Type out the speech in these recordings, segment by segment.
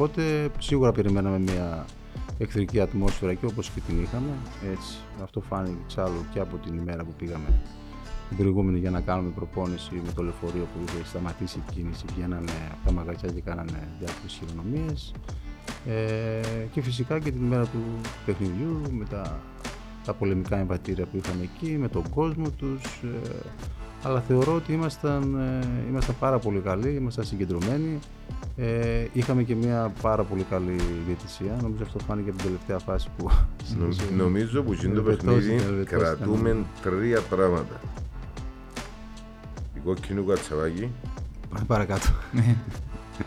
οπότε σίγουρα περιμέναμε μια εχθρική ατμόσφαιρα και όπως και την είχαμε. Έτσι, αυτό φάνηκε εξάλλου και από την ημέρα που πήγαμε την προηγούμενη για να κάνουμε προπόνηση με το λεωφορείο που είχε σταματήσει η κίνηση. Βγαίνανε από τα μαγαζιά και κάνανε διάφορες χειρονομίες. Ε, και φυσικά και την ημέρα του παιχνιδιού με τα, τα πολεμικά εμβατήρια που είχαν εκεί, με τον κόσμο τους. Ε, αλλά θεωρώ ότι ήμασταν, ε, ήμασταν πάρα πολύ καλοί, ήμασταν συγκεντρωμένοι. Ε, είχαμε και μια πάρα πολύ καλή διαιτησία. Νομίζω αυτό φάνηκε από την τελευταία φάση που. Νομίζω που γίνει το παιχνίδι κρατούμε τρία πράγματα. Η κόκκινου κατσαβάκι. Πάμε παρακάτω.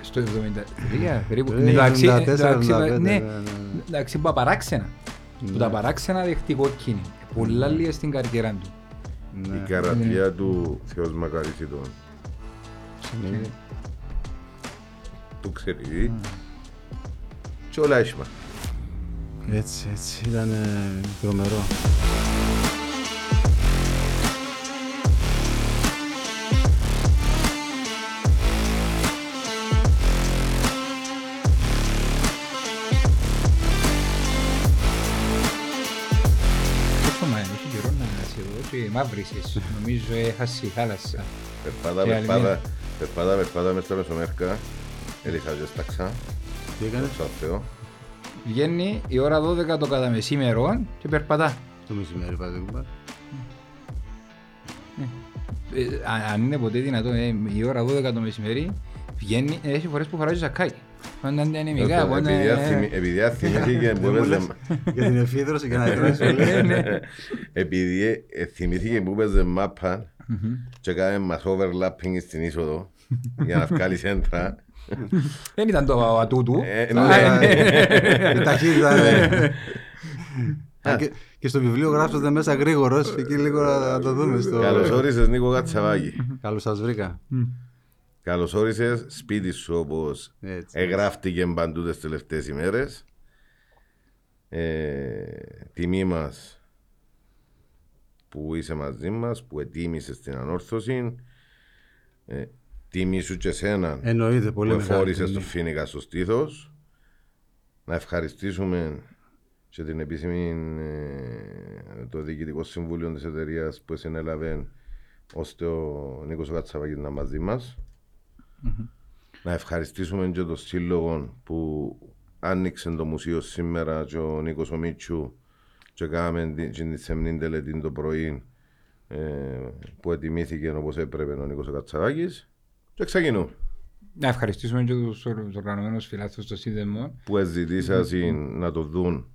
Στο 73 περίπου. Ε, Εντάξει, 74, εντάξει, 75, ναι, ναι, ναι. εντάξει, που απαράξενα. Που τα παράξενα δεχτεί κόκκινη. Πολλά λίγα στην καριέρα του. Η Ναι, καρατιά του Θεός μακαρίσει τον. συνέβη. Του ξέρει. Και όλα έσχημα. Έτσι, έτσι. Ήταν τρομερό. Πόσο μα έχει καιρό να σε δω και μαύρισες. Νομίζω έχασε η θάλασσα. Περπάτα, Και άλλη περπάτα, μία. περπάτα, περπάτα μες στο Μεσομέρκα. Έριχα και σταξά. Τι έκανες; Δόξα Θεώ. Βγαίνει η ώρα 12 το κατά μεσήμερο και περπατά. το μεσημέρι, παραδείγμα. Ε, α- αν είναι ποτέ δυνατό, ε, η ώρα 12 το μεσημέρι βγαίνει, ε, έχει φορές που φοράζει σακάκι. Όταν είναι ανεμικά, που είναι- Επειδή αθυμη- Επειδή αθυμήθηκε που έπαιζε Για την εφίδρωση και να τρώσει. Επειδή ε, ε, θυμήθηκε που έπαιζε μάπα και έκανε μας overlapping στην είσοδο για να βγάλεις έντρα. Δεν ήταν το ατούτου. Ε, Α, ναι. ε, Η ταχύτητα. ναι. Α, και- Και στο βιβλίο γράψατε μέσα γρήγορος. Εκεί λίγο να το δούμε. στο- Καλώς όρισες Νίκο Κατσαβάκη. Καλώς σας βρήκα. Καλώς όρισες σπίτι σου όπως Έτσι. εγγράφτηκε παντού τις τελευταίες ημέρες. Ε, τιμή μας που είσαι μαζί μας, που ετοίμησες την ανόρθωση. Ε, τιμή σου και εσένα Εννοείται πολύ που μεγάλη. εφόρησες τιμή. το Φίνικα στο στήθος. Να ευχαριστήσουμε και την επίσημη ε, το διοικητικό συμβούλιο της εταιρείας που συνέλαβε ώστε ο Νίκος ο Κατσαβάκης να μαζί μας. Να ευχαριστήσουμε και τον σύλλογο που άνοιξε το μουσείο σήμερα και ο Νίκος ο Μίτσου και κάναμε την, την σεμνή τελετή το πρωί ε, που ετοιμήθηκε όπως έπρεπε ο Νίκος ο Κατσαβάκης και ξεκινούμε. Να ευχαριστήσουμε και τους ορ- οργανωμένους φιλάθλους στο σύνδεμο. που ζητήσα να το δουν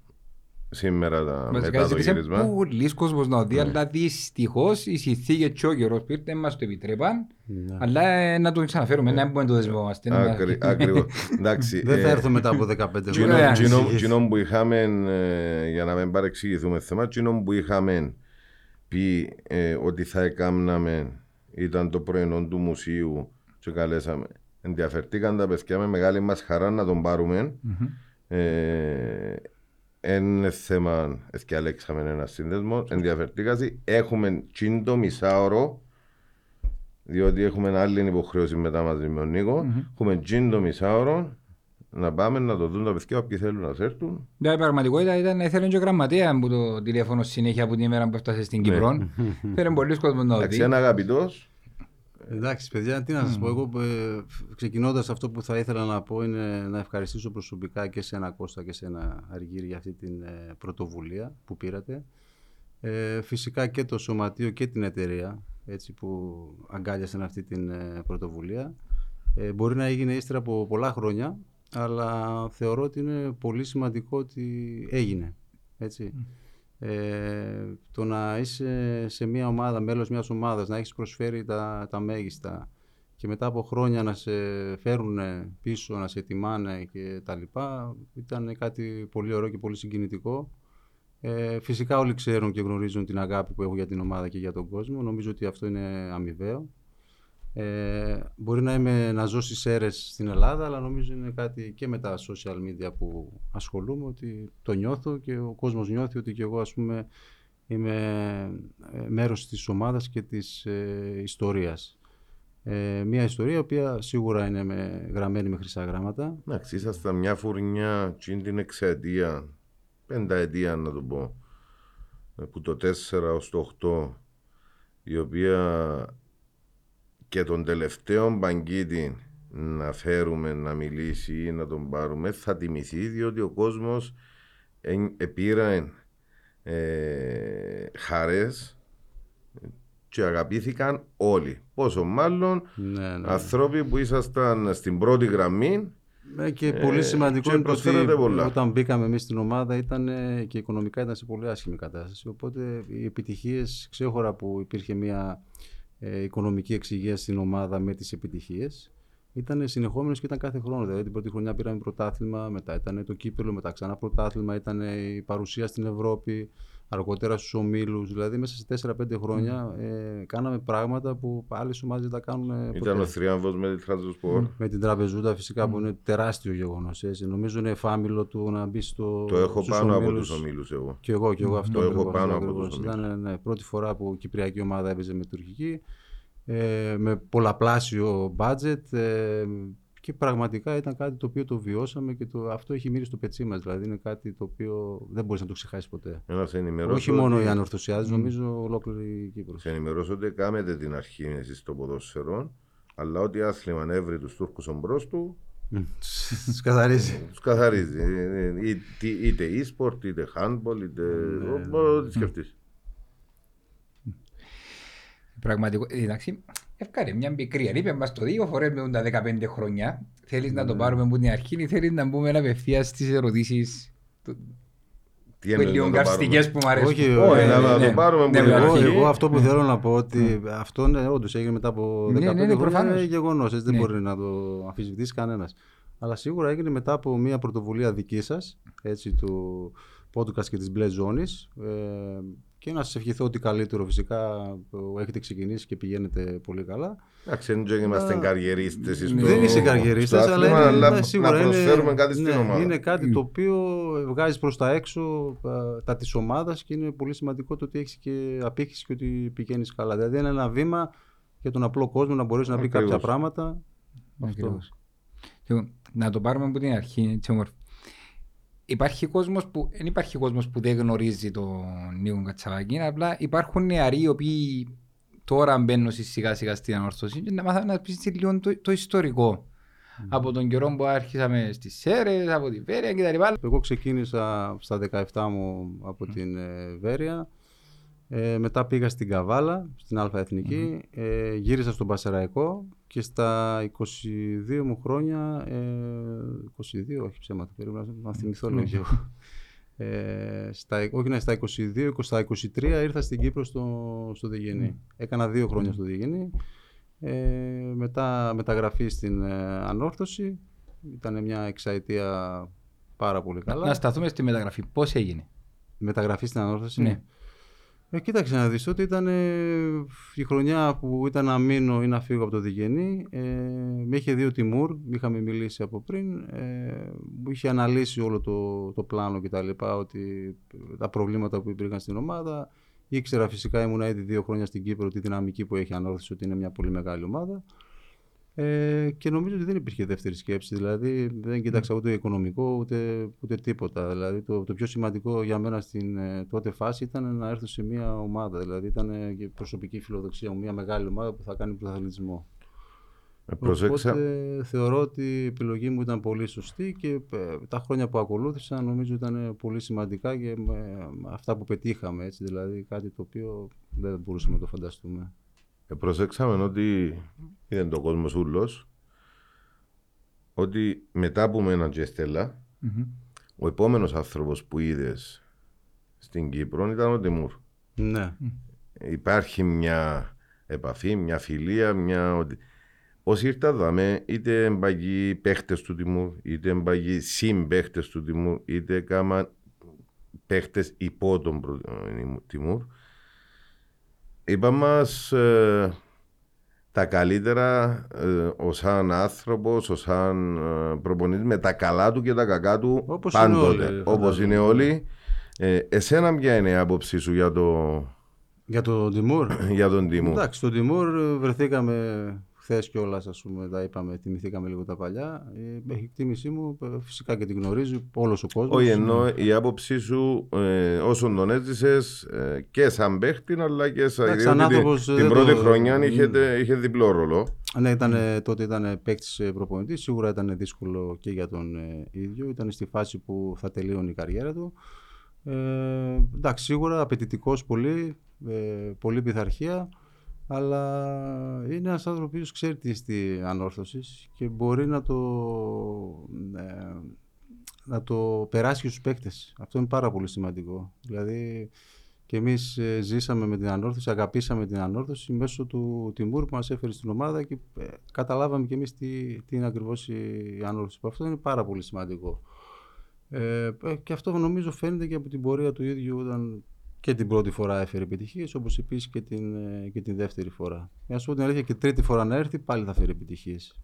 σήμερα τα, Βασικά μετά το ζήτησε γύρισμα. πολλοίς κόσμος να δει, αλλά δυστυχώς οι συνθήκες και ο καιρός που ήρθε μας το επιτρέπαν. Ναι. Αλλά ε, να το ξαναφέρουμε, να μην το δεσμευόμαστε. να- Άκρι- Ακριβώς. Εντάξει. Δεν θα ε, έρθω μετά από 15 Τζινό- Ωραία. τζινό- Τζινό που είχαμε, ε, για να μην παρεξηγηθούμε θέμα, τζινό που είχαμε πει ε, ότι θα έκαναμε ήταν το πρωινό του μουσείου και καλέσαμε. Ενδιαφερθήκαν τα παιδιά με μεγάλη μας χαρά να τον πάρουμε. Ε, είναι θέμα, ευκαιρέξαμε ένα σύνδεσμο, ενδιαφερθήκαν. Έχουμε τσίντο μισάωρο, διότι έχουμε άλλη υποχρέωση μετά μαζί με τον Νίκο. Έχουμε τσίντο μισάωρο να πάμε να το δουν τα παιδιά όποιοι θέλουν να έρθουν. Ναι, η πραγματικότητα ήταν να ήθελε και ο γραμματέα που το τηλέφωνο συνέχεια από την ημέρα που έφτασε στην Κύπρο. Φέρε πολλοί κόσμος να το Εντάξει, δει. ένα αγαπητός. Εντάξει, παιδιά, τι να σας πω. Εγώ, ε, ξεκινώντας, αυτό που θα ήθελα να πω είναι να ευχαριστήσω προσωπικά και σε ένα Κώστα και σε ένα Αργύρι για αυτή την ε, πρωτοβουλία που πήρατε. Ε, φυσικά και το σωματείο και την εταιρεία έτσι, που αγκάλιασαν αυτή την ε, πρωτοβουλία. Ε, μπορεί να έγινε ύστερα από πολλά χρόνια, αλλά θεωρώ ότι είναι πολύ σημαντικό ότι έγινε. Έτσι. Ε, το να είσαι σε μια ομάδα, μέλος μιας ομάδας, να έχεις προσφέρει τα, τα μέγιστα και μετά από χρόνια να σε φέρουν πίσω, να σε τιμάνε και τα λοιπά, ήταν κάτι πολύ ωραίο και πολύ συγκινητικό. Ε, φυσικά όλοι ξέρουν και γνωρίζουν την αγάπη που έχω για την ομάδα και για τον κόσμο. Νομίζω ότι αυτό είναι αμοιβαίο. Ε, μπορεί να, είμαι, να ζω στις αίρες στην Ελλάδα, αλλά νομίζω είναι κάτι και με τα social media που ασχολούμαι, ότι το νιώθω και ο κόσμος νιώθει ότι και εγώ ας πούμε είμαι ε, μέρος της ομάδας και της ε, ιστορίας. Ε, μια ιστορία η οποία σίγουρα είναι με, γραμμένη με χρυσά γράμματα. Εντάξει, ήσασταν μια φουρνιά τσιν την εξαετία, πενταετία να το πω, που το 4 ως το 8, η οποία και τον τελευταίο μπαγκίτη να φέρουμε να μιλήσει ή να τον πάρουμε θα τιμηθεί διότι ο κόσμος επήρε ε, χαρές και αγαπήθηκαν όλοι. Πόσο μάλλον Ναι, ναι. ανθρώποι που ήσασταν στην πρώτη γραμμή Ε, και Ε, πολύ σημαντικό και είναι το ότι προσφέρατε πολλά. όταν μπήκαμε εμείς στην ομάδα ήταν ε, και οικονομικά ήταν σε πολύ άσχημη κατάσταση. Οπότε οι επιτυχίες, ξέχωρα που υπήρχε μια ε, οικονομική εξυγεία στην ομάδα με τις επιτυχίες, ήταν συνεχόμενες και ήταν κάθε χρόνο. Δηλαδή την πρώτη χρονιά πήραμε πρωτάθλημα, μετά ήταν το κύπελο, μετά ξανά πρωτάθλημα, ήταν η παρουσία στην Ευρώπη, αργότερα στους ομίλους. Δηλαδή μέσα σε 4-5 χρόνια ε, κάναμε πράγματα που άλλε ομάδε δεν τα κάνουν. ε, ποτέ. ήταν ο θρίαμβος με τη Τραζοσπορ. Με την Τραπεζούντα φυσικά που είναι τεράστιο γεγονός. Νομίζω είναι εφάμιλο του να μπει στο. Το έχω στους πάνω από ομίλους. τους ομίλους εγώ. Και εγώ, και εγώ αυτό. Το έχω ακριβώς, πάνω αυτό από τους ακριβώς. ομίλους. Ήταν ναι, πρώτη φορά που η Κυπριακή ομάδα έπαιζε με τουρκική. Ε, με πολλαπλάσιο budget. Ε, και πραγματικά ήταν κάτι το οποίο το βιώσαμε και το, αυτό έχει μείνει στο πετσί μα. Δηλαδή είναι κάτι το οποίο δεν μπορεί να το ξεχάσει ποτέ. Ένα σε ενημερώσω Όχι μόνο ότι- οι ανορθωσιάδε, νομίζω ολόκληρη η Κύπρος. Σε ενημερώσω ότι κάμετε την αρχή εσείς στο ποδόσφαιρο, αλλά ό,τι άθλημα έβρει τους Τούρκους ομπρός του, Του καθαρίζει. τους καθαρίζει. Ε, ε, είτε- Είτε e-sport, είτε handball, είτε Ναι, ό,τι σκεφτείς. Πραγματικό, εντάξει, ευκάρε μια πικρία. Είπε μας το δύο φορές με τα 15 χρόνια. Θέλεις να το Ναι. πάρουμε από την αρχή ή θέλεις να μπούμε απευθείας στις ερωτήσεις του- Τι που είναι εννοείς λίγο να το πάρουμε; καυστικές που μου αρέσουν; Όχι, Όχι, ε, να ναι, το ναι. πάρουμε Ναι, από την με Εγώ, αρχή. αρχή. εγώ αυτό που θέλω να πω ότι αυτό ναι, όντως έγινε μετά από 15 Ναι, ναι, ναι, χρόνια. προφανώς. Είναι γεγονός, έτσι δεν Ναι. μπορεί να το αμφισβητήσει κανένας. Αλλά σίγουρα έγινε μετά από μια πρωτοβουλία δική σας, έτσι, του podcast και της μπλε ζώνη. Ε, και να σας ευχηθώ ότι καλύτερο φυσικά που έχετε ξεκινήσει και πηγαίνετε πολύ καλά. Εντάξει, δεν είμαστε Να- καριερίστες στο- δεν είσαι στο καριερίστας, αλλά άθλημα, είναι, αλλά ναι, σίγουρα να είναι, προσφέρουμε κάτι στην ναι, ομάδα. είναι κάτι το οποίο βγάζει προς τα έξω α, τα της ομάδας και είναι πολύ σημαντικό το ότι έχεις και απήχηση και ότι πηγαίνεις καλά. Δηλαδή είναι ένα βήμα για τον απλό κόσμο να μπορέσει να πει Ακριβώς. κάποια πράγματα. Αυτό. Ακριβώς. Λοιπόν, να το πάρουμε από την αρχή, έτσι όμορφα. Υπάρχει κόσμος που, δεν υπάρχει κόσμος που δεν γνωρίζει τον Νίκο Κατσαβακίνα, απλά υπάρχουν νεαροί οι οποίοι τώρα μπαίνουν σιγά σιγά στην ανόρθωση και να μάθουν να πεις λίγο το, το ιστορικό. Από τον καιρό που άρχισαμε στις Σέρες, από τη Βέρεια κτλ. Εγώ ξεκίνησα στα 17 μου από την ε, Βέρεια. Ε, μετά πήγα στην Καβάλα, στην Α εθνικη Ε, γύρισα στον Πασεραϊκό και στα 22 μου χρόνια, ε, 22, όχι ψέματα, περίμενα να θυμηθώ λίγο. κι εγώ. Ε, στα, όχι, ναι, στα 22, στα 23 ήρθα στην Κύπρο στο, στο Διγενή. Έκανα δύο χρόνια στο Διγενή. Ε, μετά μεταγραφή στην ε, Ανόρθωση. Ήταν μια εξαετία πάρα πολύ καλά. Να σταθούμε στη μεταγραφή. Πώς έγινε; Μεταγραφή στην Ανόρθωση. Ναι. Ε, κοίταξε να δεις, ότι ήταν ε, η χρονιά που ήταν να μείνω ή να φύγω από το Διγενή. Ε, με είχε δει ο Τιμούρ, είχαμε μιλήσει από πριν. Ε, μου είχε αναλύσει όλο το, το πλάνο κτλ. Ότι τα προβλήματα που υπήρχαν στην ομάδα. Ήξερα φυσικά, ήμουν ήδη δύο χρόνια στην Κύπρο, τη δυναμική που έχει ανόρθωση, ότι είναι μια πολύ μεγάλη ομάδα. Ε, και νομίζω ότι δεν υπήρχε δεύτερη σκέψη. Δηλαδή δεν κοίταξα ούτε οικονομικό ούτε, ούτε τίποτα. Δηλαδή το, το πιο σημαντικό για μένα στην ε, τότε φάση ήταν να έρθω σε μια ομάδα. Δηλαδή ήταν ε, και προσωπική φιλοδοξία μου, μια μεγάλη ομάδα που θα κάνει πρωταθλητισμό. Ε, προσέξα, Οπότε θεωρώ ότι η επιλογή μου ήταν πολύ σωστή και ε, τα χρόνια που ακολούθησαν νομίζω ήταν πολύ σημαντικά και ε, αυτά που πετύχαμε. Έτσι, δηλαδή κάτι το οποίο δεν μπορούσαμε να το φανταστούμε. Ε, προσέξαμε ότι είδε το κόσμος ούλος ότι μετά που μέναν και Στέλλα, Μμμ. ο επόμενος άνθρωπος που είδες στην Κύπρο ήταν ο Τιμούρ. Ναι. Υπάρχει μια επαφή, μια φιλία, μια... ότι- Όσοι ήρθαν δαμε, είτε εμπαγεί παίχτες του Τιμούρ, είτε εμπαγεί συμπαίχτες του Τιμούρ, είτε κάμα παίχτες υπό τον προ- ε, Τιμούρ. Είπα μας ε, τα καλύτερα ε, ο σαν άνθρωπος, ο σαν ε, προπονητής με τα καλά του και τα κακά του Όπως είναι πάντοτε. όλοι, όπως φαντάζομαι. είναι όλοι. Ε, εσένα ποια είναι η άποψή σου για, το, Για τον Τιμούρ; για τον Τιμούρ; Εντάξει, στον Τιμούρ ε, βρεθήκαμε χθες κιόλας, ας πούμε, τα είπαμε, θυμηθήκαμε λίγο τα παλιά. Ε, έχει εκτίμησή μου, ε, φυσικά και την γνωρίζει όλος ο κόσμος. Όχι, ενώ η άποψή σου ε, όσον τον έζησες ε, και σαν παίχτη, αλλά και σαν. Εντάξει, σαν άνθρωπος, την δεν πρώτη το- χρονιά είχε, είχε διπλό ρόλο. Ναι, ήταν, τότε ήταν παίκτης προπονητής. Σίγουρα ήταν δύσκολο και για τον ε, ίδιο. Ήταν στη φάση που θα τελείωνε η καριέρα του. Ε, εντάξει, σίγουρα απαιτητικός πολύ, ε, πολύ πειθαρχία. Αλλά είναι ένας άνθρωπος που ξέρει τι στη ανόρθωση και μπορεί να το, ε, να το περάσει και στους παίκτες. Αυτό είναι πάρα πολύ σημαντικό. Δηλαδή και εμείς ε, ζήσαμε με την ανόρθωση, αγαπήσαμε την ανόρθωση μέσω του Τιμούρ που μας έφερε στην ομάδα και ε, καταλάβαμε και εμείς τι, τι είναι ακριβώς η ανόρθωση. Αυτό είναι πάρα πολύ σημαντικό. Ε, ε, και αυτό νομίζω φαίνεται και από την πορεία του ίδιου όταν και την πρώτη φορά έφερε επιτυχίες, όπως επίση και, την, ε, και την δεύτερη φορά. Για να σου πω την αλήθεια, και τρίτη φορά να έρθει πάλι θα φέρει επιτυχίες.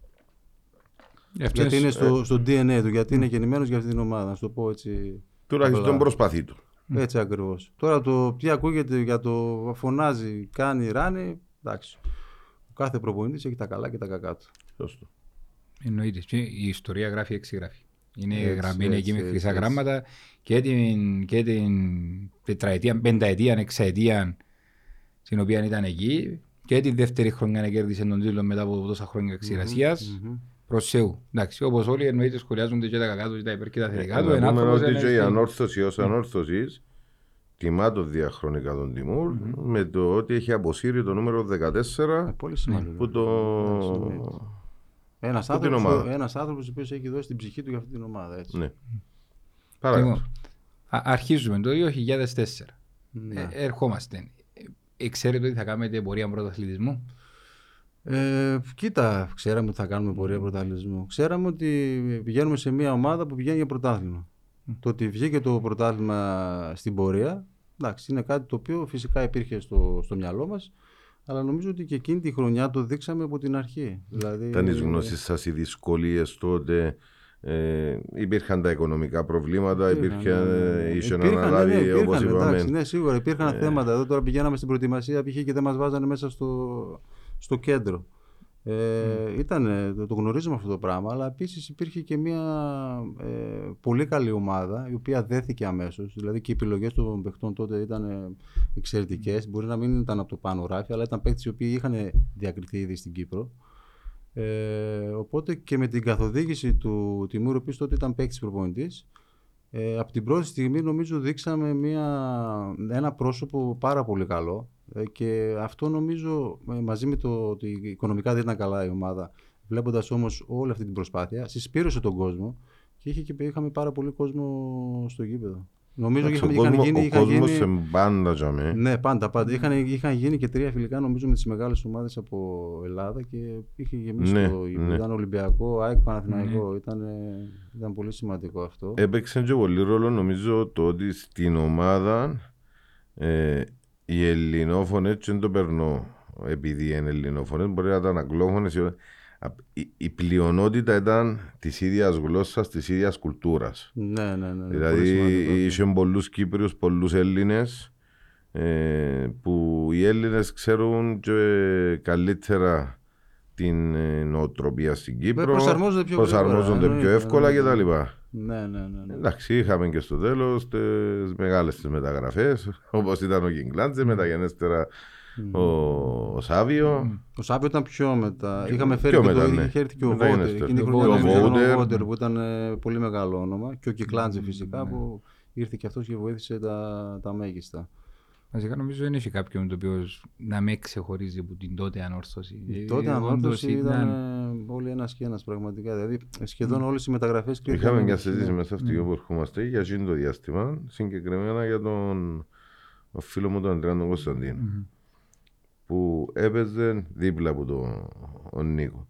Αυτό Γιατί είναι είναι- στο, στο DNA του, γιατί είναι γεννημένος για αυτή την ομάδα. Να σου το πω έτσι. Τουλάχιστον απλά. προσπαθεί του. Έτσι ακριβώς. Τώρα το τι ακούγεται για το φωνάζει, κάνει, ράνει. Εντάξει. Ο κάθε προπονητής έχει τα καλά και τα κακά του. Σωστό. Εννοείται. Και Η ιστορία γράφει έξι γράφει. Είναι Έτσι, γραμμένη έτσι, εκεί με έτσι, χρυσά έτσι. γράμματα και την, και την τετραετία, πενταετία, εξαετία στην οποία ήταν εκεί και την δεύτερη χρονιά να κέρδισε τον τίτλο μετά από τόσα χρόνια εξηρασίας. Μμμ. Προς Θεού. Εντάξει, όπως όλοι εννοείται σχολιάζονται και τα κακά τους και τα υπέρ και τα θετικά τους. Να Ένα πούμε άνθρωπος ότι είναι και η στην- ανόρθωση ως ανόρθωσης τιμά το διαχρονικά τον Τιμούρ με το ότι έχει αποσύρει το νούμερο 14 Ε, πολύ σημαντικό. που το... Ένας που την άνθρωπος ομάδα. ένας άνθρωπος ο οποίος έχει δώσει την ψυχή του για αυτή την ομάδα. Έτσι. Ναι. Παρακάτω. Λοιπόν, α- αρχίζουμε το 2004. Ναι. Ε, ερχόμαστε. Ε, ξέρετε ότι θα κάνετε πορεία πρωταθλητισμού; Ε, κοίτα, ξέραμε ότι θα κάνουμε πορεία πρωταθλητισμού. Ξέραμε ότι πηγαίνουμε σε μια ομάδα που πηγαίνει για πρωτάθλημα. Το ότι βγήκε το πρωτάθλημα στην πορεία, εντάξει, είναι κάτι το οποίο φυσικά υπήρχε στο, στο μυαλό μας, αλλά νομίζω ότι και εκείνη τη χρονιά το δείξαμε από την αρχή. Δηλαδή, Ήταν οι γνώσεις σας οι δυσκολίες τότε, ε, υπήρχαν τα οικονομικά προβλήματα, υπήρχε, ναι, ναι, ναι. είχε να Υπήρχαν, ναι, αναλάβει ναι, υπήρχαν, όπως είπαμε. εντάξει, ναι, σίγουρα υπήρχαν θέματα. Εδώ τώρα πηγαίναμε στην προετοιμασία π.χ. και δεν μας βάζανε μέσα στο, στο κέντρο. Ε, ήτανε, το, το γνωρίζουμε αυτό το πράγμα, αλλά επίσης υπήρχε και μια ε, πολύ καλή ομάδα η οποία δέθηκε αμέσως. Δηλαδή και οι επιλογές των παιχτών τότε ήταν εξαιρετικές. Μπορεί να μην ήταν από το πάνω ράφι, αλλά ήταν παίκτες οι οποίοι είχαν διακριθεί ήδη στην Κύπρο. Ε, οπότε και με την καθοδήγηση του Τιμούρ, ο οποίος τότε ήταν παίκτης προπονητής, ε, από την πρώτη στιγμή νομίζω δείξαμε μια, ένα πρόσωπο πάρα πολύ καλό ε, και αυτό νομίζω ε, μαζί με το ότι οικονομικά δεν ήταν καλά η ομάδα βλέποντας όμως όλη αυτή την προσπάθεια συσπήρωσε τον κόσμο και είχε και είχαμε πάρα πολύ κόσμο στο γήπεδο. Νομίζω Εντάξει, είχαμε, ο είχαν κόσμος- γίνει, ο είχαν κόσμος γίνει, σε μπάντα για με. ναι, πάντα, πάντα. Είχαν, είχαν γίνει και τρία φιλικά νομίζω με τις μεγάλες ομάδες από Ελλάδα και είχε γεμίσει Ναι, το γήπεδο. ναι. Ήταν Ολυμπιακό, ΑΕΚ Παναθηναϊκό. Ήταν, ε, ήταν πολύ σημαντικό αυτό. Έπαιξε και πολύ ρόλο νομίζω το ότι στην ομάδα ε, οι ελληνόφωνες δεν το περνώ επειδή είναι ελληνόφωνες μπορεί να ήταν αγγλόφωνες ή- η, η πλειονότητα ήταν της ίδιας γλώσσας, της ίδιας κουλτούρας Ναι, ναι, ναι. ναι, δηλαδή πολύ σημαντικό αυτό. είχε πολλούς Κύπριους, πολλούς Έλληνες ε, που οι Έλληνες ξέρουν και καλύτερα την ε, νοοτροπία στην Κύπρο προσαρμόζονται πιο προσαρμόζονται γρήγορα, πιο εννοείται, εύκολα εννοείται. κτλ. Ναι, ναι, ναι. ναι. Εντάξει, είχαμε και στο τέλος τις μεγάλες τις μεταγραφές, όπως ήταν ο Κιγκλάντζε, μεταγενέστερα ο, ο Σάβιο. Ο Σάπιο ήταν πιο μετά. Είχαμε πιο φέρει και, μετά, το, ναι. είχε έρθει και ο Μετά Βότερ. είναι στο- Εκείνη η ο χρονιά νομίζω ήταν Βότερ. ο Βότερ που ήταν ε, πολύ μεγάλο όνομα. Και ο Κυκλάντζε φυσικά που ήρθε και αυτός και βοήθησε τα, τα μέγιστα. Βασικά νομίζω δεν έχει κάποιον το οποίο να με ξεχωρίζει από την τότε ανόρθωση. Η τότε Ε, ανόρθωση όντως ήταν ε, όλοι ένας και ένας πραγματικά. Δηλαδή σχεδόν όλες οι μεταγραφές Είχαμε μια συζήτηση μέσα στο που ερχόμαστε για εκείνο το διάστημα, συγκεκριμένα για τον ο φίλος μου τον Αντρέα τον Κωνσταντίνο, που έπαιζε δίπλα από τον ο Νίκο.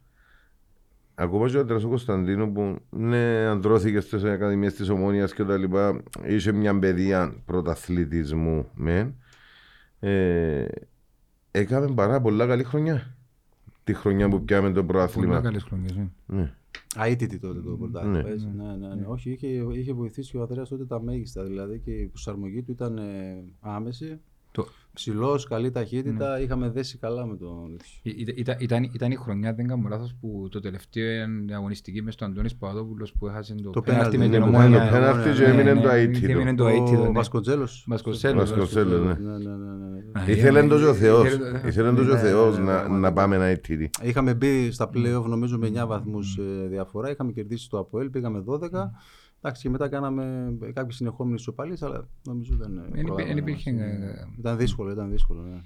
Ακόμα και ο Αντρέας ο Κωνσταντίνο που ναι, ανδρώθηκε στις ακαδημίες της Ομόνιας και τα λοιπά, είχε μια παιδεία πρωταθλητισμού μεν, ε, έκαμε πάρα πολλά καλή χρονιά. Τη χρονιά που πιάμε το Πολύ πρωτάθλημα. καλές χρονιές. ναι. Ναι. Αίτητη τότε το πρωτάθλημα. Ναι. έτσι. Ναι, ναι, ναι. Όχι, είχε, είχε βοηθήσει και ο Ανδρέας τότε τα μέγιστα. Δηλαδή και η προσαρμογή του ήταν ε, άμεση. Το- Ψηλός, καλή ταχύτητα. Ναι. Είχαμε δέσει καλά με τον. Ή- ήταν- Ήταν, ήταν, ήταν η χρονιά, δεν κάνω λάθος, που το τελευταίο αγωνιστική μες στον Αντώνης Παπαδόπουλος που έχασε το, Το πέναλτι πέναλτι, με ναι, την το ομόνια. πέναλτι, πέναλτι και Ναι, έμεινε ναι, το ναι, αίτητο. έμεινε το Ο αίτητο, ναι. Βασκοτζέλος. Βασκοσέλος. Βασκοσέλος, ναι. Ναι, ναι, ναι, ναι. Α, Ήθελε ε, το και ο ε, Θεός. ήθελε το- Ήθελε το και ο Ναι, Θεός ναι, να- πραγματικά. να πάμε ένα αιτήρι. Είχαμε μπει στα playoff νομίζω με 9 βαθμούς ε, διαφορά. Είχαμε κερδίσει το ΑΠΟΕΛ, πήγαμε 12. Εντάξει, και μετά κάναμε κάποιες συνεχόμενες ισοπαλίες, αλλά νομίζω δεν. ε, Δεν υπή- προλάβαμε δεν να υπήρχε, μας- ε, Ήταν δύσκολο, ήταν δύσκολο. Ναι.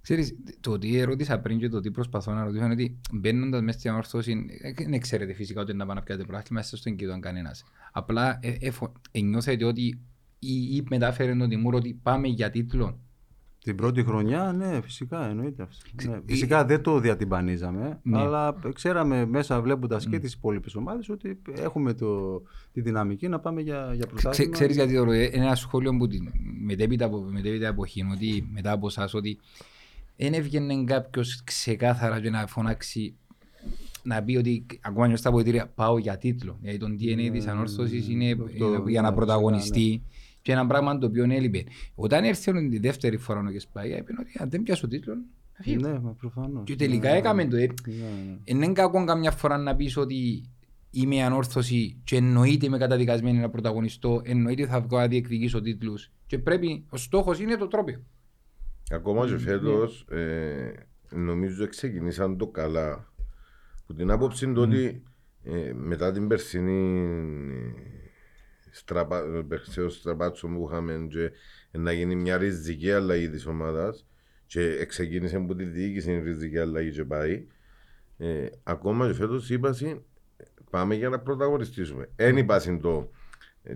Ξέρεις, το ότι ερώτησα πριν και το τι προσπαθώ να ρωτήσω είναι ότι μπαίνοντας μέσα στην ανόρθωση, ε, δεν ξέρετε φυσικά ότι να πάνε να πιάτε πρόθυμα, μέσα στον κύριο κανένας. Απλά ε, εφο- ε, νιώθετε ότι ή, ή μετάφερε τον Τιμούρ ότι πάμε για τίτλο. Την πρώτη χρονιά, ναι, φυσικά εννοείται. αυτό. Ξε- Ναι, φυσικά δεν το διατυμπανίζαμε, Ναι. αλλά ξέραμε μέσα βλέποντας και τις υπόλοιπες ομάδες ότι έχουμε το, τη δυναμική να πάμε για, για Ξε, πρωτάθλημα. ξέρεις γιατί το ρωτώ, είναι ένα σχόλιο που την, μετέπειτα από, μετέπειτα εποχή, ότι μετά από εσάς, ότι δεν έβγαινε κάποιος ξεκάθαρα και να φωνάξει να πει ότι ακόμα νιώθω στα αποδητήρια πάω για τίτλο. Γιατί το DNA της ανόρθωσης είναι το- ε, για να ναι, πρωταγωνιστεί και ένα πράγμα το οποίο έλειπε. Όταν ήρθε τη δεύτερη φορά ο Κεσπάγια, είπε ότι αν δεν πιάσω τίτλο, θα φύγω. Ναι, μα προφανώς. Και τελικά έκαμε το. ε. Ναι, ναι. Ε, Είναι κακό καμιά φορά να πεις ότι είμαι ανόρθωση και εννοείται είμαι καταδικασμένη να πρωταγωνιστώ, εννοείται θα βγω να διεκδικήσω τίτλους και πρέπει, ο στόχος είναι το τρόπιο. Ακόμα και φέτος ε, νομίζω ξεκινήσαν το καλά. Που την άποψη του ότι ε, μετά την περσινή ε, στραπα, το περσαίο στραπάτσο που είχαμε και να γίνει μια ριζική αλλαγή της ομάδας και ξεκίνησε από τη διοίκηση η ριζική αλλαγή και πάει ε, ακόμα και φέτος είπα συ, πάμε για να πρωταγωνιστήσουμε. Εν είπα συν το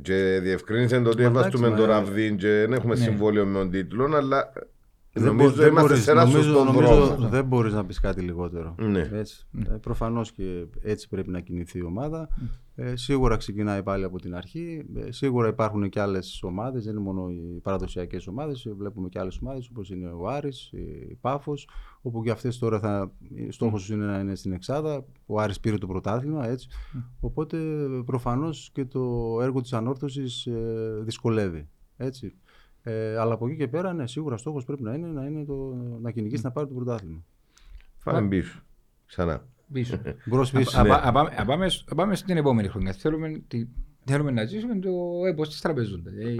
και διευκρίνησε το ότι Μα έβαστούμε εντάξει, το μα- ραβδί και δεν έχουμε Ναι. συμβόλαιο με τον τίτλο αλλά Δεν νομίζω μπο- δεν είμαστε μπορείς- σε ένα νομίζω- σωστό νομίζω δρόμο. Δεν μπορείς να πεις κάτι λιγότερο. Ναι. Έτσι. Ε, προφανώς και έτσι πρέπει να κινηθεί η ομάδα. Ε, σίγουρα ξεκινάει πάλι από την αρχή. Ε, σίγουρα υπάρχουν και άλλες ομάδες, δεν είναι μόνο οι παραδοσιακές ομάδες. Βλέπουμε και άλλες ομάδες όπως είναι ο Άρης, η Πάφος, όπου και αυτές τώρα θα. Στόχος του είναι να είναι στην Εξάδα. Ο Άρης πήρε το πρωτάθλημα, έτσι. Οπότε προφανώς και το έργο της ανόρθωσης ε, δυσκολεύει. Έτσι. Ε, αλλά από εκεί και πέρα, ναι, σίγουρα στόχος πρέπει να είναι να, είναι το, να κυνηγήσει να πάρει το πρωτάθλημα. Πάμε πίσω. Ξανά. Πίσω. Μπρος πίσω. Α- α- α- πάμε- α πάμε σ- α πάμε στην επόμενη χρονιά. Θέλουμε, τη- θέλουμε να ζήσουμε το έπος της τραπεζούντας. Ε,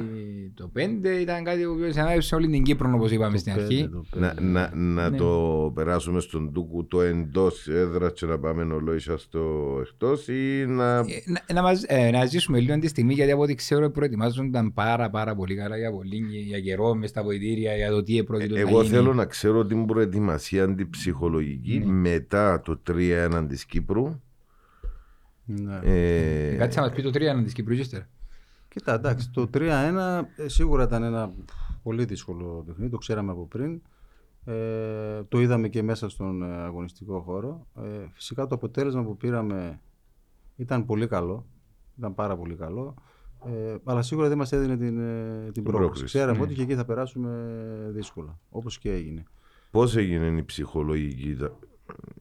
το 5 ήταν κάτι που συνάδευσε όλη την Κύπρο όπως είπαμε στην Πέντε, αρχή. το Να, πέντε. να, να Ναι. το περάσουμε στον Τούκου το εντός έδρας και να πάμε ολόισα στο εκτός ή να. Ε, να, να, μας, ε, να ζήσουμε λίγο τη στιγμή γιατί από ό,τι ξέρω προετοιμάζονταν πάρα πάρα πολύ καλά για πολύ για καιρό μες στα βοηθήρια για το τι επρόκειτο να Εγώ γίνει. θέλω να ξέρω την προετοιμασία αντιψυχολογική Ναι. μετά το 3-1 της Κύπρου. Ναι. Ε, Κάτσε να μας πει το 3 της Κύπρου ύστερα. Κοίτα, εντάξει, το 3-1 ε, σίγουρα ήταν ένα πολύ δύσκολο παιχνίδι, το ξέραμε από πριν. Ε, το είδαμε και μέσα στον ε, αγωνιστικό χώρο. Ε, φυσικά το αποτέλεσμα που πήραμε ήταν πολύ καλό. Ήταν πάρα πολύ καλό. Ε, αλλά σίγουρα δεν μας έδινε την, ε, την πρόκληση. πρόκριση, Ξέραμε ναι. ότι και εκεί θα περάσουμε δύσκολα, όπως και έγινε. Πώς έγινε η ψυχολογική, τα-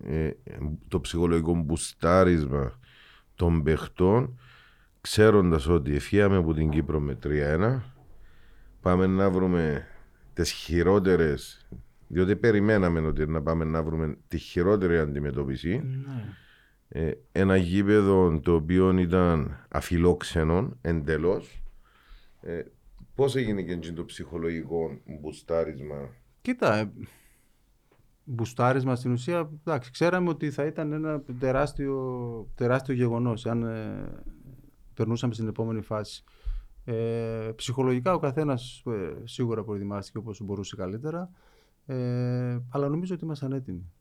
ε, το ψυχολογικό μπουστάρισμα; Των παιχτών, ξέροντας ότι ευχαίαμε από την Κύπρο με 3-1, πάμε να βρούμε τις χειρότερες. Διότι περιμέναμε ότι να πάμε να βρούμε τη χειρότερη αντιμετώπιση. Ε, ένα γήπεδο το οποίο ήταν αφιλόξενο εντελώς. Ε, Πώς έγινε και εκείνο το ψυχολογικό μπουστάρισμα; Κοίτα, ε, μπουστάρισμα στην ουσία, εντάξει, ξέραμε ότι θα ήταν ένα τεράστιο, τεράστιο γεγονός αν ε, περνούσαμε στην επόμενη φάση. Ε, ψυχολογικά ο καθένας ε, σίγουρα προετοιμάστηκε όπως μπορούσε καλύτερα, ε, αλλά νομίζω ότι ήμασταν έτοιμοι.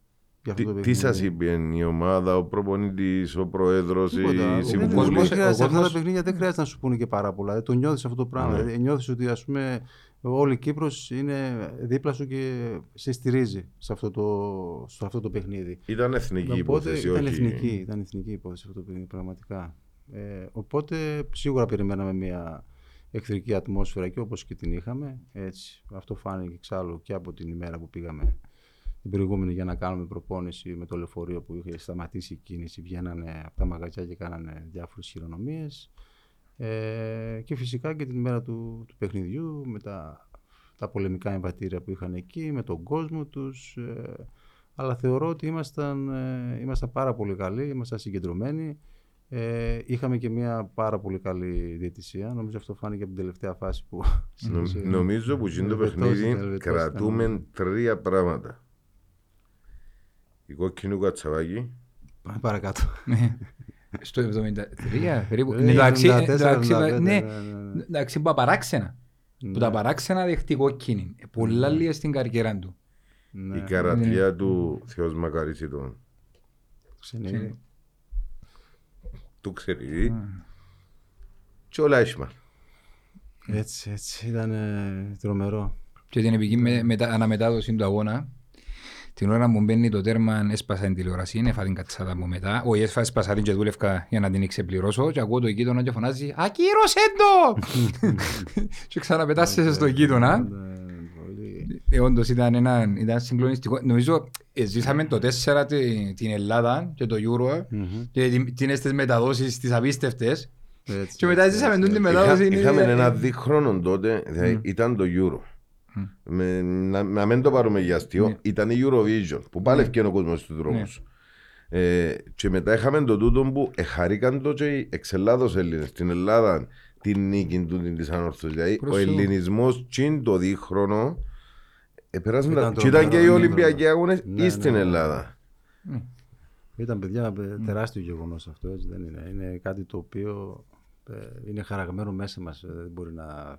Για αυτό Τι, το τι παιχνίδι. σας είπε η ομάδα, ο προπονητής, ο πρόεδρος, Τίποτα. η Δεν- συμβουλή; κόσμος- δεν χρειάζεται- ο σε αυτά τα κόσμος- παιχνίδια δεν χρειάζεται να σου πούνε και πάρα πολλά. Ε, Το νιώθεις αυτό το πράγμα. Ναι. Δηλαδή, νιώθεις ότι ας πούμε, όλη η Κύπρος είναι δίπλα σου και σε στηρίζει σε αυτό το, σε αυτό το παιχνίδι. Ήταν εθνική Οπότε υπόθεση, ήταν όχι. εθνική, ήταν εθνική υπόθεση αυτό το παιχνίδι πραγματικά. Ε, οπότε σίγουρα περιμέναμε μια εχθρική ατμόσφαιρα και όπως και την είχαμε. Έτσι. Αυτό φάνηκε εξάλλου και από την ημέρα που πήγαμε την προηγούμενη για να κάνουμε προπόνηση με το λεωφορείο που είχε σταματήσει η κίνηση. Βγαίνανε από τα μαγαζιά και κάνανε διάφορες χειρονομίες. Ε, και φυσικά και την ημέρα του, του παιχνιδιού με τα τα πολεμικά εμβατήρια που είχαν εκεί, με τον κόσμο τους. ε, αλλά θεωρώ ότι ήμασταν, ε, ήμασταν πάρα πολύ καλοί, ήμασταν συγκεντρωμένοι. Ε, είχαμε και μια πάρα πολύ καλή διαιτησία. Νομίζω αυτό φάνηκε από την τελευταία φάση που... Νο- σε- Νομίζω που γίνει το Ελβετός παιχνίδι ήταν, Ελβετός κρατούμε ήταν. τρία πράγματα. Η κόκκινη κατσαβάκι, Πάμε παρακάτω. Ναι. Στο 73 περίπου. Ε, Ναι, εντάξει, 74, εντάξει, 75, ναι, ναι, ναι, ναι. εντάξει, που απαράξενα. Που Ναι. τα παράξενα δεχτεί κόκκινη. Ε, Πολλά λίγα στην καριέρα του. Ναι, η καρατιά του Θεός μακαρίσει τον. ξενύχτη. Του ξέρει. Και όλα έσχημα. Έτσι, έτσι. Ήταν ε, τρομερό. Και την επική με, μετα, αναμετάδοση του αγώνα, την ώρα που μπαίνει το τέρμα, έσπασα την τηλεόραση, έφα την κατσάδα μου μετά. Όχι, έσπασα έσπασα την και δούλευκα για να την ξεπληρώσω. Και ακούω το γείτονα και φωνάζει «Ακύρωσέ το!» Και ξαναπετάσσεσαι στο γείτονα. Ναι, πολύ. Ε, όντως ήταν, ένα, ήταν συγκλονιστικό. Νομίζω ε, ζήσαμε το 4 τη- την Ελλάδα και το Euro Μμμ. και την- την στις μεταδόσεις τις απίστευτες. Έτσι, Και μετά έτσι, ζήσαμε έτσι. τούτη τη Είχα- μετάδοση. είναι- Είχαμε είναι- ένα δίχρονο τότε, δηλαδή ήταν το Euro. Με, να, να μην το πάρουμε για αστείο, Ναι. ήταν η Eurovision που πάλι ευκαιρία ο κόσμος στους δρόμους. Ναι. Ε, και μετά είχαμε το τούτο που εχαρήκαν το και εξ Ελλάδος Έλληνες στην Ελλάδα την νίκη του της ανόρθωση. Δηλαδή Προς ο Θεού. ελληνισμός τσιν το δίχρονο επέρασαν Ήταν τα... και ήταν και οι τρομερό, Ολυμπιακοί ναι, αγώνες ναι, ή στην ναι. Ελλάδα. Ήταν παιδιά ε, τεράστιο γεγονός αυτό. Έτσι, δεν είναι. είναι κάτι το οποίο ε, είναι χαραγμένο μέσα μας. Δεν μπορεί να.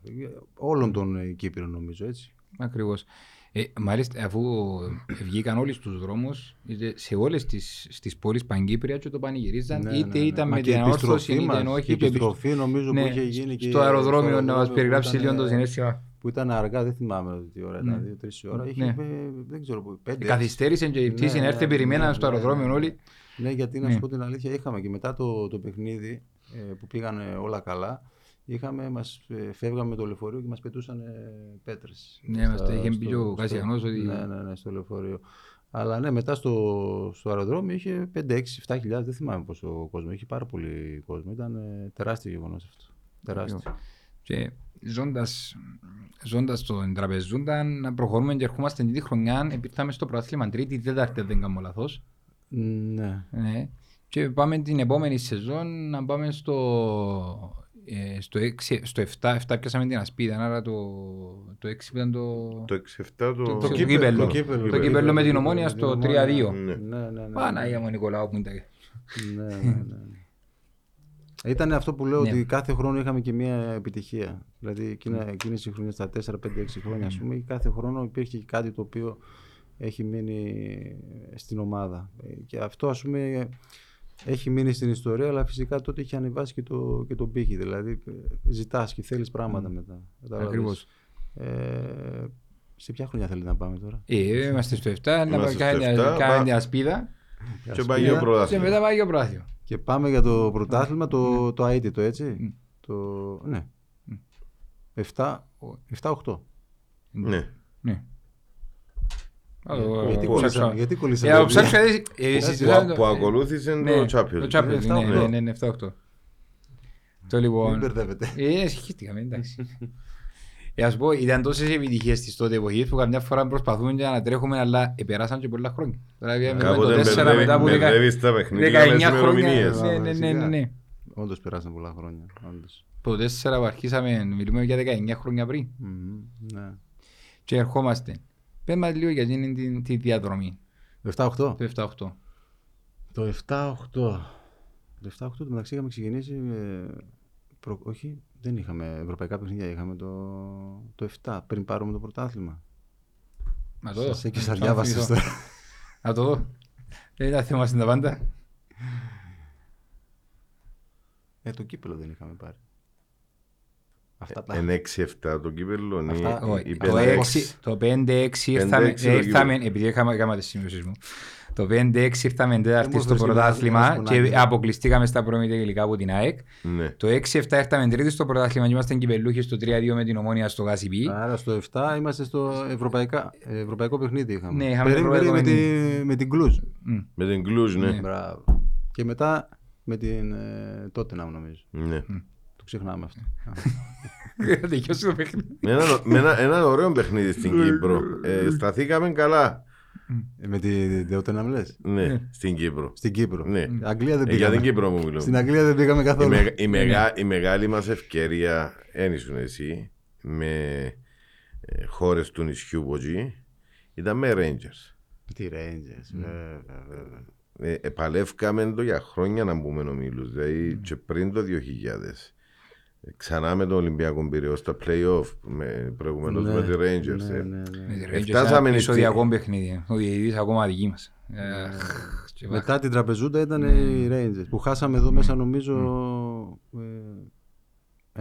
Όλων των ε, Κύπρων νομίζω έτσι. Ακριβώς. Ε, μάλιστα, αφού βγήκαν όλοι στους δρόμους, είτε σε όλες τις, τις πόλεις Παγκύπρια και το πανηγυρίζαν, Ναι, είτε ναι, ναι. ήταν Μα με και την η ανόρθωση, επιστροφή είτε μας, όχι. και η και επιστρο- επιστροφή νομίζω Ναι, που είχε γίνει και στο αεροδρόμιο να μας αεροδρόμιο περιγράψει που λίγο το ήταν, συνέστημα. Που ήταν αργά, δεν θυμάμαι τι ώρα Ναι. ήταν, δύο-τρει ώρα. Είχε, Ναι. ε, δεν ξέρω πού, πέντε. Καθυστέρησε και η Ναι, πτήση ναι, έρθει, ναι, περιμέναν ναι, στο ναι, αεροδρόμιο ναι. όλοι. Ναι, γιατί να Ναι. σου πω την αλήθεια, είχαμε και μετά το, το παιχνίδι ε, που πήγαν όλα καλά. Είχαμε, μας, ε, φεύγαμε με το λεωφορείο και μας πετούσαν πέτρες. Ναι, μας Στα- το είχε πει στο- και ο στο- Κασιανός ότι- Ναι, ναι, ναι, στο λεωφορείο. Αλλά ναι, μετά στο, στο αεροδρόμιο είχε 5, 6, 7 χιλιάδες, δεν θυμάμαι πόσο κόσμο. Είχε πάρα πολύ κόσμο. Ήταν ε, τεράστιο γεγονός αυτό. Τεράστιο. Και ζώντας, ζώντας στον τραπεζούντα, να προχωρούμε και ερχόμαστε την τρίτη χρονιά, επήρθαμε στο πρωτάθλημα τρίτη, τέταρτη, αν δεν κάνω λάθος. Ναι. Ναι. Και πάμε την επόμενη σεζόν να πάμε στο, ε, στο, 6, στο 7, 7 πιάσαμε την ασπίδα, άρα το, το 6 ήταν το, Το 6-7 το... Το- Το κύπελλο. κύπελλο. Το κύπελλο, κύπελλο με την το Ομόνια κύπελλο στο με την 3-2. Ομόνια. Ναι. Ναι, ναι, ναι. Παναγία μου Νικολάου που είναι τα... Ναι, ναι, ναι. Ήταν αυτό που λέω Ναι. ότι κάθε χρόνο είχαμε και μια επιτυχία. Δηλαδή εκείνα, εκείνες οι χρονιές, τα 4, 5, 6 χρόνια, ας πούμε, κάθε χρόνο υπήρχε και κάτι το οποίο έχει μείνει στην ομάδα. Ε, Και αυτό, ας πούμε, έχει μείνει στην ιστορία, αλλά φυσικά τότε έχει ανεβάσει και το, και το πύχη. Δηλαδή, ε, ζητάς και θέλεις πράγματα μετά. Κατάλαβες. Ακριβώς. Ε, σε ποια χρονιά θέλετε να πάμε τώρα; Ε, είμαστε στο 7, να Είμαστε στο πάμε 7, κάνει πα- την ασπίδα Και πάει ο και πρωτάθλημα. μετά πάει και ο πράθυο. Και πάμε για το πρωτάθλημα, το, το αίτητο, έτσι. Το, ναι. 7, 7-8. Ναι. Ναι. Α, το- Γιατί το κολλήσαμε, ψάξα. γιατί Ε, κολλήσαμε. το ψάξα, ε, ε, συζητάμε Που, το- που ακολούθησε ναι, το Champions. Το Champions, Ναι, ναι, 7-8. ναι, ναι, ναι, 7-8. Το Μην λοιπόν... μπερδεύετε. Ε, συγχύστηκαμε, εντάξει. Ε, ας πω, ήταν τόσες επιτυχίες της τότε εποχής που καμιά φορά προσπαθούμε και να τρέχουμε, αλλά επεράσαν και πολλά χρόνια. Τώρα βγαίνουμε με το Κάποτε 4 μετά από δεκα- μπερδεύεις τα παιχνίδια με τις 19 χρόνια. ημερομηνίες. Ναι, ναι, ναι, ναι, ναι. Όντως περάσαν πολλά χρόνια. Όντως. Το 4 που αρχίσαμε, μιλούμε για 19 χρόνια πριν. Μμμ, Ναι. Και ερχόμαστε. Πες μας λίγο για εκείνη την- τη διαδρομή, 7-8. το 7-8. Το 7-8. Το 7-8 το μεταξύ είχαμε ξεκινήσει. ε, προ- Όχι, δεν είχαμε ευρωπαϊκά παιχνίδια. Είχαμε το, το 7 πριν πάρουμε το πρωτάθλημα. Να το δω. Σας έκυσα Να το διάβασες θυμηθώ. τώρα. Να το δω. Δεν ήταν θέμα στην τα πάντα. Ε, το κύπελο δεν είχαμε πάρει. Αυτά τα. Εν 6-7 το κύπελλο ή Αυτά- Όχι, ή Το πέντε- 6 το 5-6 ήρθαμε, 5-6 το ήρθαμε, κύπελλο. επειδή είχαμε έκανα τις σημειώσεις μου, το 5-6 ήρθαμε τέταρτη μου στο έφερες και πρωτάθλημα μας- μας και πονάει. αποκλειστήκαμε στα πρώιμη τελικά από την ΑΕΚ. Ναι. Το 6-7 ήρθαμε τρίτης στο πρωτάθλημα και ήμασταν κυπελούχοι στο 3-2 με την ομόνια στο Γάσιπι. Άρα στο 7 είμαστε στο ευρωπαϊκά, ευρωπαϊκό παιχνίδι. Είχαμε. Ναι, είχαμε Περί- ευρωπαϊκό περί- με, παιχνίδι. τη, με την Κλουζ. Με την Κλούζ, ναι. Ναι. Μπράβο. Και μετά με την ε, τότε να νομίζω. Ναι. Το ξεχνάμε αυτό. Τελειώσει το παιχνίδι. Με ένα, με ένα, ένα ωραίο παιχνίδι στην Κύπρο. Ε, σταθήκαμε καλά. Ε, Με τη Δεότενα λες. Ναι, στην Κύπρο. Στην Κύπρο. Ναι. Αγγλία δεν Ε, για την πήγαμε. Κύπρο μου μιλούμε. Στην Αγγλία δεν πήγαμε Η, καθόλου. μεγα- η, μεγα- η μεγάλη μας ευκαιρία, δεν ήσουν εσύ, με ε, χώρες του νησιού που εκεί, ήταν με Rangers. Τι Rangers, βέβαια, βέβαια. Ε, επαλεύκαμε το για χρόνια να μπούμε ομίλους, δηλαδή και πριν το 2000. Ε, Ξανά με τον Ολυμπιακό Πυραιό στα play-off, με, προηγουμένως Ναι, με τη Rangers. ναι, ε. ναι, ναι. Με τη Ε, Rangers φτάσαμε ένα στη- επεισοδιακό παιχνίδι. Ο διαιτητής ακόμα δική μας. Ε, και βα- Μετά την τραπεζούντα ήταν οι Rangers που χάσαμε εδώ μέσα νομίζω ε,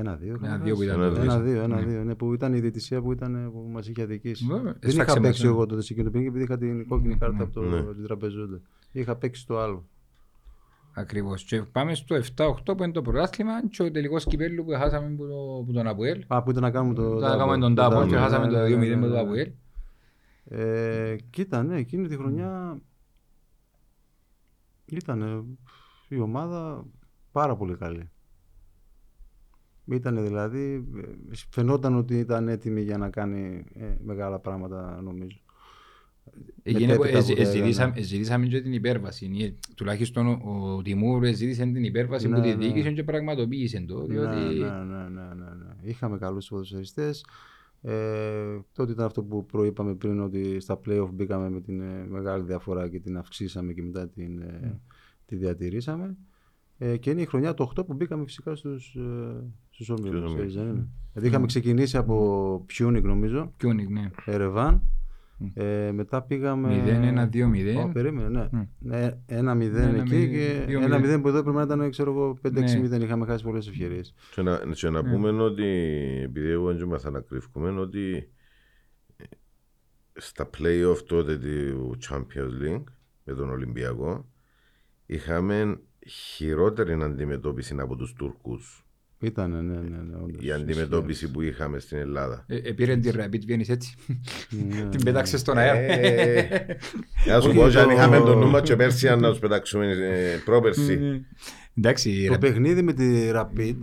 ένα-δύο. Ένα-δύο κανένα. που ήταν το Ένα-δύο, ένα-δύο. Ναι, που ήταν η διαιτησία που, ήταν, που μας είχε αδικήσει. Βέβαια, Δεν έσφαξε είχα μας, παίξει ναι. εγώ τότε σε εκείνο το παιχνίδι επειδή είχα την κόκκινη κάρτα από το, Ναι. την τραπεζούντα. Είχα παίξει το άλλο. Ακριβώς. Και πάμε στο 7-8 που είναι το πρωτάθλημα και ο τελικός κυπέλλου που χάσαμε που, το, που τον Αποέλ. Α, που ήταν να κάνουμε το. Θα κάνουμε τον το Τάπο double. και χάσαμε Ναι, το ναι, 2-0 ναι, με ναι, το ναι. Αποέλ. Ε, κοίτα, ναι, εκείνη τη χρονιά ήταν η ομάδα πάρα πολύ καλή. Ήταν δηλαδή, ε, φαινόταν ότι ήταν έτοιμη για να κάνει ε, μεγάλα πράγματα νομίζω. Ζητήσαμε- έκανα. ζητήσαμε και την υπέρβαση. Ε, Τουλάχιστον ο, ο Τιμούρ ζήτησε την υπέρβαση Ναι, που τη ναι. διοίκησε και πραγματοποίησε το. Διότι Ναι, ναι, ναι, ναι, ναι, ναι. Είχαμε καλούς ποδοσφαιριστές. Ε, τότε ήταν αυτό που προείπαμε πριν ότι στα play-off μπήκαμε με την ε, μεγάλη διαφορά και την αυξήσαμε και μετά την, ε, τη διατηρήσαμε. Ε, και είναι η χρονιά το 8 που μπήκαμε φυσικά στους, ε, στους ομίλους. ομίλους. έτσι δεν είναι. Δηλαδή είχαμε ξεκινήσει από Πιούνικ νομίζω, Κιόνικ, ναι. Ερεβάν. Ε, μετά πήγαμε... 0-1-2-0. Ω, περίμενε, ναι. ναι. Ένα 0 Ένα εκεί μηδέν, και δύο ένα μηδέν. 0 που εδώ πρέπει να ήταν ξέρω εγώ 5-6-0. Ναι. Είχαμε χάσει πολλές ευκαιρίες. Και να, και να πούμε ότι, επειδή εγώ δεν μάθα να κρύβουμε, ότι ε, στα play-off τότε του Champions League με τον Ολυμπιακό είχαμε χειρότερη αντιμετώπιση από τους Τούρκους. Ήτανε, ναι, ναι, ναι. όντως. Η αντιμετώπιση που είχαμε στην Ελλάδα. Ε, ε, πήρε την Rapid Vienna έτσι. Ναι, Την πέταξες στον αέρα. Ε, Να σου Όχι, πω, και αν το- είχαμε τον νου μας και πέρσι αν να τους πετάξουμε ε, πρόπερσι. Εντάξει, η Το Rapid- παιχνίδι με τη Rapid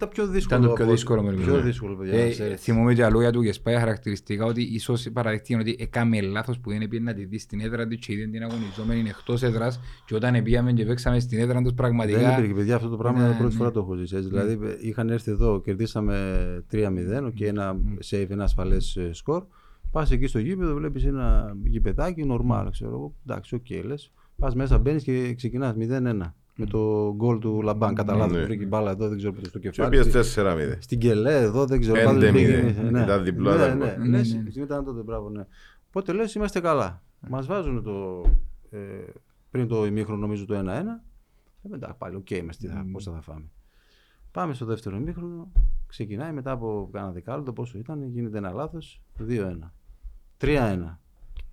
ήταν πιο δύσκολο. Ήταν το πιο από- δύσκολο με Πιο ναι. δύσκολο, παιδιά. Ε, να ε, ξέρεις. θυμούμαι και τα λόγια του και σπάει χαρακτηριστικά ότι ίσως παραδεχτεί ότι έκαμε λάθος που δεν πήγε να τη δει στην έδρα του και είδε την αγωνιζόμενη εκτός έδρας και όταν πήγαμε και παίξαμε στην έδρα τους Δεν πραγματικά υπήρχε, παιδιά, αυτό το πράγμα Ναι, πρώτη ναι. φορά το έχω ζήσει. έτσι. Δηλαδή, είχαν έρθει εδώ, κερδίσαμε 3-0 και ένα safe, ένα ασφαλές σκορ. Πας εκεί στο γήπεδο, βλέπεις ένα γηπεδάκι, normal, ξέρω εγώ. Εντάξει, οκ, λες. Πας μέσα, μπαίνεις και ξεκινάς 0-1. Με το γκολ του Λαμπάν. Κατά λάθο, Ναι. βρήκε μπάλα εδώ, δεν ξέρω πού στο Και κεφάλι. πήγες Στη- 4-0. Στην Κελέ, εδώ δεν ξέρω. 5-0. πάντως πήγε- Ήταν διπλό Ναι, έδαφο. ναι, Ναι, ναι, ναι. ναι. Ήταν τότε, μπράβο, ναι. Οπότε λες, είμαστε καλά. Μας βάζουν το. Ε, πριν το ημίχρονο, νομίζω το 1-1. Ε, μετά πάλι, οκ, είμαστε, θα, πόσα θα φάμε. Πάμε στο δεύτερο ημίχρονο. Ξεκινάει μετά από κάνα δεκάλεπτο, πόσο ήταν, γίνεται ένα λάθος. 2-1. 3-1.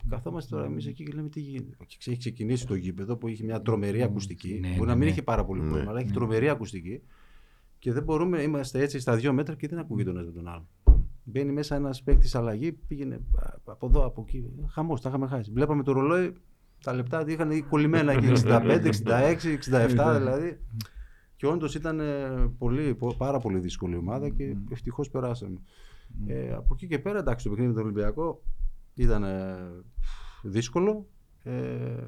Καθόμαστε τώρα εμείς εκεί και λέμε τι γίνεται. Και Έχει ξεκινήσει το γήπεδο που έχει μια τρομερή ακουστική. ναι, Μπορεί ναι, να μην ναι. έχει πάρα πολύ πρόβλημα, αλλά έχει τρομερή ακουστική. Και δεν μπορούμε, είμαστε έτσι στα δύο μέτρα και δεν ακούγεται ο ένας με τον άλλο. Μπαίνει μέσα ένας παίκτης αλλαγή, πήγαινε α, από εδώ, από εκεί. Χαμός, τα είχαμε χάσει. Βλέπαμε το ρολόι, τα λεπτά είχαν κολλημένα εκεί 65, 66, 67 δηλαδή. Και όντως ήταν ε, πολύ, πο- πάρα πολύ δύσκολη ομάδα και ευτυχώς περάσαμε. Ε, από εκεί και πέρα, εντάξει, το παιχνίδι με τον Ολυμπιακό ήταν ε, δύσκολο. Ε,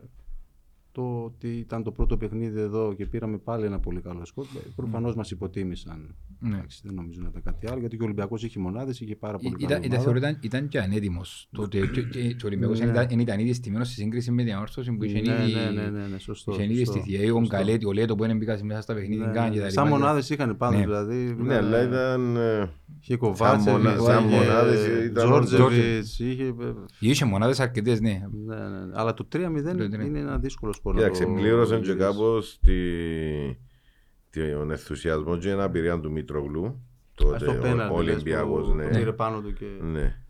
το ότι ήταν το πρώτο παιχνίδι εδώ και πήραμε πάλι ένα πολύ καλό σκορ. Προφανώς μας υποτίμησαν. Ναι. Εντάξει, δεν νομίζω να ήταν κάτι άλλο γιατί και ο Ολυμπιακός είχε μονάδες, είχε πάρα πολύ Ήταν, καλή ήταν, ομάδα. θεωρώ ήταν, ήταν και ανέτοιμος. Το ότι και- και- και ο Ολυμπιακός Ναι. δεν ήταν, δεν ήταν ήδη στημένος σε σύγκριση με την ανόρθωση που είχε Ναι, ήδη ναι, ναι, ναι, ναι, σωστό, είχε ήδη σωστό, στηθεί. Ο σωστό. Γκαλέτη, ο Λέτο που δεν μπήκας μέσα στα παιχνίδια Ναι, καν ναι, και τα Σαν λοιπά. μονάδες είχαν πάντω Ναι. δηλαδή. Ναι, αλλά ήταν. ε, Είχε Σαν Κοβάτσεβιτς, μονα- σαν μονάδες ήταν Τζόρτζεβιτς, είχε. Είχε μονάδες αρκετές, ναι. Ναι, ναι, ναι. Αλλά το 3-0 Το τρία. είναι ένα δύσκολο σκορ. να Κοίταξε, το πλήρωσαν και διαχειριστείς. κάπως τον ενθουσιασμό και την απειρία του Μήτρογλου. Τότε Στο ο πέναλτι, ο λες, Ολυμπιακός, που ναι. το πήρε πάνω του και... Ναι.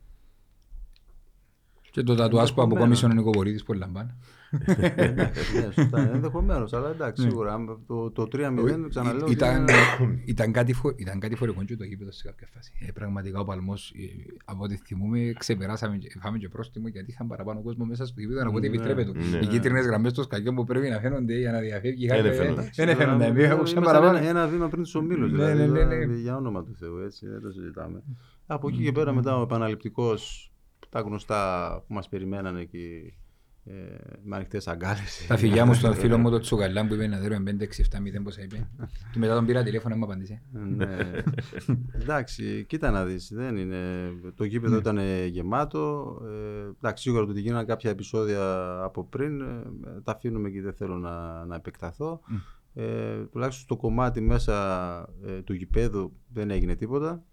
Και το τατουάζ που Ενδεχομένα. αποκόμισε ο Νικοπορίδης που λαμπάνε. Ναι, σωστά, ενδεχομένως, αλλά εντάξει, σίγουρα. αν Το, το 3-0 ξαναλέω. ότι Ήταν, είναι- ήταν, κάτι, φο, ήταν κάτι φορικό και το γήπεδο σε κάποια φάση. Ε, πραγματικά ο Παλμός, ε, από ό,τι θυμούμε, ξεπεράσαμε και φάμε και πρόστιμο γιατί είχαν παραπάνω κόσμο μέσα στο γήπεδο από ό,τι Ναι, επιτρέπεται. ναι. Οι κίτρινες γραμμές των σκαγιών που πρέπει να φαίνονται για να διαφεύγει. Δεν είχαν- φαίνονται. Δεν φαίνονται. Εμείς Ήμασταν ακούσαμε ένα, παραπάνω. ένα βήμα πριν τους ομίλους. Ναι, δηλαδή, ναι, ναι, ναι. δηλαδή, Για όνομα του Θεού, έτσι, δεν το συζητάμε. Από εκεί και πέρα, μετά ο επαναληπτικός, τα γνωστά που μας περιμένανε εκεί. Ε, με ανοιχτέ αγκάλες. Τα φιλιά μου στον φίλο μου τον Τσουκαλάν που είπε να δέρουμε 5-6-7-0 πόσα είπε. Και μετά τον πήρα τηλέφωνο να μου απαντήσει. ναι. εντάξει, κοίτα να δεις, δεν είναι. Το γήπεδο ήταν γεμάτο. Ε, εντάξει, σίγουρα το ότι γίνανε κάποια επεισόδια από πριν, ε, τα αφήνουμε και δεν θέλω να, να επεκταθώ. Ε, τουλάχιστον στο κομμάτι μέσα ε, του γηπέδου δεν έγινε τίποτα.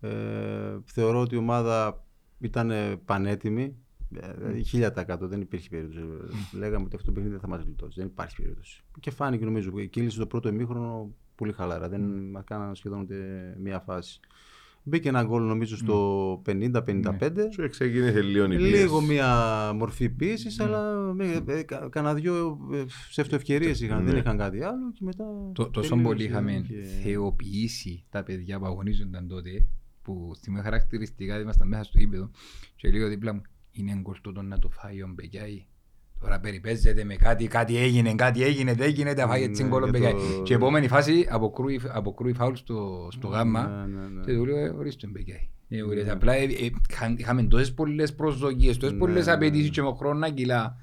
Ε, θεωρώ ότι η ομάδα ήταν πανέτοιμη. Ε, δηλαδή, 1000% δεν υπήρχε περίπτωση. Λέγαμε ότι αυτό το παιχνίδι δεν θα μας γλιτώσει. Δεν υπάρχει περίπτωση. Και φάνηκε νομίζω. Κύλησε το πρώτο ημίχρονο πολύ χαλαρά. Δεν μα κάνανε σχεδόν ούτε μία φάση. Μπήκε ένα γκολ νομίζω στο 50-55. Σου ξεκίνησε λίγο η πίεση. Λίγο μια μορφή πίεσης, αλλά με, ε, κα- κανένα δυο ε, ψευτοευκαιρίες είχαν. Δεν Ναι. είχαν κάτι άλλο και μετά. Το- Τόσο τελείωσε πολύ είχαμε και- θεοποιήσει τα παιδιά που αγωνίζονταν τότε, που στιγμή χαρακτηριστικά ήμασταν μέσα στο ύπεδο και λίγο δίπλα μου, είναι γκολ τούτο να το φάει ο Μπεκιάη. Τώρα περιπέζεται με κάτι, κάτι έγινε, κάτι έγινε, δεν έγινε, τα φάει έτσι Ναι, γκολ ο και Μπεκιάη. το- Και η επόμενη φάση αποκρούει, αποκρούει φάουλ στο, στο γάμμα Ναι, ναι, ναι. και του λέω «Ε, ορίστε τον Μπεκιάη. Ε, ορίστε, Απλά ε, ε, είχαν- είχαμε τόσες πολλές προσδοκίες, τόσες Ναι, πολλές ναι, απαιτήσεις και με χρόνο να κυλά.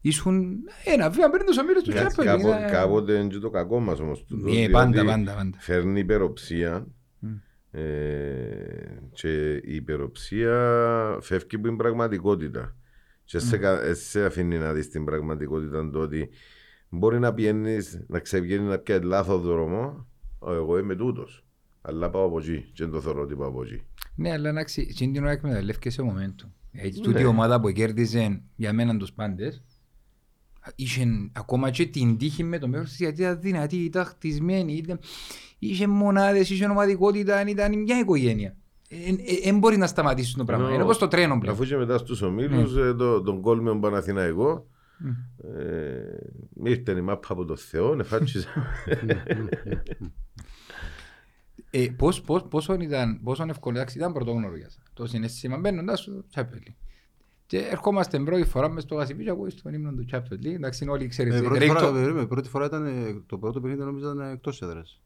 Ήσουν ένα βήμα πριν τους ομίλους του Εντάξει, Champions League. κάποτε- Ήταν- Κάποτε είναι και το κακό μας όμως. τούτο, Ναι, διότι πάντα, πάντα, πάντα. Φέρνει υπεροψία Μμ. Ε, και η υπεροψία φεύγει από την πραγματικότητα. Και σε, κα- σε αφήνει να δεις την πραγματικότητα το ότι μπορεί να πιένεις, να ξεβγαίνει να πιάνει λάθος δρόμο, «Ω, εγώ είμαι τούτος. Αλλά πάω από εκεί και δεν το θεωρώ ότι πάω από εκεί. Ναι, αλλά εντάξει, εκείνη την ώρα εκμεταλλεύκε σε momentum. Έτσι, Ναι. τούτη η ομάδα που κέρδιζε για μένα τους πάντες, είχε ακόμα και την τύχη με το μέρος της γιατί ήταν δυνατή, ήταν χτισμένη, ήταν, είχε μονάδες, είχε ομαδικότητα, ήταν μια οικογένεια. Δεν μπορεί να σταματήσει το πράγμα. Ενώ- Είναι όπως το τρένο πλέον. Αφού και μετά στους ομίλους, Ναι. ε, το, τον κόλ με τον Παναθηναϊκό, ε, ήρθε η μάπα από το Θεό, εφάτσιζε. Ε, πώς, πώς, πόσο ήταν, πόσο εύκολο, εντάξει, ήταν πρωτόγνωρο για σας. Το συναίσθημα μπαίνοντας στο Champions League. Και ερχόμαστε πρώτη φορά μες στο Γασιπί και ακούεις τον ύμνο του Champions League. Εντάξει, όλοι ξέρετε. Ε, πρώτη, ρίκτο- φορά, περίμενε, πρώτη φορά ήταν ε, το πρώτο παιχνίδι νομίζω ήταν εκτός έδρας.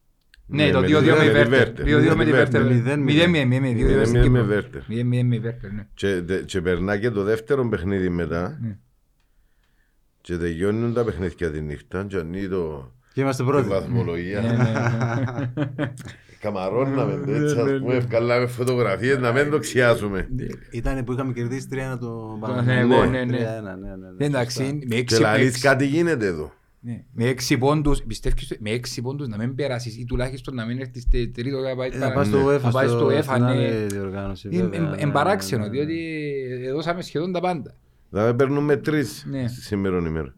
Ναι, το με 2-2 τη με Βέρτερ, Βέρτερ. με 2-2 τη με τη Βέρτερ. Βέρτερ. Μηδέν, 0-0 με Μηδέν, Βέρτερ. μηδέν με Βέρτερ. 0-0 με Βέρτερ, ναι. Και, τε- και περνά και το δεύτερο παιχνίδι μετά Ναι. και τελειώνουν τα παιχνίδια τη νύχτα και ανοίγει το Και είμαστε τη πρώτοι. Ναι, βαθμολογία. ναι, ναι. Καμαρώναμε το έτσι, Ναι, ας ναι, πούμε, ναι. ευκαλάμε φωτογραφίες να μην το ξιάσουμε. Ήταν που είχαμε κερδίσει 3-1 το Παναθηναϊκό, ναι, ναι. 3-1, ναι, ναι, ναι, Εντάξει, σωστά. με Και έξι- με λαλείς έξι- κάτι γίνεται εδώ. ναι, με έξι πόντους, πιστεύεις με έξι πόντους να μην περάσεις ή τουλάχιστον να μην έρθεις τε- τρίτο για να πάει Ε, Να πάει στο να UEFA, πάει στο στο- UEFA, στην ναι. άλλη διοργάνωση. Είναι βέβαια, ναι, εν- παράξενο, ναι, ναι. διότι δώσαμε σχεδόν τα πάντα. Δηλαδή παίρνουμε τρεις Ναι. στη σήμερα ημέρα.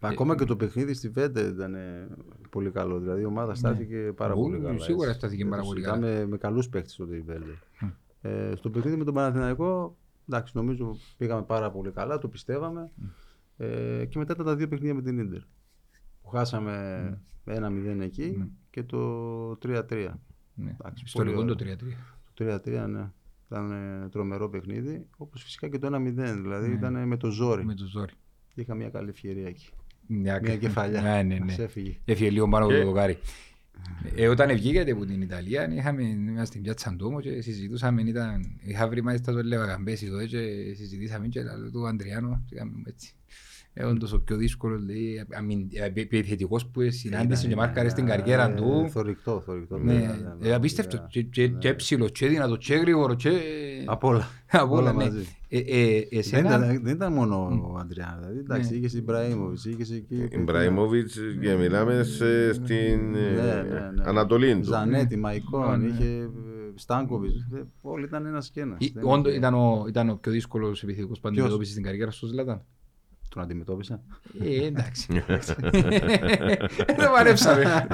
Ακόμα και το παιχνίδι στη Βέντε ήταν ε, πολύ καλό. Δηλαδή η ομάδα στάθηκε πάρα Ου, πολύ καλά. σίγουρα έτσι. στάθηκε Δεν πάρα το πολύ συζητάμε, καλά. Με καλούς παίχτε τότε η Βέντε. Ε, στο παιχνίδι με τον Παναθηναϊκό, εντάξει, νομίζω πήγαμε πάρα πολύ καλά, το πιστεύαμε. Ε, και μετά ήταν τα δύο παιχνίδια με την Ίντερ. Που χάσαμε 1-0 εκεί και το 3-3. Ναι. Εντάξει, Στο πολύ λιγόν το ωραίο. 3-3. Το 3-3, ναι. Ήταν ε, τρομερό παιχνίδι. Όπως φυσικά και το 1-0. Δηλαδή ήταν με το ζόρι. Ναι. Με το ζόρι. Είχα μια καλή ευκαιρία εκεί. Μια Μια κεφαλιά. Ναι, ναι, Μας ναι. έφυγε. Έφυγε λίγο πάνω από Και- το δοκάρι. Ε, όταν βγήκατε από την Ιταλία, είχαμε, είμαστε στην πιάτσα Αντόμο και συζητούσαμε, ήταν, είχα βρει μάλιστα τον Λέβα Καμπέση εδώ και συζητήσαμε και λέω του Αντριάνο, και κάνουμε έτσι. Ε, όντως ο πιο δύσκολος, λέει, αμυν- ε, επι- επιθετικός που συνάντησε και μάρκαρες στην καριέρα του. Θορυκτό, θορυκτό. Ναι, ε, απίστευτο. Και- και- Και ψηλό, και δυνατό, και γρήγορο, και... Από όλα. Από όλα, όλα ναι. μαζί. Ε, ε, Δεν εσένα- ήταν, δεν ήταν μόνο ο Αντριάν. Δηλαδή, εντάξει, Ναι. είχες Ιμπραήμοβιτ, είχες εκεί. Ιμπραήμοβιτς και μιλάμε σε- στην ε, Ναι, ναι, ναι. Ανατολή του. Ζανέτη, Μαϊκόν, Ναι, ναι. είχε Στάνκοβιτς. Όλοι ήταν ένας και ένας. Ή- όντως ήταν ο, ήταν ο πιο δύσκολος επιθετικός που Ποιος; αντιμετώπισε στην καριέρα σου, Ζλάταν; Τον αντιμετώπισα. Ε, εντάξει. Δεν το παλέψαμε.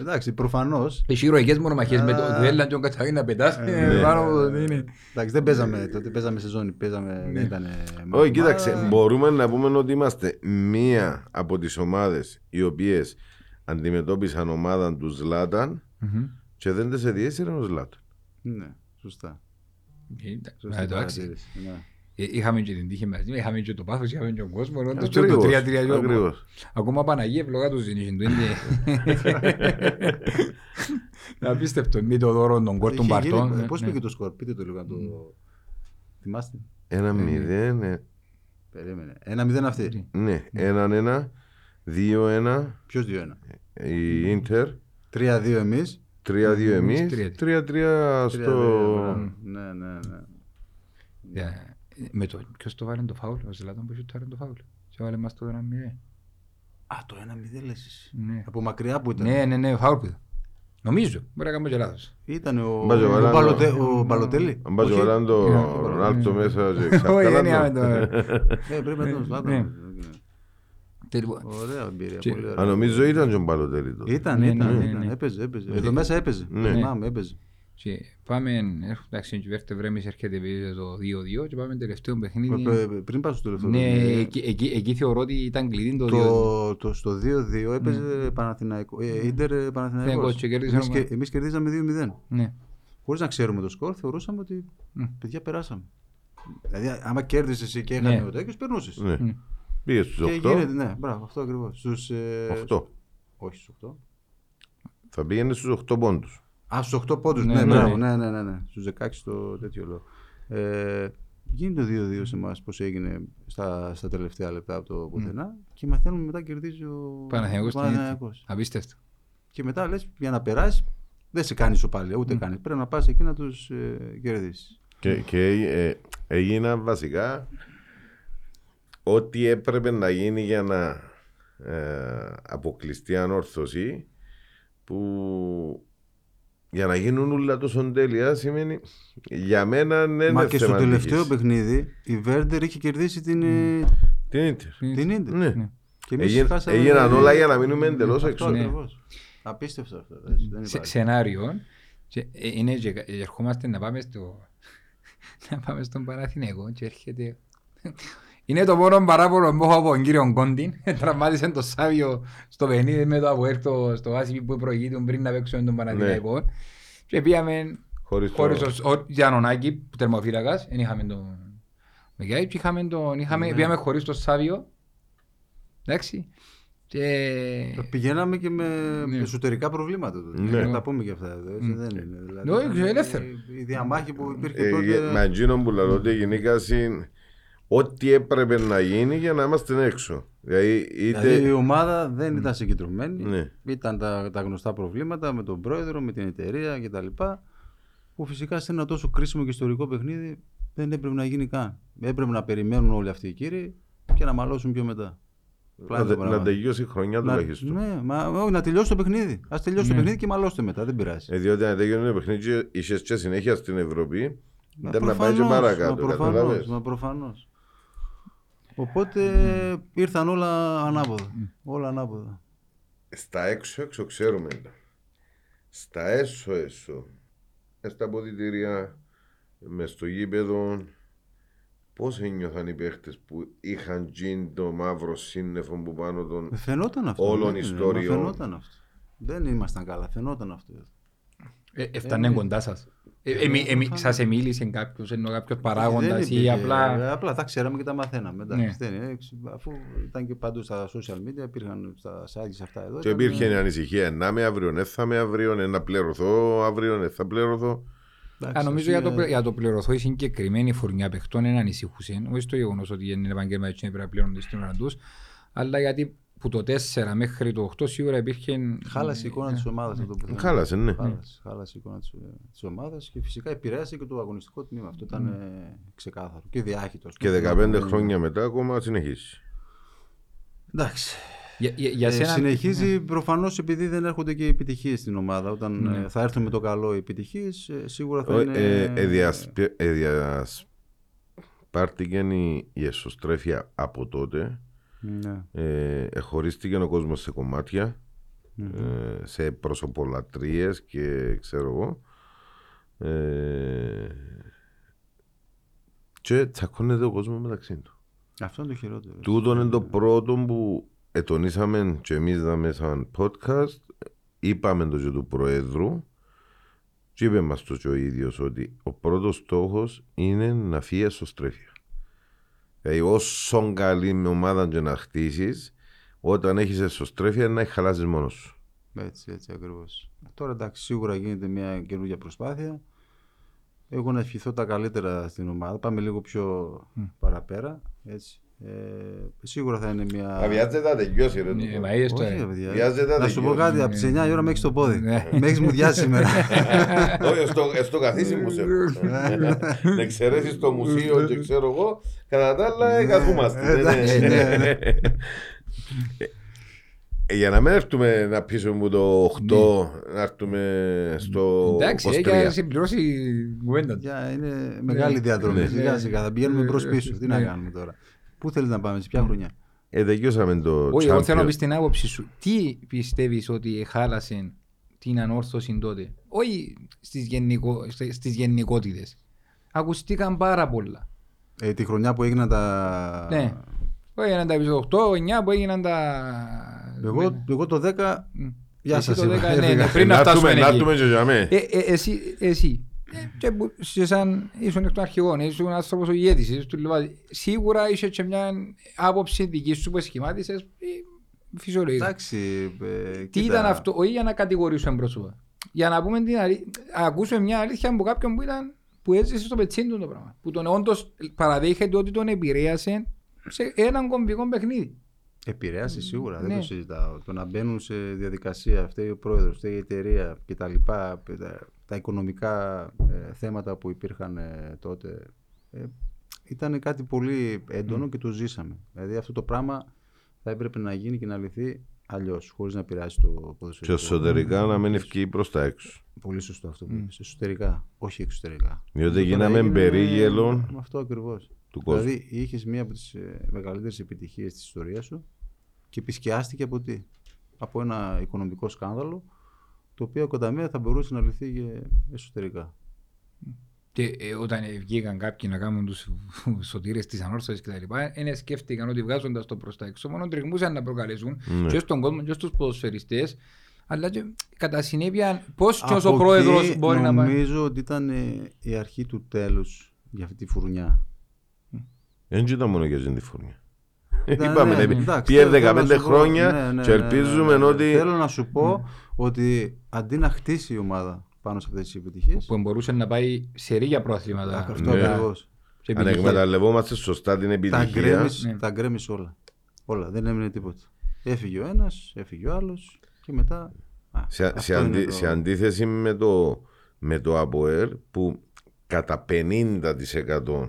Εντάξει, προφανώς. Έχει ηρωικές μονομαχίες με το Α. Δουέλλα και τον Κατσαρί να πετάς. ναι. ε, πάνω από το- είναι. Εντάξει, δεν παίζαμε τότε, παίζαμε σε ζώνη. Παίζαμε, δεν ήταν. Όχι, κοίταξε, μπορούμε να πούμε ότι είμαστε μία από τις ομάδες οι οποίες αντιμετώπισαν ομάδα του Ζλάταν Μμμ. και δεν τις εδιέσυρε ο Ζλάταν. Ναι, σωστά. Ε, εντάξει, Σωστή ε, εντάξει. παρατήρηση, ναι. Ε, Είχαμε και την τύχη μαζί, είχαμε και το πάθος, είχαμε και τον κόσμο. όντως, και Ακριβώς, το 3-3 και ο- ακριβώς. Ακόμα Παναγία ευλογά τους ζήνει. Απίστευτο, μη το δώρο των κόρτων Είχε γίνει- παρτών. ναι, Πώς ναι. πήγε το σκορ, πείτε το λίγο να το. Θυμάστε. Ένα μηδέν, ε, Περίμενε. Ένα μηδέν αυτή. ναι, έναν ένα, δύο ένα, Ποιος δύο ένα; η Ίντερ, Τρία δύο εμείς. τρία δύο Εμείς, εμείς, τρία- τρία τρία στο... Ναι, ναι, ναι. Ε, Με το, ποιος το βάλει το φάουλ, ο Ζελάτων που είχε το βάλει το φάουλ. Και βάλε μας το ένα μηδέν. Α, το ένα μηδέν λες εσύ. Ναι. Από μακριά που ήταν. Ναι, ναι, ναι, φάουλ που ήταν. Νομίζω, μπορεί να κάνω και λάθος. Ήταν ο, Μπάζε ο, Βαλάνο. Μπαλοτε, ο Μπαλοτέλη. Αν πας Όχι. βάλαν το Ναι, Ρονάλτο ναι. μέσα και Όχι, ξαφκάλαν δεν είχαμε το. το... Ναι, πρέπει να τον Ναι. Ζλάταν. Τέλος, Ωραία εμπειρία. Και- Πολύ Α, ωραία. νομίζω ήταν και ο Μπαλοτέλη τότε. Ήταν, Ναι, ήταν, ναι, ήταν. ναι. Έπαιζε, έπαιζε. Ναι. Εδώ μέσα έπαιζε. Ναι. Θυμάμαι, έπαιζε. Και πάμε, έρχονται, εντάξει, η Βέρτε Βρέμις έρχεται επειδή το 2-2 και πάμε τελευταίο παιχνίδι. Πε- πε- Πριν πάω στο τελευταίο. Ναι, παιχνίδι, εκεί, εκεί, εκεί θεωρώ ότι ήταν κλειδί το 2-2. Το, το, στο 2-2 έπαιζε Παναθηναϊκό. Ε, Ίντερ ε, Παναθηναϊκός. Παναθηναϊκός και κέρδισε Εμείς, ένα- και- εμείς κερδίζαμε 2-0. Ναι. Χωρίς να ξέρουμε το σκορ, θεωρούσαμε ότι Μμ. παιδιά περάσαμε. Δηλαδή, άμα κέρδισες εσύ και έχανε Ναι. ο τέτοιο, περνούσες. Ναι. Μμ. Πήγες στους Και 8. γίνεται, ναι, μπράβο, αυτό ακριβώς. Στους. Ε, 8. όχι στους 8. Θα πήγαινε στους 8 πόντους. Α, στους 8 πόντους. Ναι, Ναι, ναι, μπράβο, ναι. ναι, ναι, ναι, ναι. Στους 16 το τέτοιο λέω. Ε, γίνεται το 2-2 σε εμάς, πώς έγινε στα, στα τελευταία λεπτά από το πουθενά. Και μαθαίνουμε μετά κερδίζει ο Παναθηναϊκός ο την Παναθηναϊκός. Απίστευτο. Και μετά λες, για να περάσεις, δεν σε κάνει ισοπαλία, ούτε κάνει. Πρέπει να πας εκεί να τους ε, κερδίσεις. Και, και ε, έγιναν βασικά ό,τι έπρεπε να γίνει για να ε, αποκλειστεί ανόρθωση που για να γίνουν όλα τόσο τέλεια σημαίνει για μένα ναι, Μα είναι και στο θέμα τελευταίο τύχης. παιχνίδι η Βέρντερ είχε κερδίσει την, ε, Τι είναι είτε. την Ίντερ. Ναι. Ναι. Και εμείς Έγινε- χάσαμε- έγιναν όλα για να μείνουμε εντελώς Αυτό έξω. Ναι. ακριβώς. Απίστευτο αυτό. έτσι, δεν Σε, υπάρχει. σενάριο. Και, ε, είναι και, και ερχόμαστε να πάμε στο να πάμε στον Παναθηναϊκό και έρχεται είναι το μόνο παράπονο που έχω από τον κύριο Κόντιν τραυμάτισε τον Σάβιο στο παιχνίδι με το αποέρτο στο Άσιπι που προηγείται πριν να παίξουμε τον Παναθηναϊκό και πήγαμε Χωρίς το- χωρίς ο, ο Γιάννονάκη που τερμοφύλακας δεν είχαμε τον Μεγιάη και είχαμε τον είχαμε, Ναι. πήγαμε χωρίς τον Σάβιο εντάξει και Πηγαίναμε και με Ναι. εσωτερικά προβλήματα τότε. Ναι. Να τα πούμε και αυτά εδώ. Έτσι, δεν είναι. Δηλαδή, Όχι, ήταν ελεύθερα. η- Η διαμάχη που υπήρχε Ε, τότε. με εκείνον που λέω ότι γενικά συν ό,τι έπρεπε να γίνει για να είμαστε έξω. Δηλαδή είτε... Δηλαδή η ομάδα δεν ήταν συγκεντρωμένη. Ναι. Ήταν τα, τα γνωστά προβλήματα με τον πρόεδρο, με την εταιρεία κτλ. Που φυσικά σε ένα τόσο κρίσιμο και ιστορικό παιχνίδι δεν έπρεπε να γίνει καν. Έπρεπε να περιμένουν όλοι αυτοί οι κύριοι και να μαλώσουν πιο μετά. Απλά να, είναι το τε- να πράγμα. τελειώσει η χρονιά Να- τουλάχιστον. Ναι, μα, όχι, να τελειώσει το παιχνίδι. Α τελειώσει το Ναι. παιχνίδι και μαλώστε μετά. Δεν πειράζει. Ε, διότι αν τελειώνει το παιχνίδι, είσαι και συνέχεια στην Ευρώπη, Μα ήταν να πάει και προφανώς, παρακάτω. Μα προφανώς, Καταλάβες. μα προφανώς. Οπότε ήρθαν όλα ανάποδα. Όλα ανάποδα. Στα έξω έξω ξέρουμε τα. Στα έσω έσω, μες στα αποδητήρια, μες στο γήπεδο, πώς ένιωθαν οι παίχτες που είχαν τζιν το μαύρο σύννεφο που πάνω των... Ε, Φαινόταν αυτό. Όλων ναι, ιστοριών. μα Φαινόταν αυτό. Δεν ήμασταν καλά. Φαινόταν αυτό. Ε, Έφτανε ναι. κοντά σας. Ε, εμι- εμι- Σας εμίλησε κάποιος, ενώ κάποιος Δεν παράγοντας ή υπήρχε, απλά... ε, απλά τα ξέραμε και τα μαθαίναμε. Εντάξει, Ναι. δεν είναι, εξ- αφού ήταν και παντού στα social media, υπήρχαν στα sites αυτά εδώ. Και ήταν, υπήρχε ε, η ανησυχία, να είμαι αύριο, δεν θα είμαι αύριο, ναι, να πληρωθώ αύριο, δεν θα πληρωθώ. εντάξει, Α, νομίζω για το, είναι- πλε- για το πληρωθώ η συγκεκριμένη φουρνιά παιχτών δεν ανησυχούσε. Όχι στο γεγονός ότι είναι επαγγέλμα έτσι πρέπει να πληρώνονται στην ώρα τους, αλλά γιατί που το 4 μέχρι το 8 σίγουρα υπήρχε. Χάλασε η εικόνα της ομάδας αυτό που θέλαμε. Χάλασε, ναι. Χάλασε, χάλασε η εικόνα της ομάδας και φυσικά επηρέασε και το αγωνιστικό τμήμα. Αυτό ήταν ε, ξεκάθαρο. Και διάχυτο. Και 15 χρόνια μετά ακόμα συνεχίσει. Εντάξει. Για, για, για Ε, σένα, συνεχίζει προφανώς επειδή δεν έρχονται και επιτυχίες στην ομάδα. Όταν Ναι. ε, θα έρθουν με το καλό οι επιτυχίες, σίγουρα θα Ε, είναι. ε, εδιασπε- εδιασπάσαν πάρτηκε η, η εσωστρέφεια από τότε. Ναι. Ε, εχωρίστηκε ο κόσμος σε κομμάτια, ε, σε προσωπολατρίες και ξέρω εγώ. Ε, και τσακώνεται ο κόσμος μεταξύ του. Αυτό είναι το χειρότερο. Τούτο είναι το πρώτο που ετονίσαμε και εμείς δάμε σαν podcast. Είπαμε το και του Προέδρου και είπε μας το και ο ίδιος ότι ο πρώτος στόχος είναι να φύγει εσωστρέφεια. Δηλαδή όσο καλή με ομάδα και να χτίσεις, όταν έχεις εσωστρέφεια να χαλάσεις μόνος σου. Έτσι, έτσι ακριβώς. Τώρα εντάξει, σίγουρα γίνεται μια καινούργια προσπάθεια. Εγώ να ευχηθώ τα καλύτερα στην ομάδα. Πάμε λίγο πιο παραπέρα. Έτσι. Ε, σίγουρα θα είναι μια. Αβιάζεται να τελειώσει ρε. Ναι, μα είδες το, Όχι, ε. ρε παιδιά. Βιάζεται να Να σου πω τελειώσει. κάτι, από τις 9 η ώρα με έχεις το πόδι. Ναι. Με έχεις μουδιάσει σήμερα. Όχι, στο, στο καθίσι μου σε έχω. Να εξαιρέσεις το μουσείο και ξέρω εγώ, κατά τα άλλα ε, καθούμαστε. Ναι, ναι. εντάξει, ναι, ναι. Ε, Για να μην έρθουμε να πείσουμε μου το 8, να έρθουμε στο Εντάξει, 23. έχει να συμπληρώσει η κουβέντα του. Για, είναι μεγάλη διαδρομή. Ναι. Σιγά σιγά θα πηγαίνουμε Ναι. μπρο πίσω. Τι να Ναι. κάνουμε τώρα. Πού θέλεις να πάμε, σε ποια χρονιά; Ε, τελειώσαμε το Όχι, εγώ θέλω να Champions. πεις την άποψη σου. Τι πιστεύεις ότι χάλασε την Ανόρθωση τότε; Όχι στις, γενικο, στις γενικότητες. Ακουστήκαν πάρα πολλά. Ε, τη χρονιά που έγιναν τα. Ναι. Που έγιναν τα επεισόδια 8, 9 που έγιναν τα... Εγώ, εγώ το 10. Μμ. Γεια Εσύ σας, το είπα. 10, ναι, ναι, Έφυγα. πριν να Να φτάσουμε έρθουμε- να εκεί. έρθουμε και για μέ. Ε, ε, εσύ, εσύ. Ε, και που- σε σαν ήσουν εκ των αρχηγών, ήσουν άνθρωπος ο ηγέτης, ήσουν του Λιβάδη. Σίγουρα είσαι και μια άποψη δική σου που σχημάτισες ε, φυσιολογικά. Εντάξει. ε, Τι κοίτα, ήταν αυτό, όχι για να κατηγορήσουμε πρόσωπα. Για να πούμε την αλήθεια, ακούσουμε μια αλήθεια από κάποιον που ήταν που έζησε στο πετσίν του το πράγμα. Που τον όντως παραδέχεται ότι τον επηρέασε σε έναν κομβικό παιχνίδι. Επηρέασε σίγουρα, δεν Ναι. το συζητάω. Το να μπαίνουν σε διαδικασία, φταίει ο πρόεδρος, φταίει η εταιρεία κτλ. Τα, τα οικονομικά ε, θέματα που υπήρχαν ε, τότε. Ε, ήταν κάτι πολύ έντονο και το ζήσαμε. Δηλαδή αυτό το πράγμα θα έπρεπε να γίνει και να λυθεί αλλιώς, χωρίς να πειράσει το Και ποδοσφαιρικό. εσωτερικά να μην ευκεί προς τα έξω. Πολύ σωστό αυτό που είπες. Εσωτερικά, όχι εξωτερικά. Διότι Αυτό τώρα γίναμε έγινε περίγελο με αυτό ακριβώς. του κόσμου. Δηλαδή είχες μία από τις μεγαλύτερες επιτυχίες της ιστορίας σου και επισκιάστηκε από τι; Από ένα οικονομικό σκάνδαλο το οποίο κατά μία θα μπορούσε να λυθεί και εσωτερικά. Και ε, όταν βγήκαν κάποιοι να κάνουν τους σωτήρες της ανόρθωσης και τα λοιπά, είναι σκέφτηκαν ότι βγάζοντας το προς τα έξω, μόνο τριγμούσαν να προκαλέσουν Ναι. και στον κόσμο και στους ποδοσφαιριστές, αλλά και κατά συνέπεια πώς και ως Από ο πρόεδρος εκεί μπορεί να πάει; Νομίζω ότι ήταν ε, η αρχή του τέλους για αυτή τη φουρνιά. Δεν ήταν μόνο για την φούρνια. Ήταν, Είπαμε, ναι, ναι, εντάξει, πήγε θέλω- θέλω να 15 σου πω- χρόνια ναι, ναι, και ναι, ναι, ελπίζουμε ναι. ότι Θέλω να σου πω ότι αντί να χτίσει η ομάδα πάνω σε αυτές τις επιτυχίες, Που μπορούσε να πάει σε ρίγια πρόθυματα. αυτό Ναι. ακριβώς. και αν επιτυχία. εκμεταλλευόμαστε σωστά την Τα επιτυχία. γκρέμεις, Ναι. τα γκρέμεις όλα. Όλα, δεν έμεινε τίποτα. Έφυγε ο ένας, έφυγε ο άλλος και μετά... Α, Σε, αυτό σε, είναι αντι- το- σε αντίθεση με το, με το ΑΠΟΕΡ που κατά 50%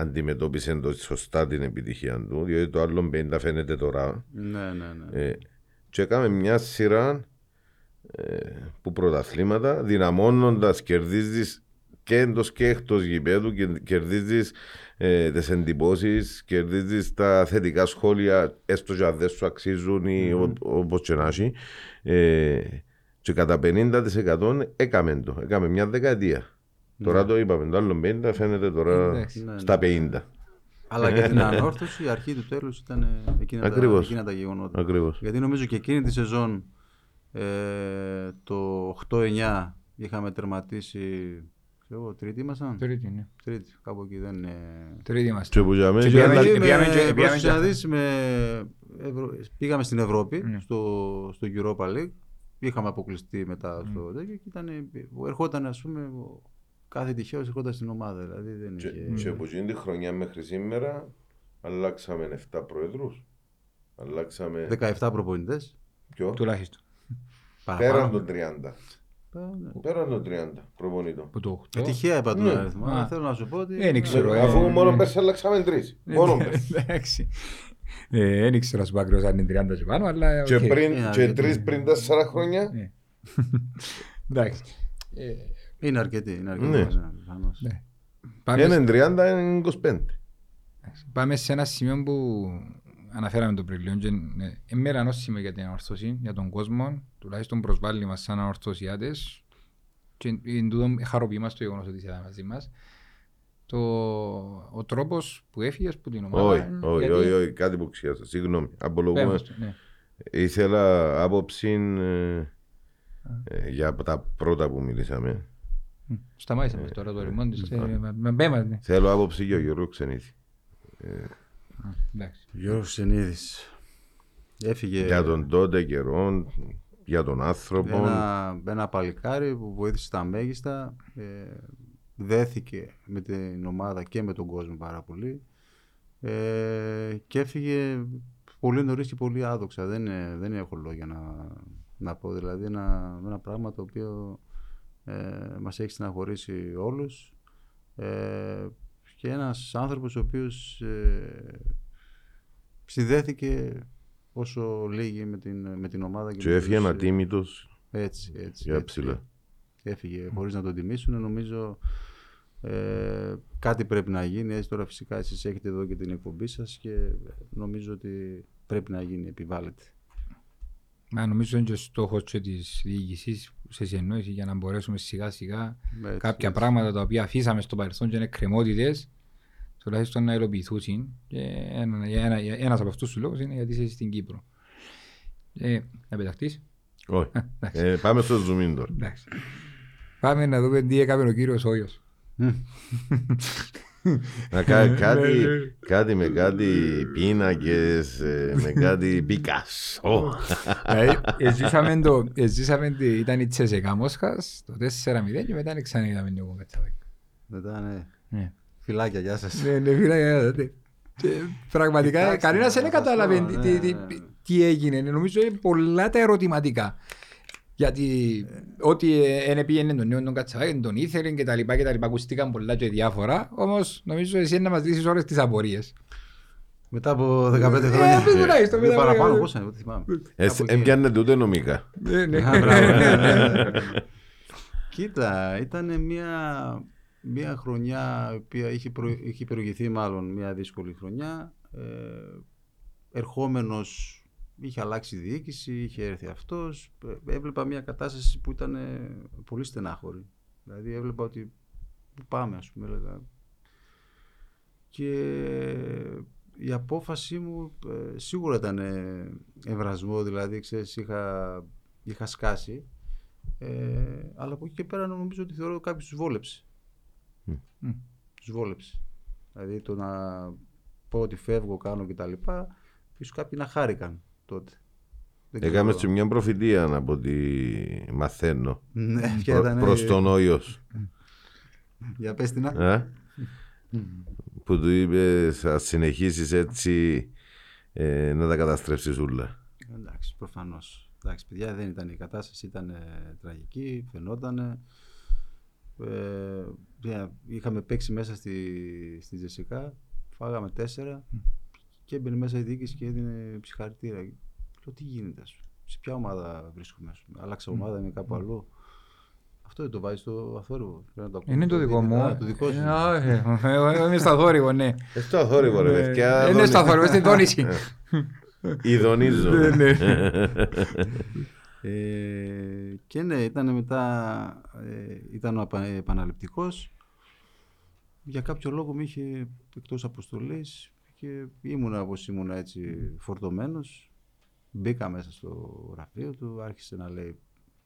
αντιμετώπισε το σωστά την επιτυχία του, διότι το άλλο 50% φαίνεται τώρα. Ναι, ναι, ναι. Ε, και έκαμε μια σειρά ε, που πρωταθλήματα δυναμώνοντας, κερδίζεις και εντός και εκτός γηπέδου και κερδίζεις ε, τις εντυπώσεις, κερδίζεις τα θετικά σχόλια έστω και αν δεν σου αξίζουν ή ο- όπως και να έχει ε, και κατά 50% έκαμε το, έκαμε μια δεκαετία. Τώρα το είπαμε, το άλλο 50 φαίνεται τώρα Εντάξει. Ναι, ναι. στα 50. Αλλά για την ανόρθωση η αρχή του τέλους ήταν ε, εκείνα, τα, Ακριβώς. εκείνα τα γεγονότα. Ακριβώς. Γιατί νομίζω και εκείνη τη σεζόν ε, το 8-9 είχαμε τερματίσει ξέρω εγώ, τρίτη ήμασταν; Τρίτη, ναι. Τρίτη, κάπου εκεί δεν είναι... Τρίτη Και είμαστε. που για μένα- Και και πήγαμε- άλλα- και- πήγαμε και- με, πήγαμε πρόσεξε και- να δεις, με Ευρω- πήγαμε στην Ευρώπη, Ναι. στο, στο Europa League. Είχαμε αποκλειστεί μετά στο τέτοιο και ήταν, ερχόταν ας πούμε ο- κάθε τυχαίος ερχόταν στην ομάδα. Δηλαδή δεν Και, είχε... και από εκείνη τη χρονιά μέχρι σήμερα αλλάξαμε 7 πρόεδρους. Αλλάξαμε 17 προπονητές. ποιο; Τουλάχιστον. Πέραν Παραπάνω. των 30. Ε, ναι. Πέραν των 30 προπονητών. Από το 8. Ε, τυχαία είπα τον Ναι. αριθμό. αλλά Α. θέλω να σου πω ότι. Δεν ξέρω, ε. Αφού μόνο ναι. πέρσι αλλάξαμε 3. Μόνο πέρσι. Εντάξει. Ε, Δεν ήξερα σου πω ακριβώς αν είναι 30 και πάνω, αλλά Και, οκ. πριν, Είναι και αρκετό. τρεις πριν 4 χρόνια. Ναι. Εντάξει. Ε, Είναι αρκετή. Είναι αρκετή. Ναι. Ναι. προφανώς. ναι. Πάμε, Είναι 30, είναι 25. πάμε σε ένα σημείο που αναφέραμε το πριν και είναι μέρα νόσημα για την ανορθώση, για τον κόσμο, τουλάχιστον προσβάλλει μας σαν ανορθωσιάτες και εν τούτο χαροποιεί μας το γεγονός ότι είσαι εδώ μαζί μας. Το, ο τρόπος που έφυγες που την ομάδα... Όχι, όχι, γιατί- όχι, όχι, κάτι που ξέχασα. Συγγνώμη, Πες απολογούμε. μας το, ναι. Ήθελα άποψη ε, ε, για τα πρώτα που μιλήσαμε. Μ, Σταμάτησε μας τώρα το ρημόν της. ε, μα- Μπέ μας, ναι. Θέλω άποψη για Γιώργο Ξενήθη. Α, εντάξει. Γιώργος Σενίδης. Έφυγε Για τον τότε καιρό, για τον άνθρωπο. ένα, ένα παλικάρι που βοήθησε τα μέγιστα. Ε, δέθηκε με την ομάδα και με τον κόσμο πάρα πολύ. Ε, και έφυγε πολύ νωρίς και πολύ άδοξα. Δεν, είναι- δεν έχω λόγια να, να πω. Δηλαδή ένα, ένα πράγμα το οποίο ε, μας έχει στεναχωρήσει όλους. Ε, και ένας άνθρωπος ο οποίος ε, συνδέθηκε όσο λίγοι με την, με την ομάδα. Και με έφυγε τους, ε, ανατίμητος έτσι, έτσι. για έτσι. ψηλά. Έφυγε χωρίς να τον τιμήσουν. Νομίζω ε, κάτι πρέπει να γίνει. Έτσι τώρα φυσικά εσείς έχετε εδώ και την εκπομπή σας και νομίζω ότι πρέπει να γίνει, επιβάλλεται. Μα νομίζω είναι και ο στόχος και της διοίκησης σε συνεννόηση για να μπορέσουμε σιγά σιγά Έτσι, κάποια έτσι. πράγματα τα οποία αφήσαμε στο παρελθόν και είναι κρεμότητες τουλάχιστον να υλοποιηθούν και ένα, για ένα, για ένας από αυτούς τους λόγους είναι γιατί είσαι στην Κύπρο. Ε, να πεταχτείς; Όχι. Α, εντάξει. Ε, πάμε στο zoom in τώρα. Εντάξει. Πάμε να δούμε τι έκανε ο κύριος Όγιος. Να κάνει Ναι, κάτι, ναι. κάτι με κάτι πίνακες, ε, με κάτι Πικασό. Δηλαδή, εζήσαμε το, εζήσαμε τη, ήταν η Τσεσεκά Μόσχας το 4-0 και μετά ξανά είδαμε λίγο Κατσαβέκ. Μετά ναι. Ναι. Φιλάκια, γεια σας. Ναι, ναι, φίλε, ναι. Και Πραγματικά Κοιτάξτε, κανένας να δεν σας κατάλαβε πω, τι- ναι, τι- ναι. τι- τι έγινε. Νομίζω είναι πολλά τα ερωτηματικά. Γιατί ό,τι δεν πήγαινε τον νέο τον Κατσαβάκη, τον ήθελε και τα λοιπά και τα λοιπά, ακουστήκαν πολλά και διάφορα. Όμως νομίζω εσύ να μας λύσεις όλες τις απορίες. Μετά από 15 Ε, χρόνια. πες τουλάχιστον, Ή μετά από- παραπάνω, πόσα είναι, δεν θυμάμαι. Ε, Κάπου εκεί. Έμπιανε ούτε νομικά. Ναι, ναι. Α, μπράβο, ναι, ναι, ναι. Κοίτα, ήταν μια, μια χρονιά η οποία είχε, προ, είχε προηγηθεί μάλλον μια δύσκολη χρονιά. Ε, ερχόμενος είχε αλλάξει η διοίκηση, είχε έρθει αυτός. Ε, Έβλεπα μια κατάσταση που ήταν ε, πολύ στενάχωρη. Δηλαδή έβλεπα ότι πού πάμε ας πούμε έλεγα. Και η απόφασή μου ε, σίγουρα ήταν ε, ευρασμό, δηλαδή ξέρεις είχα, είχα σκάσει. Ε, αλλά από εκεί και πέρα νομίζω ότι θεωρώ ότι κάποιος τους βόλεψε. Μμ. Τους βόλεψε. Δηλαδή το να πω ότι φεύγω, κάνω κτλ. Ίσως κάποιοι να χάρηκαν τότε. Δεν Έκαμε ξέρω. και μια προφητεία από ό,τι μαθαίνω. Ναι, ποια Προ, ήταν. προς τον Όιος. Για πες την. α. Ε; που του είπε θα συνεχίσεις έτσι ε, να τα καταστρέψεις όλα. Εντάξει, προφανώς. Εντάξει, παιδιά, δεν ήταν η κατάσταση, ήταν ε, τραγική, φαινόταν. Ε, yeah, είχαμε παίξει μέσα στη, στη Ζεσικά, φάγαμε τέσσερα και έμπαινε μέσα η διοίκηση και έδινε ψυχαρητήρα. Λέω, τι γίνεται, ας πούμε, σε ποια ομάδα βρίσκομαι, ας πούμε; άλλαξα ομάδα, είμαι κάπου αλλού. Αυτό δεν το βάζει στο αθόρυβο. Πρέπει να το Είναι το ακούσει, δικό μου. Α, το δικό σου. Ε, α, ε, Εγώ εγώ είμαι στα θόρυβο, ναι. Ε, στο αθόρυβο ρε παιδιά. Ε, Είναι στα θόρυβο, στην τόνιση. Ιδονίζω. Ναι, ναι. Ε, και ναι, ήταν μετά, ε, ήταν ο απα- επαναληπτικός. Για κάποιο λόγο με είχε εκτός αποστολής και ήμουνα όπως ήμουνα έτσι φορτωμένος. Μπήκα μέσα στο γραφείο του, άρχισε να λέει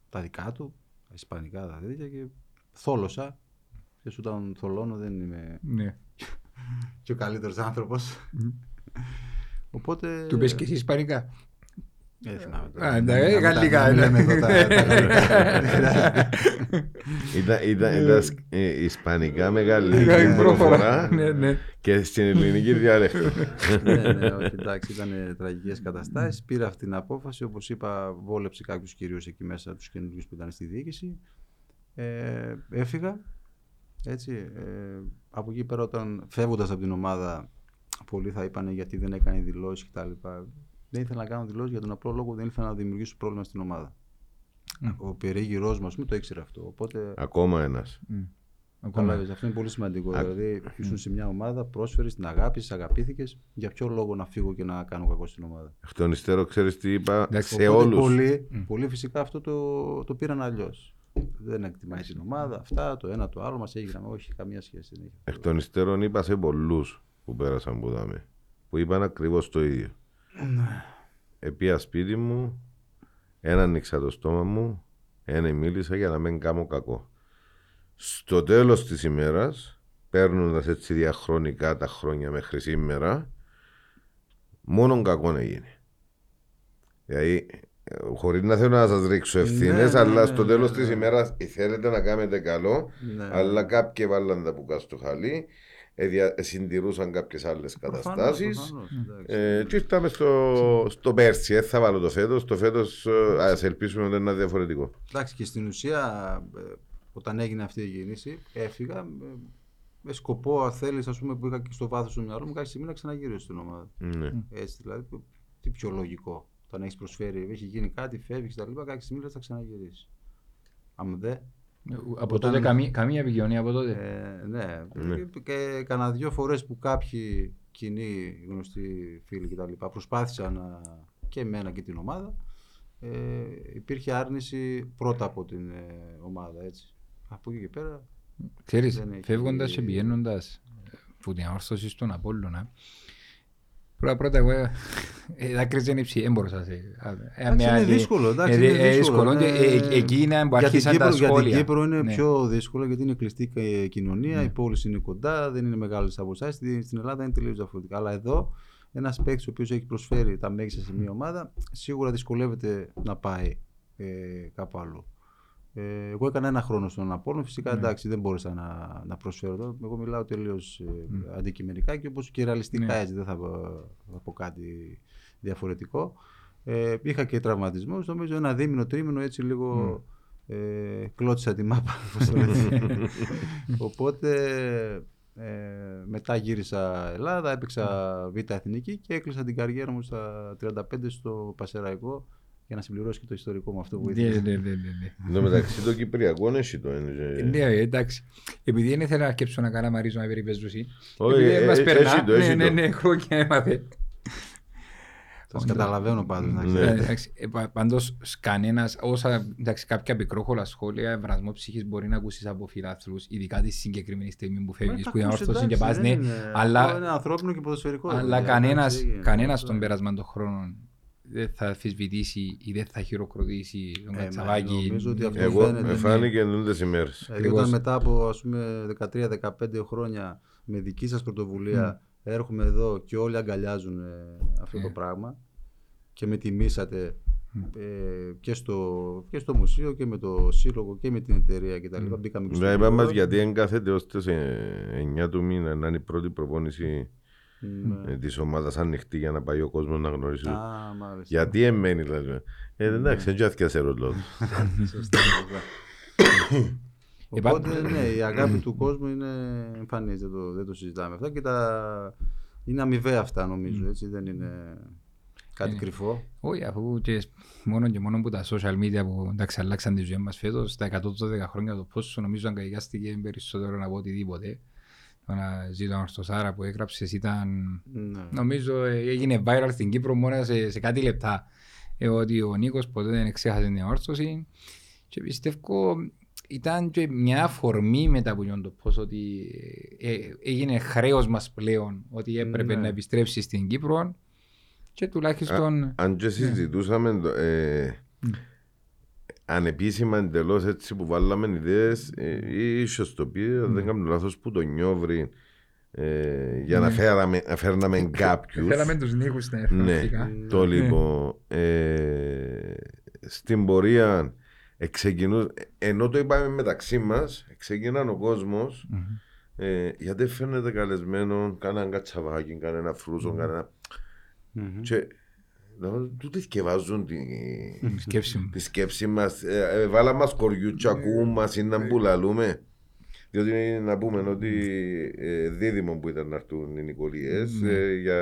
τα δικά του, τα ισπανικά τα τέτοια και θόλωσα. Και όταν θολώνω δεν είμαι Ναι. και ο καλύτερος άνθρωπος. Οπότε... Του πες και εσύ ισπανικά. Γαλλικά, να μην ναι. λέμε εδώ τα- τα γαλλικά. Ήταν, ήταν, ήταν σκ- ε, ισπανικά μεγάλη Μεγάλη προφορά Ναι, ναι. και στην ελληνική διάλεκτο. ναι, ναι, όχι, εντάξει, ήταν τραγικές καταστάσεις. Πήρα αυτή την απόφαση, όπως είπα, βόλεψε κάποιους κυρίως εκεί μέσα, τους καινούριους που ήταν στη διοίκηση. Ε, έφυγα, έτσι. Ε, από εκεί πέρα όταν φεύγοντας από την ομάδα, πολλοί θα είπαν γιατί δεν έκανε δηλώσεις κτλ. Δεν ήθελα να κάνω δηλώσεις για τον απλό λόγο δεν ήθελα να δημιουργήσω πρόβλημα στην ομάδα. Μμ. Ο περίγυρός μας μου το ήξερε αυτό. Οπότε Ακόμα ένας. Μμ. Ακόμα. Καταλάβεις, αυτό είναι πολύ σημαντικό. Α, Δηλαδή, ήσουν σε μια ομάδα, πρόσφερες την αγάπη, αγαπήθηκες. Για ποιο λόγο να φύγω και να κάνω κακό στην ομάδα; Εκ των υστέρων, ξέρεις τι είπα; Εντάξει, σε Οπότε όλους. Πολλοί, πολλοί φυσικά αυτό το, το πήραν αλλιώς. Δεν εκτιμάει την ομάδα, αυτά, το ένα το άλλο μας έγιναμε. Όχι, καμία σχέση δεν έχει. Εκ των υστέρων είπα σε πολλούς που πέρασαν που δάμε. Που είπαν ακριβώς το ίδιο. Επία σπίτι μου, ένα ανοίξα το στόμα μου, ένα μίλησα για να μην κάνω κακό. Στο τέλος της ημέρας, παίρνοντας έτσι διαχρονικά τα χρόνια μέχρι σήμερα, μόνον κακό έγινε. Δηλαδή, χωρίς να θέλω να σας ρίξω ευθύνες, Ναι, ναι, αλλά ναι, στο ναι, τέλος ναι. της ημέρας θέλετε να κάνετε καλό, Ναι. αλλά κάποιοι βάλαν τα πουκά στο χαλί, εδια- συντηρούσαν κάποιες άλλες καταστάσεις. Προφανώς, εντάξει. Ε, και ήρθαμε στο, στο πέρσι. Ε, θα βάλω το φέτος. Το φέτος ας ελπίσουμε ότι είναι διαφορετικό. Εντάξει, και στην ουσία, ε, όταν έγινε αυτή η κίνηση, έφυγα ε, με σκοπό, αν θέλεις, πούμε, που είχα και στο βάθος του μυαλού μου, κάποια στιγμή να ξαναγυρίσω στην ομάδα. Ναι. Έτσι, δηλαδή, που- τι πιο λογικό. Όταν έχεις προσφέρει, έχει γίνει κάτι, φεύγεις κτλ. Κάποια στιγμή λες, θα ξαναγυρίσεις. Αν δε. Από Όταν- τότε καμία, καμία επικοινωνία από τότε. Ε, ναι. Ναι. Και, και κανένα δύο φορές που κάποιοι κοινοί γνωστοί φίλοι κτλ. προσπάθησαν να, και εμένα και την ομάδα, ε, υπήρχε άρνηση πρώτα από την ε, ομάδα. Έτσι. Από εκεί και πέρα. Ξέρεις, δεν έχει- φεύγοντας και πηγαίνοντας που την αόρθωσης στον Απόλλωνα, πρώτα πρώτα εγώ ε, ε, δάκρυζε είναι υψη, δεν μπορούσα να σε... ε, Εντάξει, με είναι άλλη- δύσκολο, εντάξει, ε, είναι ε, δύσκολο, και, ναι. ε, ε, Εκεί είναι που Για την, αρχίσαν τα Κύπρο, για την σχόλια. Κύπρο είναι Ναι. πιο δύσκολο γιατί είναι κλειστή και κοινωνία, Ναι. οι πόλεις είναι κοντά, δεν είναι μεγάλες αποστάσει. Στη- Στην Ελλάδα είναι τελείως διαφορετικά. Αλλά εδώ ένας παίκτης ο οποίος έχει προσφέρει τα μέγιστα σε μια ομάδα, σίγουρα δυσκολεύεται να πάει ε, κάπου αλλού. Ε, εγώ έκανα ένα χρόνο στον Απόλλων. Φυσικά Ναι. εντάξει, δεν μπόρεσα να, να προσφέρω εδώ. Εγώ μιλάω τελείως ε, αντικειμενικά και όπως και ρεαλιστικά Ναι. έτσι. Δεν θα, πω- θα πω κάτι διαφορετικό. Ε, είχα και τραυματισμό. Νομίζω ένα δίμηνο, τρίμηνο έτσι λίγο ε, κλώτησα τη μάπα. όπως το λέτε. Οπότε ε, μετά γύρισα Ελλάδα, έπαιξα Β' Εθνική και έκλεισα την καριέρα μου στα 35 στο Πασεραϊκό για να συμπληρώσω και το ιστορικό μου αυτό που Ναι, ήθελα. ναι, ναι, ναι, ναι. Εν τω μεταξύ το Κυπριακό έχει το. ε, Ναι, εντάξει. Επειδή δεν ήθελα να αρκέψω να κάνω μαρίζω να περιπέζουσει. Όχι, Επειδή ε, μας ε, περνά, έχει το, ναι, έχει ναι, το. ναι, χρόνια έμαθε. Σας καταλαβαίνω πάντως. να Ναι. ξέρετε. Ε, εντάξει, ε, πα- Πάντως κανένας, όσα εντάξει, κάποια πικρόχολα σχόλια, ευρασμό ψυχής μπορεί να ακούσεις από φιλάθλους, ειδικά τη συγκεκριμένη στιγμή που Μα φεύγεις, τα που είναι ακούς, όρθωση και εντάξει, πας, ναι, δεν είναι- αυτό αλλά, Είναι ανθρώπινο και ποδοσφαιρικό. αλλά δηλαδή, κανένας, εντάξει, κανένας αυτό- των περασμών των χρόνων δεν θα αφισβητήσει ή δεν θα χειροκροτήσει τον Ε, μα Κατσαβάκη. νομίζω ότι αυτός Εγώ φαίνεται, με ναι. φάνηκε εντούτες ημέρες. Δηλαδή, Ακριβώς. όταν μετά από ας πούμε 13-15 χρόνια με δική σας πρωτοβουλία έρχομαι εδώ και όλοι αγκαλιάζουν ε, αυτό το Ε. πράγμα και με τιμήσατε ε, και, στο, και στο μουσείο και με το σύλλογο και με την εταιρεία κτλ. Μπήκαμε και στο Να είπα μας γήπεδο. γιατί εγκάθεται ως τις 9 του μήνα να είναι η πρώτη προπόνηση Ναι. ε, της ομάδας ανοιχτή για να πάει ο κόσμος να γνωρίσει. Α, μάλιστα. Γιατί εμένει δηλαδή. Ε, εντάξει, δεν και σε ρολό. Σωστά, σωστά. Οπότε ναι, η αγάπη του κόσμου είναι εμφανής, δεν το, δεν το συζητάμε αυτά και τα... είναι αμοιβαία αυτά νομίζω, έτσι, δεν είναι κάτι Είναι. κρυφό. Όχι, αφού και μόνο και μόνο που τα social media που εντάξει, αλλάξαν τη ζωή μας φέτος, τα 112 χρόνια το πόσο νομίζω αγκαλιάστηκε περισσότερο από οτιδήποτε. Το να ζει τον Ορθοσάρα που έγραψες ήταν, Ναι. νομίζω ε, έγινε viral στην Κύπρο μόνο σε, σε κάτι λεπτά. Ε, ότι ο Νίκος ποτέ δεν ξέχασε την όρθωση και πιστεύω ήταν και μια αφορμή μετά από τον το πώς ότι ε, ε, έγινε χρέος μας πλέον ότι έπρεπε Ναι. να επιστρέψει στην Κύπρο και τουλάχιστον Αν και συζητούσαμε το, ε, ανεπίσημα εντελώς έτσι που βάλαμε ιδέες, ε, ίσω το πει, αν δεν κάνω λάθος, που το νιόβρι ε, για να, φέραμε, να φέρναμε κάποιους. Θέλαμε τους Νίκους να έρθουν Ναι, αρχικά. το λοιπόν. Ε, στην πορεία εξεκινού, ενώ το είπαμε μεταξύ μας, ξεκινάν ο κόσμος. Ε, γιατί φαίνεται καλεσμένο, κανέναν κατσαβάκι, κανένα φρούσο, κανένα. Μμμ. Και λέω, τούτοι θκευάζουν τη, Σκέψη μου. τη σκέψη μα. Ε, ε, βάλα μα κοριού, και ακούν μα ή να μπουλαλούμε. Διότι να πούμε ότι ε, δίδυμο που ήταν να έρθουν οι Νικολιές Ναι. ε, για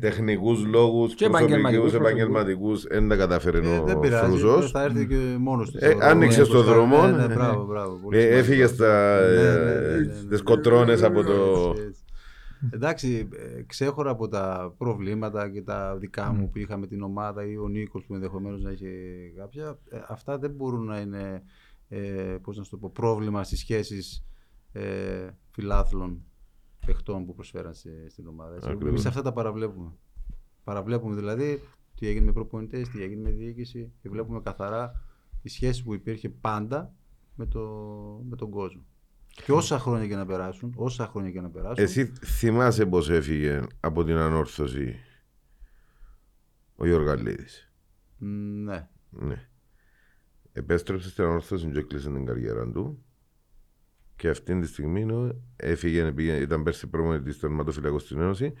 τεχνικού λόγου, Και προσωπικού, επαγγελματικούς, επαγγελματικού, δεν τα καταφέρει Ε, ο δεν πειράζει, Φρούζος. θα έρθει και μόνος του. Ε, στο δρόμο. άνοιξε Ναι, στο μπροστά. δρόμο. Ναι, ναι, Ναι. μπράβο, μπράβο. πολύ Ε, σημαντικό. έφυγε στα, Ναι, ε, ναι, ναι, ναι, ναι. στις κοτρώνες από το... Έτσι, έτσι. Εντάξει, ε, ξέχωρα από τα προβλήματα και τα δικά μου που είχα με την ομάδα ή ο Νίκος που ενδεχομένως να είχε κάποια, ε, αυτά δεν μπορούν να είναι ε, πώς να σου το πω, πρόβλημα στις σχέσεις ε, φιλάθλων παιχτών που προσφέραν σε- στην ομάδα. έτσι. Ακριβώς. Εμείς αυτά τα παραβλέπουμε. Παραβλέπουμε δηλαδή τι έγινε με προπονητές, τι έγινε με διοίκηση και βλέπουμε καθαρά τη σχέση που υπήρχε πάντα με, το, με τον κόσμο. Και όσα χρόνια και να περάσουν, όσα χρόνια και να περάσουν. Εσύ θυμάσαι πώς έφυγε από την ανόρθωση ο Γιώργαλίδης. μ, Ναι. Ναι. Επέστρεψε στην ανόρθωση και έκλεισε την καριέρα του. Και αυτή τη στιγμή είναι- έφυγε, πήγε, ήταν πέρσι προπονητής του τερματοφυλακού στην Ένωση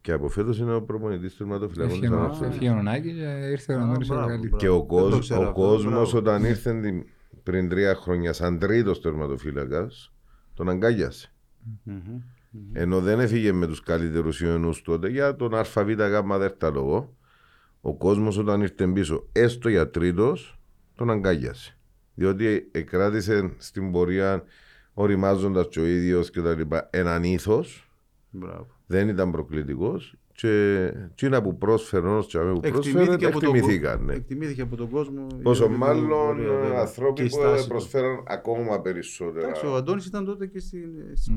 και από φέτος είναι ο προπονητής του τερματοφυλακού της Έφυγε ο- ανόρθωσης. Έφυγε ο Νάκη και ήρθε ο Α, Αντώνης μπράβο, Οργαλίδης. μπράβο. Και ο, Δεν το κόσμος, ξέρω ο αυτό, κόσμος μπράβο. όταν ήρθε την- πριν τρία χρόνια σαν τρίτος τερματοφύλακας τον αγκάγιασε. Μμμ. Ενώ δεν έφυγε με τους καλύτερους Ιωνούς τότε για τον ΑΒ γάμμα δέρτα λόγο. Ο κόσμος όταν ήρθε πίσω έστω για τρίτος τον αγκάγιασε. Διότι εκράτησε στην πορεία οριμάζοντας και ο ίδιος και τα λοιπά έναν ήθος, Μπράβο. δεν ήταν προκλητικός και εκείνα που πρόσφερε ως και που πρόσφερε Εκτιμήθηκε από, τον, κο- εκτιμηθήκαν. ναι. εκτιμήθηκε από τον κόσμο. Πόσο η μάλλον πορεία, βέβαια. ε, Και ανθρώποι η που στάση του. προσφέραν ακόμα περισσότερα. Εντάξει, ο Αντώνης ήταν τότε και στην, στις-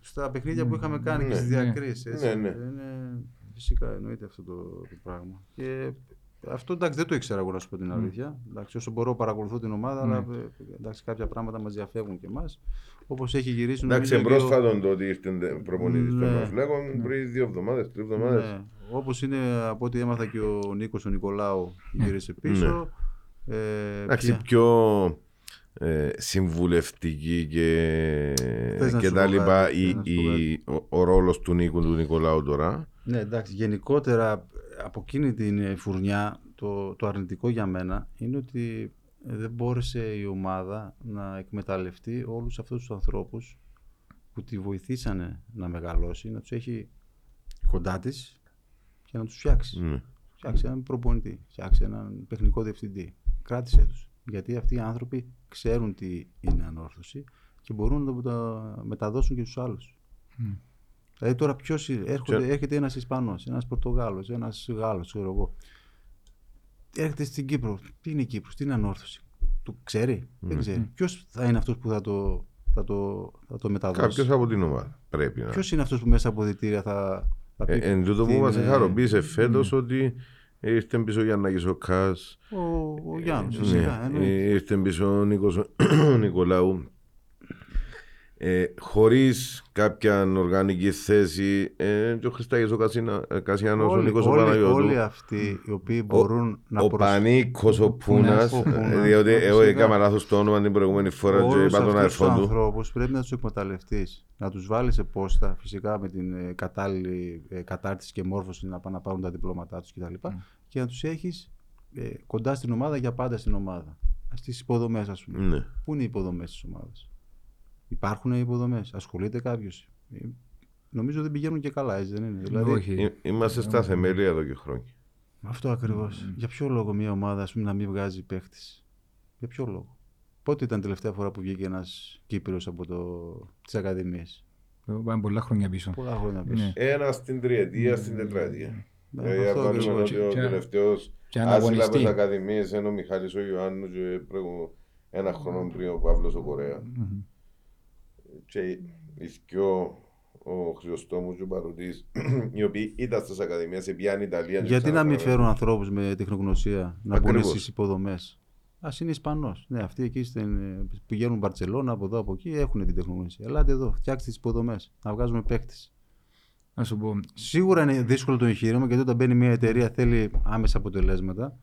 στα παιχνίδια που είχαμε κάνει και Ναι. στις διακρίσεις. έτσι. Ναι, ναι. Είναι, φυσικά εννοείται αυτό το, το πράγμα. Και αυτό εντάξει δεν το ήξερα εγώ να σου πω την αλήθεια. Εντάξει, όσο μπορώ παρακολουθώ την ομάδα, αλλά ε, εντάξει, κάποια πράγματα μας διαφεύγουν και εμάς. Όπως έχει γυρίσει Εντάξει, νομίζω, και ο- πρόσφατον το ότι ήρθε προπονητής των Ναι. Μαφλέγων πριν δύο εβδομάδες, τρεις εβδομάδες. Ναι. Όπως είναι από ό,τι έμαθα και ο Νίκος ο Νικολάου γύρισε πίσω. Ε, Ναι. Εντάξει, ποια- πιο ε, συμβουλευτική και, Θες να και σου τα πω λοιπά κάτι, η, θες να σου πω η- ο, ο ρόλος του Νίκου του Νικολάου τώρα. Ναι, εντάξει, γενικότερα από εκείνη την ε, φουρνιά το, το αρνητικό για μένα είναι ότι ε, δεν μπόρεσε η ομάδα να εκμεταλλευτεί όλους αυτούς τους ανθρώπους που τη βοηθήσανε να μεγαλώσει, να τους έχει κοντά της και να τους φτιάξει. Ναι. Φτιάξει έναν προπονητή, φτιάξει έναν τεχνικό διευθυντή. Κράτησε τους. Γιατί αυτοί οι άνθρωποι ξέρουν τι είναι ανόρθωση και μπορούν να το τα μεταδώσουν και στους άλλους. Δηλαδή τώρα ποιος έρχονται, έρχεται ένας Ισπανός, ένας Πορτογάλος, ένας Γάλλος, ξέρω εγώ. Έρχεται στην Κύπρο. Τι είναι η Κύπρος, τι είναι ανόρθωση; Το ξέρει, δεν ξέρει. Ποιος θα είναι αυτός που θα το, θα το, θα το μεταδώσει; Κάποιος από την ομάδα πρέπει να. Ποιος είναι αυτός που μέσα από διτήρια θα, θα πει. Ε, εν τούτο τι που μας είναι- χαροποίησε φέτος ότι ήρθε πίσω για να ο Κάς, Ο, ο Γιάννη, Ναι, φυσικά. εννοείται. ε, ήρθε πίσω ο Νίκος ο Νικολάου. Ε, χωρίς κάποια οργανική θέση ε, και ο Χριστάκης ο Κασίνα- ε, Κασιανός, ο Όλοι, Νίκος ο όλοι, Παναγιώτου. όλοι αυτοί οι οποίοι μπορούν να ο προσ- Πανίκος ο Πούνας, ο Πούνας, ε, διότι ναι, εγώ φυσικά. έκανα λάθος το όνομα την προηγούμενη φορά και Όλους είπα τον αυτούς αερφό τους του. ανθρώπους πρέπει να τους εκμεταλλευτείς. Να τους βάλεις σε πόστα, φυσικά με την ε, κατάλληλη ε, κατάρτιση και μόρφωση να πάνε να πάρουν τα διπλώματά τους κτλ. Και να τους έχεις ε, κοντά στην ομάδα για πάντα στην ομάδα. Στις υποδομές ας πούμε. Ναι. Πού είναι οι υποδομές της ομάδας; Υπάρχουν οι υποδομές. Ασχολείται κάποιος. Ε, Νομίζω δεν πηγαίνουν και καλά, έτσι δεν είναι. Δηλαδή, Όχι. Εί- Είμαστε στα θεμέλια εδώ και χρόνια. αυτό ακριβώς. Για ποιο λόγο μια ομάδα ας πούμε, να μην βγάζει παίχτης; Για ποιο λόγο; Πότε ήταν η τελευταία φορά που βγήκε ένας Κύπριος από το... τις Ακαδημίες. Πάμε πολλά χρόνια πίσω. Πολλά χρόνια πίσω. Ναι. Ένα στην τριετία, στην τετραετία. Ναι, Δηλαδή, αυτό αν βάλουμε ακριβώς. ότι ο Και- τελευταίος και άσυλα από αναγωνιστεί. τις ακαδημίες είναι ο Μιχάλης ο Ιωάννου και προηγου- ένα χρόνο πριν ο Παύλος ο Κορέας. Και οι δυο, ο Χρυσοστόμους και ο Παρουτής, οι οποίοι ήταν στις ακαδημίες, πιάνει Ιταλία. και Γιατί να μην ξαναπάνε. φέρουν ανθρώπους με τεχνογνωσία να μπουν Ακριβώς. στις υποδομές; Α είναι Ισπανός. Ναι, αυτοί εκεί στην, πηγαίνουν Μπαρσελόνα από εδώ από εκεί έχουν την τεχνογνωσία. Ελάτε εδώ, φτιάξτε τις υποδομές. Να βγάζουμε παίκτες. Να σου πω, Σίγουρα είναι δύσκολο το εγχείρημα γιατί όταν μπαίνει μια εταιρεία θέλει άμεσα αποτελέσματα.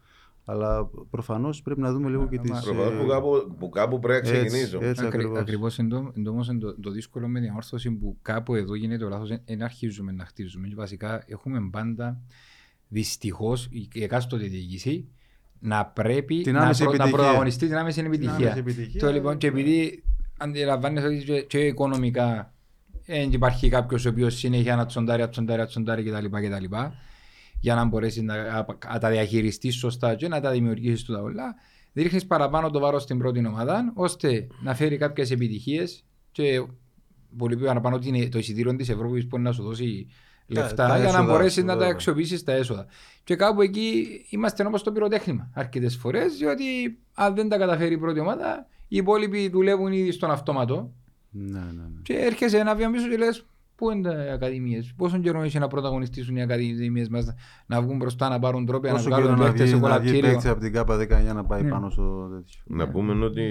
Αλλά προφανώς πρέπει να δούμε λίγο και τις. Προφανώς που κάπου, που κάπου πρέπει να Έτσι, ξεκινήσω. έτσι. Ακρι, ακριβώς. ακριβώς εντό- εντόμως είναι το, το δύσκολο με την όρθωση που κάπου εδώ γίνεται ο λάθος, δεν αρχίζουμε να χτίζουμε. Και βασικά έχουμε πάντα δυστυχώς η εκάστοτε διοίκηση να πρέπει Την να, άμεση προ, να επιτυχία. πρωταγωνιστεί την άμεση επιτυχία. άμεση επιτυχία. Το, λοιπόν, και επειδή αντιλαμβάνεσαι ότι και, και οικονομικά δεν υπάρχει κάποιος ο οποίος συνέχεια να τσοντάρει, να τσοντάρει, να τσοντάρει κτλ. Κτλ. Για να μπορέσεις να, να τα διαχειριστείς σωστά και να τα δημιουργήσεις του τα όλα. Ρίχνεις παραπάνω το βάρος στην πρώτη ομάδα, ώστε να φέρει κάποιες επιτυχίες και πολύ παραπάνω ότι είναι το εισιτήριο της Ευρώπης που να σου δώσει λεφτά τα για να έσοδα, μπορέσεις να τα βέβαια. αξιοποιήσεις τα έσοδα. Και κάπου εκεί είμαστε όμως στο πυροτέχνημα αρκετές φορές, διότι αν δεν τα καταφέρει η πρώτη ομάδα, οι υπόλοιποι δουλεύουν ήδη στον αυτόματο Ναι, ναι, ναι. και έρχεσαι ένα βήμα πίσω και λες. Πού είναι οι ακαδημίες, πόσο καιρό έχει να πρωταγωνιστήσουν οι ακαδημίες μας να βγουν μπροστά, να πάρουν τρόπια, να Πόσο καιρό βγάλουν να παίχτε σε βγει, να βγει κολαπτήριο. παίκτης από την ΚΑΠΑ 19 να πάει Ναι. πάνω στο τέτοιο; Να πούμε ότι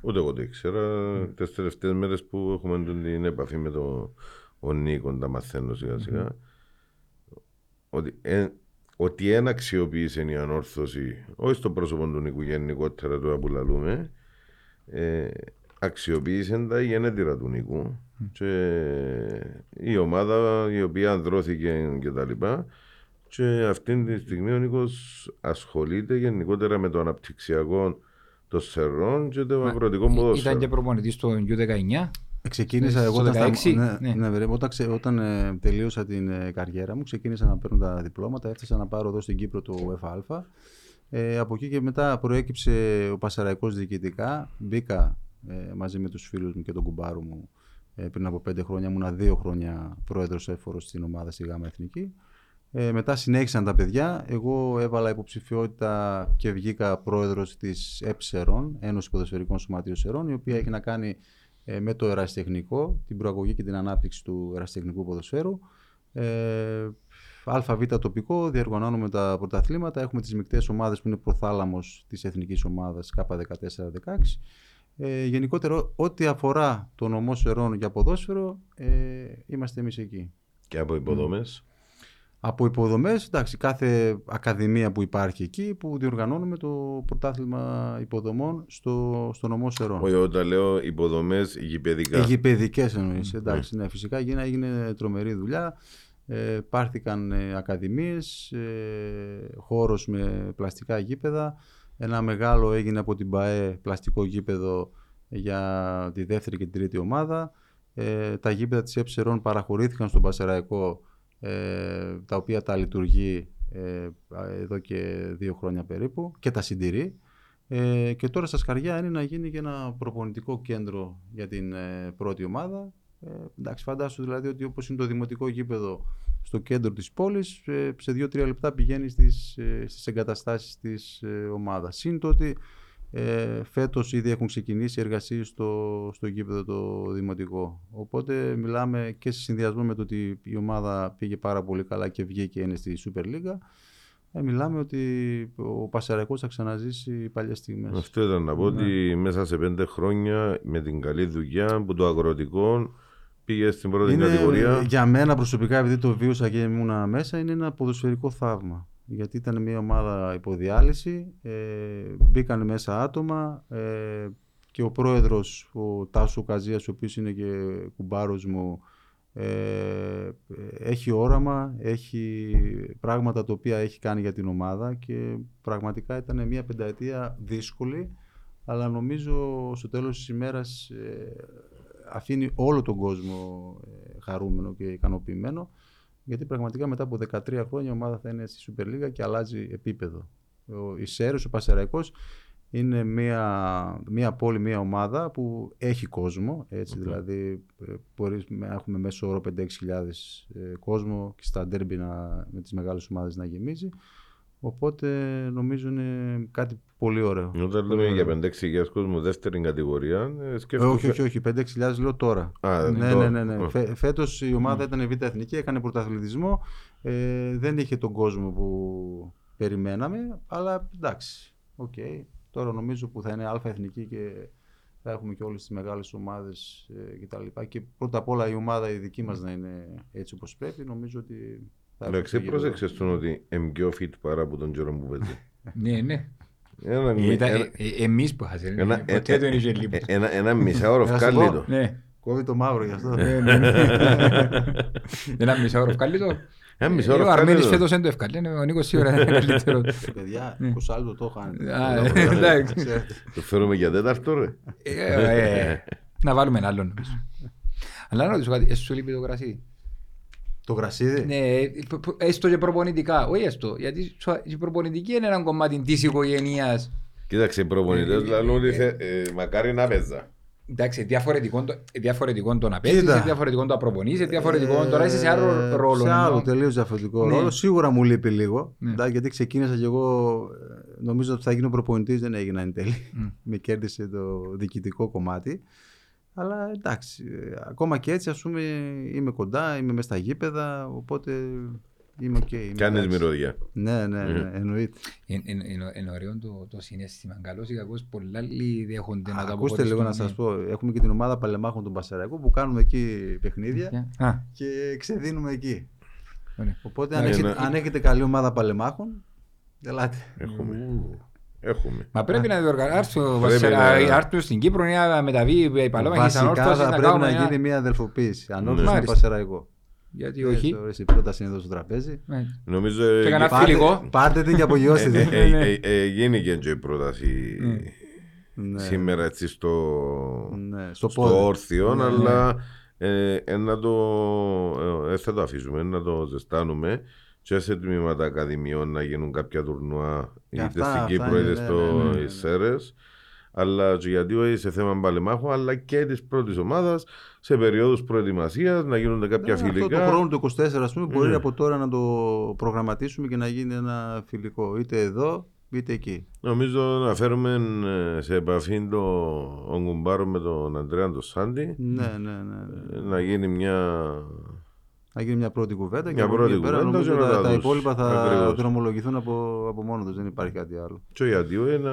ούτε εγώ το ήξερα. Τις τελευταίες μέρες που έχουμε τον- την επαφή με τον ο Νίκο, τα μαθαίνω σιγά σιγά. Ότι, ε, ότι ένα αξιοποίησε η ανόρθωση, όχι στο πρόσωπο του Νίκου γενικότερα τώρα που λαλούμε, ε, αξιοποίησε τα γενέτειρα του Νίκου και η ομάδα η οποία ανδρώθηκε και τα λοιπά και αυτή τη στιγμή ο Νίκος ασχολείται γενικότερα με το αναπτυξιακό των σερών και το αγροτικό Ήταν και ποδόσφαιρο. προπονητής στο U19. Ξεκίνησα εγώ Στο όταν, στα- 16, ναι, ναι. ναι, βέβαια, όταν, ξε- όταν ε, τελείωσα την ε, καριέρα μου, ξεκίνησα να παίρνω τα διπλώματα, έφτασα να πάρω εδώ στην Κύπρο το ΕΦΑ. Ε, από εκεί και μετά προέκυψε ο Πασαραϊκός διοικητικά. Μπήκα ε, μαζί με τους φίλους μου και τον κουμπάρο μου ε, πριν από πέντε χρόνια. Ήμουνα δύο χρόνια πρόεδρος έφορος στην ομάδα στη ΓΑΜΑ Εθνική. Ε, μετά συνέχισαν τα παιδιά. Εγώ έβαλα υποψηφιότητα και βγήκα πρόεδρος της ΕΠΣΕΡΟΝ, Ένωση Ποδοσφαιρικών Σωματείων Σερών, η οποία έχει να κάνει ε, με το ερασιτεχνικό, την προαγωγή και την ανάπτυξη του ερασιτεχνικού ποδοσφαίρου. Ε, ΑΒ τοπικό, διοργανώνουμε τα πρωταθλήματα. Έχουμε τις μεικτές ομάδες που είναι προθάλαμος της εθνικής ομάδας K14-16. Ε, γενικότερα, ό,τι αφορά το νομό Σερών για ποδόσφαιρο, ε, είμαστε εμείς εκεί. Και από υποδομές; Από υποδομές, εντάξει, κάθε ακαδημία που υπάρχει εκεί που διοργανώνουμε το πρωτάθλημα υποδομών στο, στο νομό Σερών. Όχι, όταν λέω υποδομές γηπαιδικά. Αιγυπαιδικέ εννοείς. Εντάξει, ναι, φυσικά έγινε, έγινε τρομερή δουλειά. Ε, πάρθηκαν ε, ακαδημίες, ε, χώρος με πλαστικά γήπεδα. Ένα μεγάλο έγινε από την ΠαΕ πλαστικό γήπεδο για τη δεύτερη και την τρίτη ομάδα. Ε, τα γήπεδα της ΕΨΕΡΟΝ παραχωρήθηκαν στον Πασεραϊκό, ε, τα οποία τα λειτουργεί ε, εδώ και δύο χρόνια περίπου και τα συντηρεί. Ε, και τώρα στα Σκαριά είναι να γίνει και ένα προπονητικό κέντρο για την ε, πρώτη ομάδα. Ε, εντάξει, φαντάσου δηλαδή ότι όπως είναι το δημοτικό γήπεδο στο κέντρο της πόλης, ε, σε 2-3 λεπτά πηγαίνει στις, ε, στις εγκαταστάσεις της ε, ομάδας. Συν το ότι ε, φέτος ήδη έχουν ξεκινήσει εργασίες στο, στο γήπεδο το δημοτικό. Οπότε μιλάμε και σε συνδυασμό με το ότι η ομάδα πήγε πάρα πολύ καλά και βγήκε και είναι στη Super League. Ε, μιλάμε ότι ο Πασαραϊκός θα ξαναζήσει παλιές στιγμές. Αυτό ήταν να πω ότι μέσα σε πέντε χρόνια με την καλή δουλειά που το αγροτικό πήγες στην πρώτη Είναι, κατηγορία; για μένα προσωπικά, επειδή το βίωσα και ήμουνα μέσα, είναι ένα ποδοσφαιρικό θαύμα. Γιατί ήταν μια ομάδα υποδιάλυση, ε, μπήκαν μέσα άτομα ε, και ο πρόεδρος, ο Τάσο Καζίας, ο οποίος είναι και κουμπάρος μου, ε, έχει όραμα, έχει πράγματα τα οποία έχει κάνει για την ομάδα και πραγματικά ήταν μια πενταετία δύσκολη, αλλά νομίζω στο τέλος της ημέρας ε, αφήνει όλο τον κόσμο ε, χαρούμενο και ικανοποιημένο γιατί πραγματικά μετά από 13 χρόνια η ομάδα θα είναι στη Super League και αλλάζει επίπεδο. Ο, η Σέρος, ο Πασεραϊκός είναι μια, μια πόλη, μια ομάδα που έχει κόσμο, έτσι, δηλαδή ε, μπορείς να έχουμε μέσω όρο 5-6 χιλιάδες ε, κόσμο και στα ντέρμπι να, με τις μεγάλες ομάδες να γεμίζει. Οπότε νομίζω είναι κάτι πολύ ωραίο. Όταν λέμε για 5-6 χιλιάδες κόσμο δεύτερη κατηγορία, ε, Ε, σκέφτομαι. όχι, όχι, όχι. 5-6 λέω τώρα. Α, ναι, τώρα. ναι, ναι, ναι. Α. Φε, φέτος η ομάδα ήταν β' εθνική, έκανε πρωταθλητισμό. Ε, δεν είχε τον κόσμο που περιμέναμε, αλλά εντάξει. Οκ. Τώρα νομίζω που θα είναι α εθνική και θα έχουμε και όλες τις μεγάλες ομάδες ε, κτλ. Και πρώτα απ' όλα η ομάδα η δική μας να είναι έτσι όπως πρέπει. Νομίζω ότι θα έχουμε Εντάξει, το γήπεδο. πρόσεξες τον ότι είμαι πιο fit παρά από τον καιρό που παίζει. Ναι, ναι. Ένα, Ήταν, ένα, ε, ε, εμείς που χάσαμε. ένα, Ποτέ δεν είχε λίγο. ε, ένα, ένα μισάωρο Να σου πω. βγάλει το. Ναι. Κόβει το μαύρο γι' αυτό. Ναι, ναι, ναι. Ένα μισάωρο ευκάλλει το. Ένα μισάωρο Ο βγάλει Αρμένης το. φέτος δεν το ευκάλλει. Ο Νίκος σίγουρα είναι καλύτερο. Παιδιά, Ναι. 20 άλλο το χάνετε. Α, ε, εντάξει. Ξέρετε. Το φέρουμε για τέταρτο ρε. Ε, ε, Να βάλουμε ένα άλλο νομίζω. Αλλά να ρωτήσω κάτι, εσύ σου λείπει το κρασί. Το γρασίδι; Ναι, π- π- έστω και προπονητικά, όχι έστω. Γιατί σου- η προπονητική είναι ένα κομμάτι της οικογένειας. Κοίταξε, οι προπονητές λαλούν ότι θε- ε, μακάρι να παίζα. Εντάξει, διαφορετικό το, διαφορετικό το να παίζεις, Κοίτα. διαφορετικό το να προπονείς, διαφορετικό τώρα είσαι σε άλλο Ε, ρόλο. Σε άλλο ενώ. τελείως διαφορετικό Ναι. ρόλο. Σίγουρα μου λείπει λίγο. Ναι. εντάξει, γιατί ξεκίνησα και εγώ. ε, Νομίζω ότι θα γίνω προπονητής, δεν έγινα εν τέλει. Μμ. Με κέρδισε το διοικητικό κομμάτι. Αλλά εντάξει, ε, ακόμα και έτσι, ας πούμε, είμαι κοντά, είμαι μέσα στα γήπεδα. Οπότε είμαι οκ. είμαι Κάνεις εντάξει. μυρωδιά. Ναι, ναι, ναι, εννοείται. Είναι είναι- είναι- είναι ωραίο το, το συναίσθημα. Καλώς ή κακώς πολλά άλλοι δέχονται να το Ακούστε λίγο να αποχωριστούν. σα πω. Έχουμε και την ομάδα παλαιμάχων του Πασαρακού που κάνουμε εκεί παιχνίδια Α, και ξεδίνουμε εκεί. ωραία. Οπότε αν Ναι, έχετε, ναι. αν έχετε καλή ομάδα παλαιμάχων, ελάτε. Έχουμε. Έχουμε. Μα πρέπει να διοργανώσει Πρέπει να- άρθρο στην Κύπρο ή να μεταβεί η Παλώμα και Βασικά ανόρθωση θα να πρέπει κάνουμε να ένα... γίνει μια αδελφοποίηση. Ανόρθωση με Μάλιστα. Πασαραϊκό. Γιατί όχι. Ε, Η πρόταση είναι εδώ στο τραπέζι. Ναι. Νομίζω ε, Και κανένα γι- Πάρτε- φιλικό. Πάρτε την και ε, απογειώστε ε, την. ε, ε, ε, Γίνηκε και η πρόταση Ναι. σήμερα έτσι στο, Ναι, στο στο πόδι. όρθιο, Ναι, αλλά ε, ε, να το, ε, ε, θα το αφήσουμε, να το ζεστάνουμε και σε τμήματα ακαδημιών να γίνουν κάποια τουρνουά είτε αυτά- στην αυτά Κύπρο είναι, είτε ναι, στο ναι, ναι, ναι. Ισέρες αλλά και γιατί όχι σε θέμα μπαλεμάχου αλλά και της πρώτης ομάδας σε περίοδους προετοιμασίας να γίνονται κάποια Ναι, Αυτό φιλικά. το χρόνο του 24, ας πούμε, μπορεί Ναι. από τώρα να το προγραμματίσουμε και να γίνει ένα φιλικό. Είτε εδώ, είτε εκεί. Νομίζω να φέρουμε ε, σε επαφή το ο Γκουμπάρο με τον Αντρέα τον Σάντι Ναι, ναι, ναι. ναι. ε, να γίνει μια. Να γίνει μια πρώτη κουβέντα και Μια από πρώτη εκεί πέρα κουβέντα νομίζω και να τα, τα τα δώσει. υπόλοιπα θα Ακριβώς. δρομολογηθούν από, από μόνος τους. Δεν υπάρχει κάτι άλλο. Και γιατί όχι να.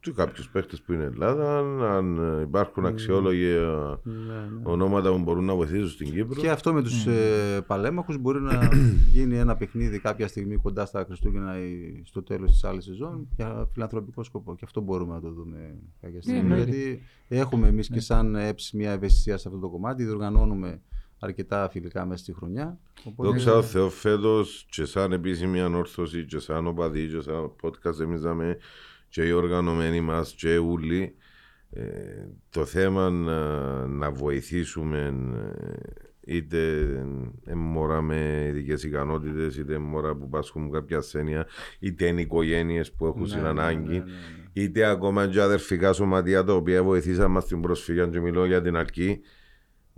Και κάποιους παίχτες που είναι Ελλάδα, αν υπάρχουν αξιόλογοι ε, Ναι, ναι. ονόματα που μπορούν να βοηθήσουν στην Κύπρο. Και αυτό με τους ε, παλέμαχους μπορεί να γίνει ένα παιχνίδι κάποια στιγμή κοντά στα Χριστούγεννα ή στο τέλος της άλλης σεζόν για φιλανθρωπικό σκοπό. Και αυτό μπορούμε να το δούμε κάποια στιγμή. εννοείται. γιατί έχουμε εμείς και σαν ΕΠΣ μια ευαισθησία σε αυτό το κομμάτι. Διοργανώνουμε αρκετά φιλικά μέσα στη χρονιά. Οπότε- Δόξα τω Θεώ φέτος και σαν επίσημη ανόρθωση και σαν οπαδί και σαν podcast εμείς δάμε και οι οργανωμένοι μας και όλοι ε, το θέμα να, να βοηθήσουμε ε, είτε ε, μωρά με ειδικές ικανότητες, είτε μωρά που πάσχουν κάποια ασθένεια, είτε είναι οικογένειες που έχουν Ναι, στην ναι, ανάγκη, ναι, ναι, ναι. είτε ακόμα και αδερφικά σωματεία τα οποία βοηθήσαν μας στην προσφυγιά και μιλώ για την αρκή.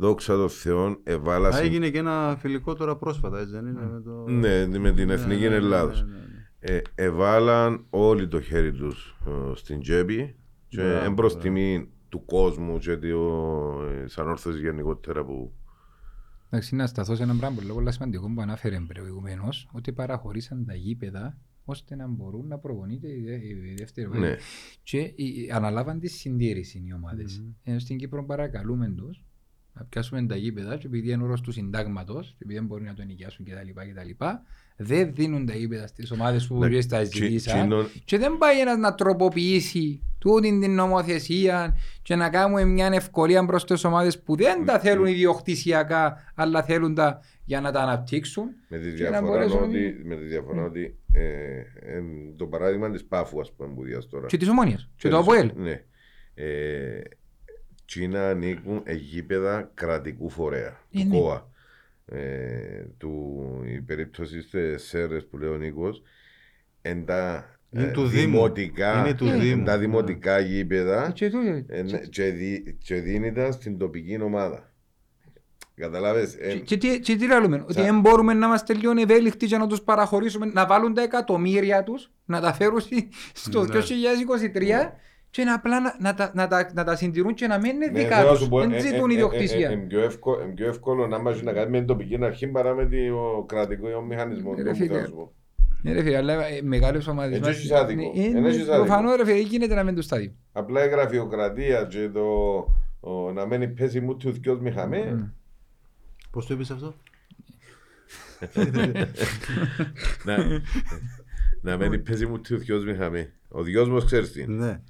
Δόξα τω Θεώ, εβάλα Α, συν- Έγινε και ένα φιλικό τώρα πρόσφατα, έτσι δεν είναι. Με το... ναι, με την Εθνική ναι, ναι, Ελλάδος. ναι, ναι, ναι. Ε, εβάλαν όλοι το χέρι τους ε, στην τσέπη και Μπράβο, εν προς μπράβο. τιμή του κόσμου και της ανόρθωσης γενικότερα που Εντάξει, να σταθώ σε ένα πράγμα πολύ πολύ σημαντικό που ανάφερε προηγουμένως, ότι παραχωρήσαν τα γήπεδα ώστε να μπορούν να προπονείται η, δε- η δεύτερη ομάδα. ναι, Και η- αναλάβαν τη συντήρηση οι ομάδες. Ενώ στην Κύπρο παρακαλούμε του να πιάσουμε τα γήπεδα και επειδή είναι όρος του συντάγματος, επειδή δεν μπορεί να το νοικιάσουν κτλ. κτλ. Δεν δίνουν τα γήπεδα στις ομάδες που Ναι, ναι, τα τσι- ζητήσαν. τσινό- Και δεν πάει ένας να τροποποιήσει τούτη την νομοθεσία και να κάνουμε μια ευκολία προ τι ομάδες που δεν τα θέλουν ιδιοκτησιακά, αλλά θέλουν τα για να τα αναπτύξουν. με τη Και να διαφορά μπορέσουμε- ότι, με τη διαφορά ότι ε, ε, το παράδειγμα της Πάφου ας πούμε που διάς τώρα Και της ομόνιας. Και Και το της- ΑΠΟΕΛ. ναι, ε, Τσίνα ανήκουν ε, γήπεδα κρατικού φορέα Ε, του ναι. ΚΟΑ ε, του, η περίπτωση στις ΣΕΡΕΣ που λέει ο Νίκος εν τα Είναι ε, του Δήμου. δημοτικά, Είναι του εν Δήμου, τα ναι. δημοτικά γήπεδα Και το- ε, ναι, και, δι, και δίνει τα στην τοπική ομάδα. Καταλάβες, ε, Και- Και τι- και τι λέμε, ότι Τσα- δεν μπορούμε να είμαστε λίγο ευέλικτοι για να τους παραχωρήσουμε, να βάλουν τα εκατομμύρια τους, να τα φέρουν στη- στο Ναι. 2023 και να απλά να, να, τα, να, τα, να τα συντηρούν και να μην είναι ναι, δικά θέλω να τους, σου πω, δεν ε, ζητούν ε, ε, ε, ε, ιδιοκτησία. ε, ε, πιο εύκολο- ε, πιο εύκολο να μας να κάνουμε την τοπική αρχή παρά με το κρατικό μηχανισμό. Ε, το ρε που θα φίλε, σου πω. Ναι ρε φίλε, αλλά ε, μεγάλες ομάδες Έτσι μας- έχεις άδικο. Ναι, Εν είναι έχεις άδικο. Προφανώς ρε φίλε, γίνεται να μην το στάδιο. Απλά η γραφειοκρατία και το ο, να μένει πέσει μου τους δυο μηχαμέ. Πώς το είπες αυτό; να, να μένει πέσει μου τους δυο μηχαμέ. Ο δυος μου ξέρεις τι. είναι. ναι.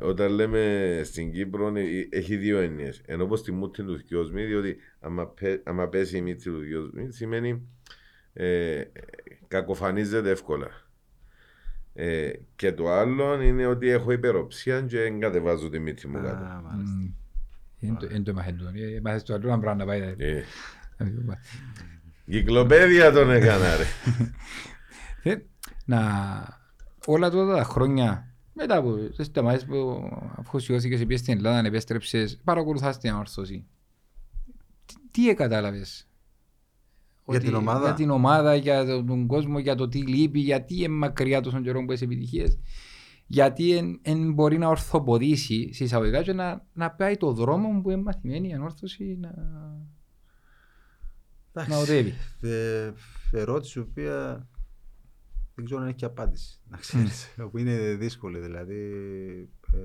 Όταν λέμε στην Κύπρο ε, έχει δύο έννοιες. Ενώ πως τη μούτη του δυόσμη, διότι άμα, πέ- άμα πέσει η μύτη του δυόσμη σημαίνει ε, κακοφανίζεται εύκολα. Ε, και το άλλο είναι ότι έχω υπεροψία και δεν κατεβάζω τη μύτη μου κάτω. Α, μάλιστα. Μμ. Δεν το έμαθες το. Ε, Μάθες το άλλο να πράγμα να πάει. Ε, Κυκλοπαίδεια τον έκανα ρε. Ε, Να όλα τότε τα χρόνια μετά από τις σταμάτες που αφοσιώθηκες πήγες στην Ελλάδα, επέστρεψες, παρακολουθάς την ανόρθωση. Τι- Τι εκατάλαβες; Για Ότι- την ομάδα; Για την ομάδα, για το- τον κόσμο, για το τι λείπει, γιατί είναι μακριά τόσο καιρό που έχεις επιτυχίες. Γιατί εν, εν μπορεί να ορθοποδήσει συσσαγωγικά και να, να πάει το δρόμο που είναι μαθημένη η ανόρθωση να, να οδεύει. Ε, ερώτηση η οποία δεν ξέρω αν έχει και απάντηση. Να ξέρεις. Που είναι δύσκολη δηλαδή. Ε,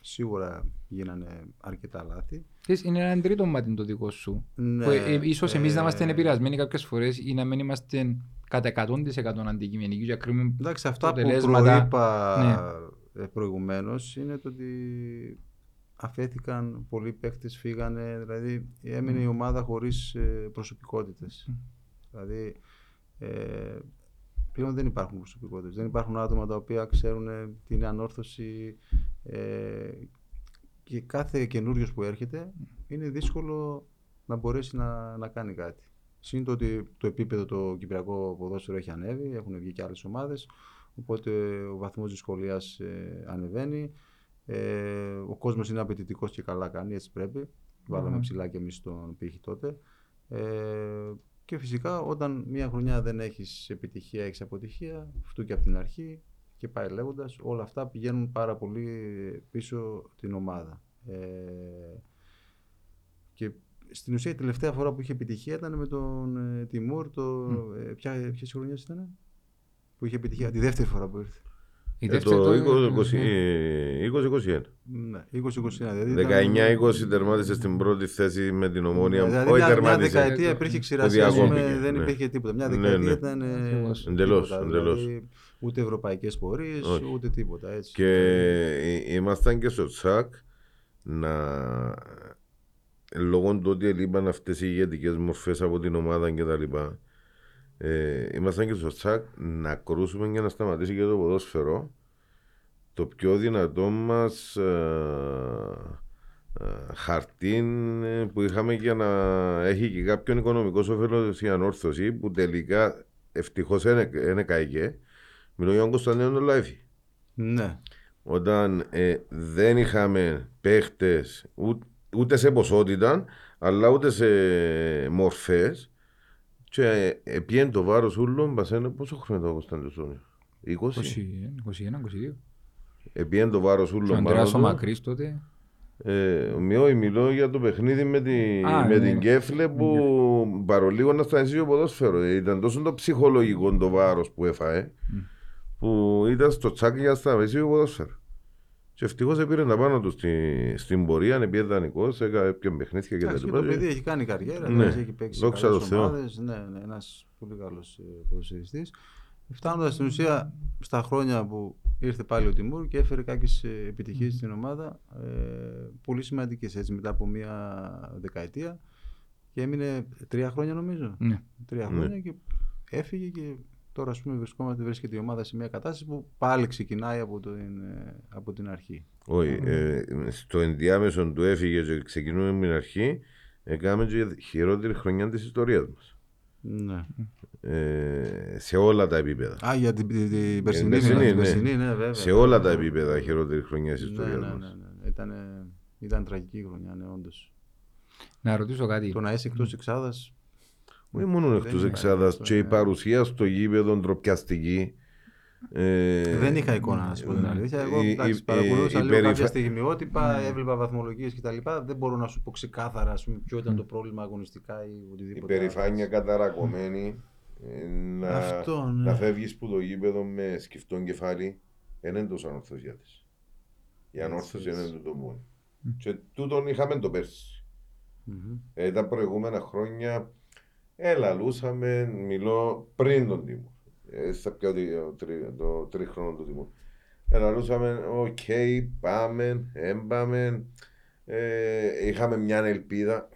σίγουρα γίνανε αρκετά λάθη. Ξέρεις, Είναι ένα τρίτο μάτι το δικό σου. Ναι, Που, ε, ίσως εμείς να είμαστε ε, επηρεασμένοι κάποιες φορές ή να μην είμαστε κατά 100% αντικειμενικοί και κρίνουμε Εντάξει, αυτά που αποτελέσματα. προείπα Ναι. ε, προηγουμένως είναι το ότι αφέθηκαν πολλοί παίκτες, φύγανε, δηλαδή έμεινε η ομάδα χωρίς ε, προσωπικότητες. Δηλαδή ε, πλέον δεν υπάρχουν προσωπικότητες, δεν υπάρχουν άτομα τα οποία ξέρουν ε, την ανόρθωση ε, και κάθε καινούριος που έρχεται είναι δύσκολο να μπορέσει να, να κάνει κάτι. Συν το ότι το επίπεδο το κυπριακό ποδόσφαιρο έχει ανέβει, έχουν βγει και άλλες ομάδες, οπότε ο βαθμός δυσκολίας ε, ανεβαίνει. Ε, ο κόσμος είναι απαιτητικός και καλά κάνει, έτσι πρέπει. Βάλαμε Μμμ. ψηλά και εμείς τον πύχη τότε. Ε, και φυσικά όταν μια χρονιά δεν έχεις επιτυχία, έχεις αποτυχία, αυτού και από την αρχή και πάει λέγοντας, όλα αυτά πηγαίνουν πάρα πολύ πίσω την ομάδα. Ε, και στην ουσία η τελευταία φορά που είχε επιτυχία ήταν με τον ε, Τιμούρ, το, ε, ποια, ποιες χρονιές ήταν που είχε επιτυχία, τη δεύτερη φορά που ήρθε. Η Ε, δεύτερη Το το- 20 ε, 20-21. Ναι, 20-21. Δηλαδή ήταν- 19-20 τερμάτισε στην πρώτη θέση με την ομόνια. Δηλαδή Όχι μια, μια τερμάτισε. δεκαετία υπήρχε ξηρασία, ας διακόπηκε, πούμε, δεν ναι. υπήρχε τίποτα. Μια Ναι, δεκαετία ναι. ήταν ε, Ακριβώς. Εντελώς, τίποτα, εντελώς. δηλαδή, ούτε ευρωπαϊκές πορείες, Όχι. ούτε τίποτα. Έτσι. Και ε, ήμασταν και στο τσακ να λόγω του ότι έλειπαν αυτές οι ηγετικές μορφές από την ομάδα και τα λοιπά ε, ήμασταν και στο τσακ να κρούσουμε για να σταματήσει και το ποδόσφαιρο το πιο δυνατό μας ε, ε, χαρτί ε, που είχαμε για να έχει και κάποιον οικονομικό όφελος η ανόρθωση που τελικά ευτυχώς δεν έκαηκε. Μιλώ για τον Κωνσταντίνο τον Λάιφη Ναι. όταν ε, δεν είχαμε παίχτες ούτε, ούτε σε ποσότητα αλλά ούτε σε μορφές και ε, πιέν το βάρος ούλων μπασένα πόσο χρόνο ήταν ο Κωνσταντινός 20 21-22. Επιέν το βάρος Και ο ούλων Ανδρέας ο πάνω του Μακρύς τότε. ε, μιλώ, μιλώ για το παιχνίδι με, τη, Α, με ναι. την Κέφλε που παρολίγο να σταματήσει το ποδόσφαιρο. Ε, Ήταν τόσο το ψυχολογικό το βάρος που έφαε που ήταν στο τσάκι για να σταματήσει το ποδόσφαιρο. Και ευτυχώς έπαιρνε τα πάνω τους στη, στην πορεία, είναι πιέν δανεικός, έκανε πιέν παιχνίδια και τα Εντάξει, και το λοιπά. παιδί έχει κάνει καριέρα, Ναι. ναι. έχει παίξει σε Δόξα καλές τω Θεώ. ομάδες. Ναι, ναι, ένας πολύ καλός ε, ποδοσφαιριστής. Φτάνοντας στην ουσία στα χρόνια που ήρθε πάλι ο Τιμούρ και έφερε κάποιες ε, επιτυχίες στην ομάδα, ε, πολύ σημαντικές έτσι μετά από μια δεκαετία και έμεινε τρία χρόνια νομίζω. Ναι. Τρία Ναι. χρόνια και έφυγε και τώρα ας πούμε βρισκόμαστε, βρίσκεται η ομάδα σε μια κατάσταση που πάλι ξεκινάει από την, ε, από την αρχή. Όχι, ε, στο ενδιάμεσο του έφυγε και ξεκινούμε με την αρχή, έκαμε και χειρότερη χρονιά της ιστορίας μας. Ναι. Ε, σε όλα τα επίπεδα. Α, για την, την, την περσινή, περσινή, μιλάς, την ναι. περσινή, ναι, βέβαια. σε όλα τα βέβαια. επίπεδα χειρότερη χρονιά της Ναι, ιστορίας ναι, ναι, μας. ναι. Ήταν, ήταν τραγική χρονιά, ναι, όντως. Να ρωτήσω κάτι. Το να είσαι εκτός εξάδας, Όχι μόνο Δεν εκτός υπάρχει εξάδας αυτό, και η ναι. παρουσία στο γήπεδο ντροπιαστική. Ε, δεν είχα εικόνα να σου πω την αλήθεια. Εγώ η- εντάξει, η- παρακολούθησα η λίγο περιφα- κάποια στιγμιότυπα, έβλεπα βαθμολογίες κτλ. Δεν μπορώ να σου πω ξεκάθαρα ας πούμε, ποιο ήταν το πρόβλημα αγωνιστικά ή Η οτιδήποτε. περηφάνεια καταρακωμένη. ε, Να, Αυτό, ναι. να φεύγεις που το γήπεδο με σκυφτό κεφάλι δεν είναι τόσο ανορθωσία της. Η Ανόρθωση έτσι. είναι το μόνο. Και τούτον είχαμε το πέρσι. Μμμ. Ε, τα προηγούμενα χρόνια ελαλούσαμε, μιλώ πριν τον Τίμο. Ε, στα πιο το, τρι- το τρίχρονο του Τίμου. Ελαλούσαμε, οκ, πάμε, έμπαμε. Ε, είχαμε μια ελπίδα.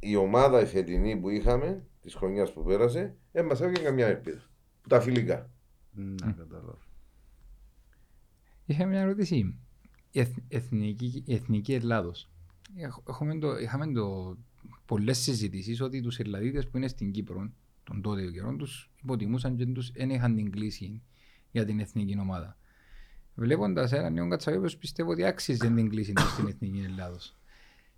Η ομάδα η φετινή που είχαμε, της χρονιάς που πέρασε, δεν μας έβγαινε καμιά ελπίδα. Που τα φιλικά. Ναι, κατάλαβα. Είχα μια ερώτηση. Η εθ- εθνική, η εθνική Ελλάδος. Έχ- Έχουμε το, είχαμε το, πολλές συζητήσεις ότι τους Ιρλανδίτες που είναι στην Κύπρο τον τότε καιρό τους υποτιμούσαν και τους δεν είχαν την κλίση για την εθνική ομάδα. Βλέποντας έναν νέο Κατσαβίβος πιστεύω ότι άξιζε την κλίση τους στην εθνική Ελλάδος.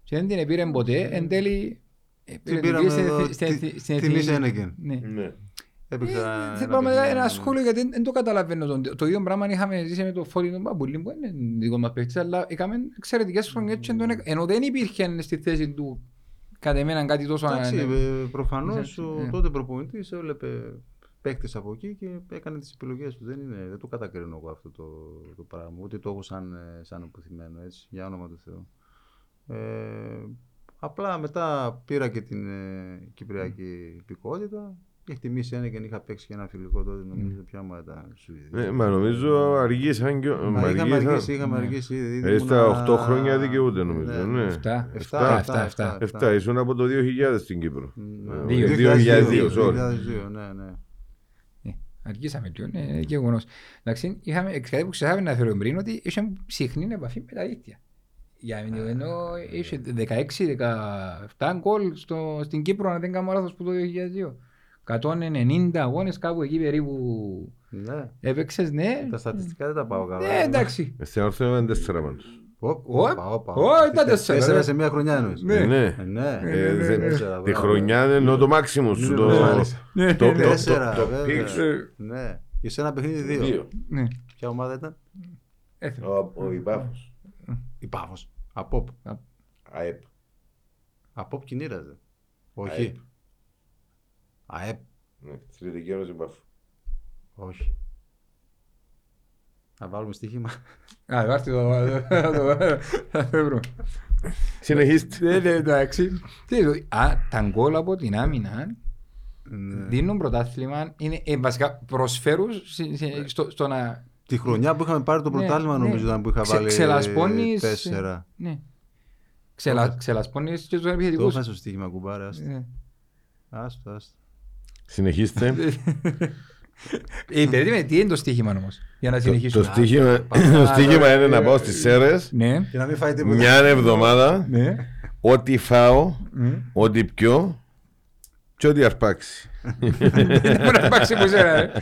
Και δεν την πήρε ποτέ, εν τέλει ε, πήρε πήραμε κλίση εδώ, στην- στην- τη- στην τιμή εθνική- Σένεκεν. Ναι. Ναι. Έπαιξα Ε, ένα Θυμάμαι παιχνίδι, ένα ναι. σχόλιο γιατί δεν- δεν το καταλαβαίνω. Το, το ίδιο πράγμα είχαμε ζήσει με το Φώτη τον Παμπουλή που είναι δικό μας παίκτης αλλά είχαμε εξαιρετικές χρονιές και τον έκα- ενώ δεν υπήρχε στη θέση του κατά εμένα κάτι τόσο Εντάξει, ανα- ε, προφανώς Εντάξει, ο ναι. τότε προπονητής έβλεπε παίκτες από εκεί και έκανε τις επιλογές του. Δεν, είναι, δεν το κατακρίνω εγώ αυτό το, το πράγμα. Ούτε το έχω σαν, ε, σαν αποθυμένο, έτσι, για όνομα του Θεού. Ε, απλά μετά πήρα και την ε, κυπριακή υπηκότητα. Και εκτιμήσει ένα και είχα παίξει και ένα φιλικό τότε, νομίζω πια μου ήταν Σουηδία. Ναι, μα νομίζω αργήσαν και... Μα μα είχαμε αργήσαν. αργήσει, είχαμε Ναι. αργήσει ήδη. Ε, στα ήμουνα- 8 χρόνια δικαιούται νομίζω, ναι. Εφτά. Εφτά, Εφτά, εφτά, εφτά. 7, ήσουν από το 2000 στην Κύπρο. Ναι, Ε, Δύο. 2002, sorry. 2002, ναι, ναι. Ε, Αργήσαμε λίγο, είναι γεγονός. Εντάξει, είχαμε, κάτι που ξεχάσαμε να φέρουμε πριν ότι είχε συχνή επαφή με τα δίκτυα. Για μí, ενώ είχε 16-17 γκολ στο, στην Κύπρο, αν δεν κάνω λάθος, που το 2002. 190 αγώνες κάπου εκεί περίπου ναι. έπαιξες, ναι. Τα στατιστικά δεν τα πάω καλά. Ναι, εντάξει. Ε, Στην όρθιο ήταν 4 πάντως. Οπ, Ω, όπα, όπα. ω, ήταν Τε- τέσσερα, Τέσσερα ρε. σε μία χρονιά εννοείς. Ναι. Ε, Ναι. Ε, Ναι, Ε, ναι, δε- τέσσερα, Τη μπράβο. χρονιά εννοώ το μάξιμος σου. Ναι, το- ναι, μάλιστα. Ναι, το- ναι, το- ναι. Τέσσερα, το βέβαια. πικ σου. Ναι. Και σε ένα παιχνίδι δύο. Δύο. Ναι. Ποια ομάδα ήταν; Έθελα. Ο- Ο Ιπάφος. Η Πάφος. Απόπ. ΑΕΠ. Απόπ κινήραζε. ΑΕΠ. Όχι. ΑΕΠ. Ναι, Αθλητική Ένωση Ιπάφου. Όχι. Να βάλουμε στοίχημα. Α, βάρτε το. Θα το βρω. Συνεχίστε. Ναι, ναι, εντάξει. Τι είναι το- Α, τα γκολ από την άμυνα Ναι. δίνουν πρωτάθλημα. Είναι ε, βασικά προσφέρουν σε- σε- στο, στο να. Τη χρονιά που είχαμε πάρει το Ναι, πρωτάθλημα ναι. νομίζω ήταν που είχα Ξε- βάλει ξελασπώνεις, τέσσερα. Ναι. Ξελα, Ωραία. ξελασπώνεις και τους Το επιθετικούς. έφαγε στο στοίχημα κουμπάρε. Άστο, Ναι. άστο. Άστο. Συνεχίστε. Ε, περίμενε, τι είναι το στοίχημα όμως, για να Το- συνεχίσουμε; Το στοίχημα το στοίχημα είναι να πάω στις Σέρες Ναι, Και να μην φάει τίποτα. μια εβδομάδα ναι. ό,τι φάω, Μμ. ό,τι πιω και ό,τι αρπάξει. Δεν μπορεί να υπάρξει που σένα, ρε.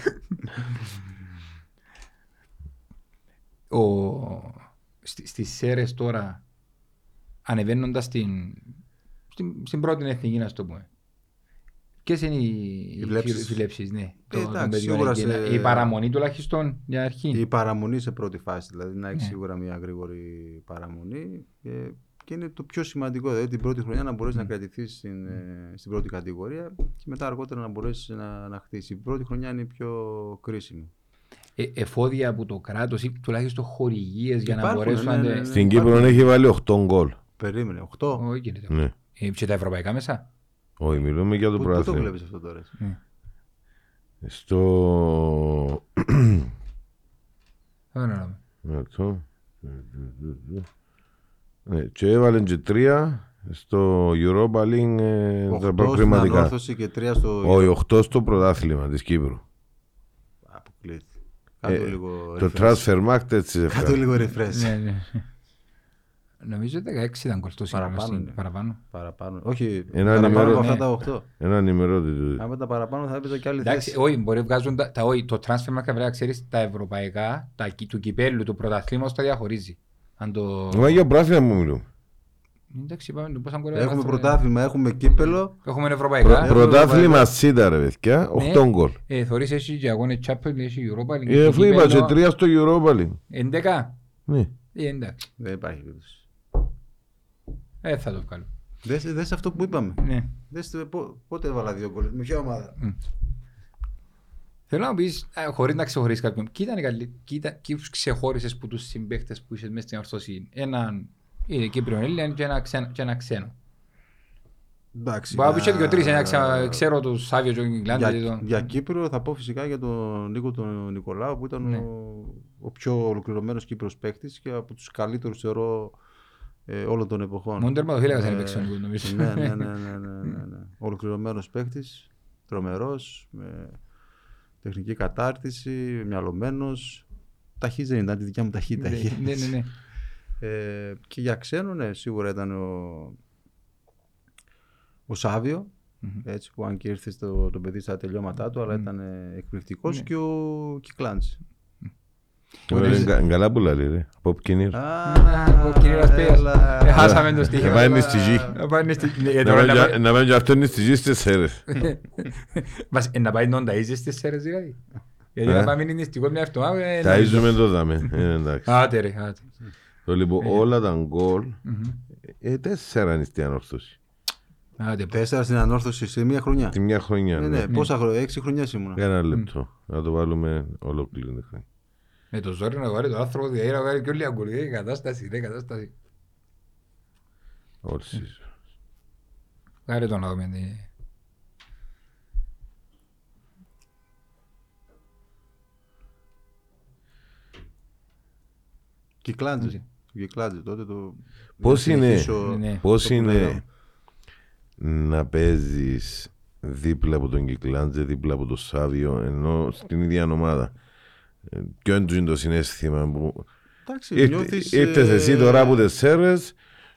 Ο- στι- Στις Σέρες τώρα, ανεβαίνοντας στην, στην, στην πρώτη εθνική, να το πούμε. Ποιες είναι οι, Οι βλέψεις. οι βλέψεις, ναι. το- των εντάξει, παιδιών σίγουρα εκεί. σε- Η παραμονή τουλάχιστον για αρχή. Η παραμονή σε πρώτη φάση, δηλαδή να έχει Ναι. σίγουρα μια γρήγορη παραμονή και, και είναι το πιο σημαντικό. Δηλαδή την πρώτη χρονιά να μπορέσεις να κρατηθείς στην, ε, στην πρώτη κατηγορία και μετά αργότερα να μπορέσεις να, να χτίσεις. Η πρώτη χρονιά είναι η πιο κρίσιμη. Ε, εφόδια από το κράτος ή τουλάχιστον χορηγίες για να Υπάρχουν, μπορέσουν ναι, να... ναι, τε- ναι. Στην Κύπρο έχει βάλει 8 γκολ. Περίμενε, 8. Όχι, γίνεται. Ναι. Ε, Και τα ευρωπαϊκά μέσα; Όχι, μιλούμε για το Πού, πού το πρωτάθλημα. βλέπεις αυτό τώρα. εσύ; Ναι. Στο. Δεν καταλαβαίνω. Αυτό. Ναι, και έβαλε και τρία στο Europa League ε, τα 8 στην προκριματικά. ανόρθωση και 3 στο. Όχι, 8 στο πρωτάθλημα της Κύπρου. Αποκλείεται. Κάτω Ε, λίγο Το refresh. transfer market έτσι Κάτω έφτασε. λίγο refresh. Ναι, ναι. Νομίζω 16 ήταν κοστός Παραπάνω σύνολο. είναι. Παραπάνω. Παραπάνω. Όχι, Ένα παραπάνω νούμερο- από αυτά ναι. τα 8. Ένα νημερότητα. Άμα τα παραπάνω θα έπαιζε και άλλη Εντάξει, θέση. όχι, μπορεί να βγάζουν τα, τα, όχι, το transfer market πρέπει να ξέρεις τα ευρωπαϊκά, τα, κι- του κυπέλου, του πρωταθλήματος τα διαχωρίζει. Αν το... Μα για πρωτάθλημα μου μιλούμε. Εντάξει, πάμε το πώς αν μπορεί να Έχουμε γράψουμε. πρωτάθλημα, έχουμε κύπελο. Έχουμε Προ- ευρωπαϊκά. Προ- Πρωτάθλημα σίδα ρε παιδιά, 8 γκολ. Ε, θωρείς εσύ και αγώνες Champions, έχει Europa League. Ε, έχει Αφού είπα κύπελλο. και τρία στο Europa League. 11. Ναι. Ε, εντάξει. Δεν υπάρχει περίπτωση. Ε, θα το βγάλω. Δες, δες αυτό που είπαμε. Ναι. Δες το, πο- πότε έβαλα δύο γκολ. Με ποια ομάδα. Θέλω να πεις, ε, χωρίς να ξεχωρίσεις κάποιον, κοίτα, είναι καλή- κοίτα ποιους ξεχώρισες που τους συμπαίχτες που είσαι μέσα στην ορθώση. Έναν είναι Κύπριο Έλληνα και ένα ξένο. Και ένα ξένο. Εντάξει. Μπορεί να πεις και για- δύο τρεις, ένα ξα- ξέρω τους Σάβιο και τον Ιγκλάντα. και Για, τον- για Κύπρο θα πω φυσικά για τον Νίκο τον Νικολάου που ήταν Ναι. ο, ο πιο ολοκληρωμένος Κύπρος παίκτης και από τους καλύτερους θεωρώ ε, όλων των εποχών. Μόνο τερματοφύλακας δεν Ε, έπαιξε ο Νίκος, νομίζω. Ναι, ναι, ναι, ναι, ναι, ναι, ναι. Ολοκληρωμένος παίκτης, τρομερός, με τεχνική κατάρτιση, μυαλωμένος. Ταχύς δεν ήταν, τη δικιά μου ταχύτητα. Ναι, είχε. ναι, ναι, ναι. Ε, και για ξένο, ναι, σίγουρα ήταν ο, ο σαβιο έτσι, που αν και ήρθε στο, το παιδί στα τελειώματά του, αλλά ήταν εκπληκτικός Ναι. και ο Κυκλάντς. Είναι κα- Καλά που λέει ρε. Από Πκινήρ. ο κύριος Πέας. έλα. Ε, Χάσαμε το στοίχημα. Να πάνε στη γη. Να πάνε στη- ναι, Να τώρα να πάνε- πάει- Να πάνε και αυτό είναι στις γης της αίρες. Μας- ε, Να πάει να ταΐζεις στις σέρες δηλαδή. Γιατί Ε. να πάμε είναι νηστικό μια εβδομάδα. ε, Τα να- ίζουμε το δάμε. Ε, εντάξει. Άτε ρε, άτε. Το λοιπόν όλα τα γκολ, Μμμ. ε, τέσσερα είναι στην ανόρθωση. Άτε, Τέσσερα στην ανόρθωση σε μία χρονιά. Τη μια χρονιά. Ναι, ναι. ναι, πόσα χρόνια, έξι χρονιάς ήμουνα. Ένα λεπτό. Να το βάλουμε ολόκληρη την χρονιά. Με το ζόρι να βάλει το άνθρωπο διαέρα να βάλει και όλη η αγκολή. Η κατάσταση, ρε, κατάσταση. Όλη η ζωή. Κάρε το να δούμε. τι- Κυκλάντζε. Κυκλάντζε τότε το. Πώς να είναι, συνεχίσω Ναι. πώς το που είναι λέγαμε. να παίζεις δίπλα από τον Κυκλάντζε, δίπλα από τον Σάβιο, ενώ στην ίδια ομάδα; Ε, Ποιο είναι το- το συνέστημα που Εντάξει, Ήρθε- νιώθεις, Ήρθες ε, εσύ τώρα από τις Σέρρες,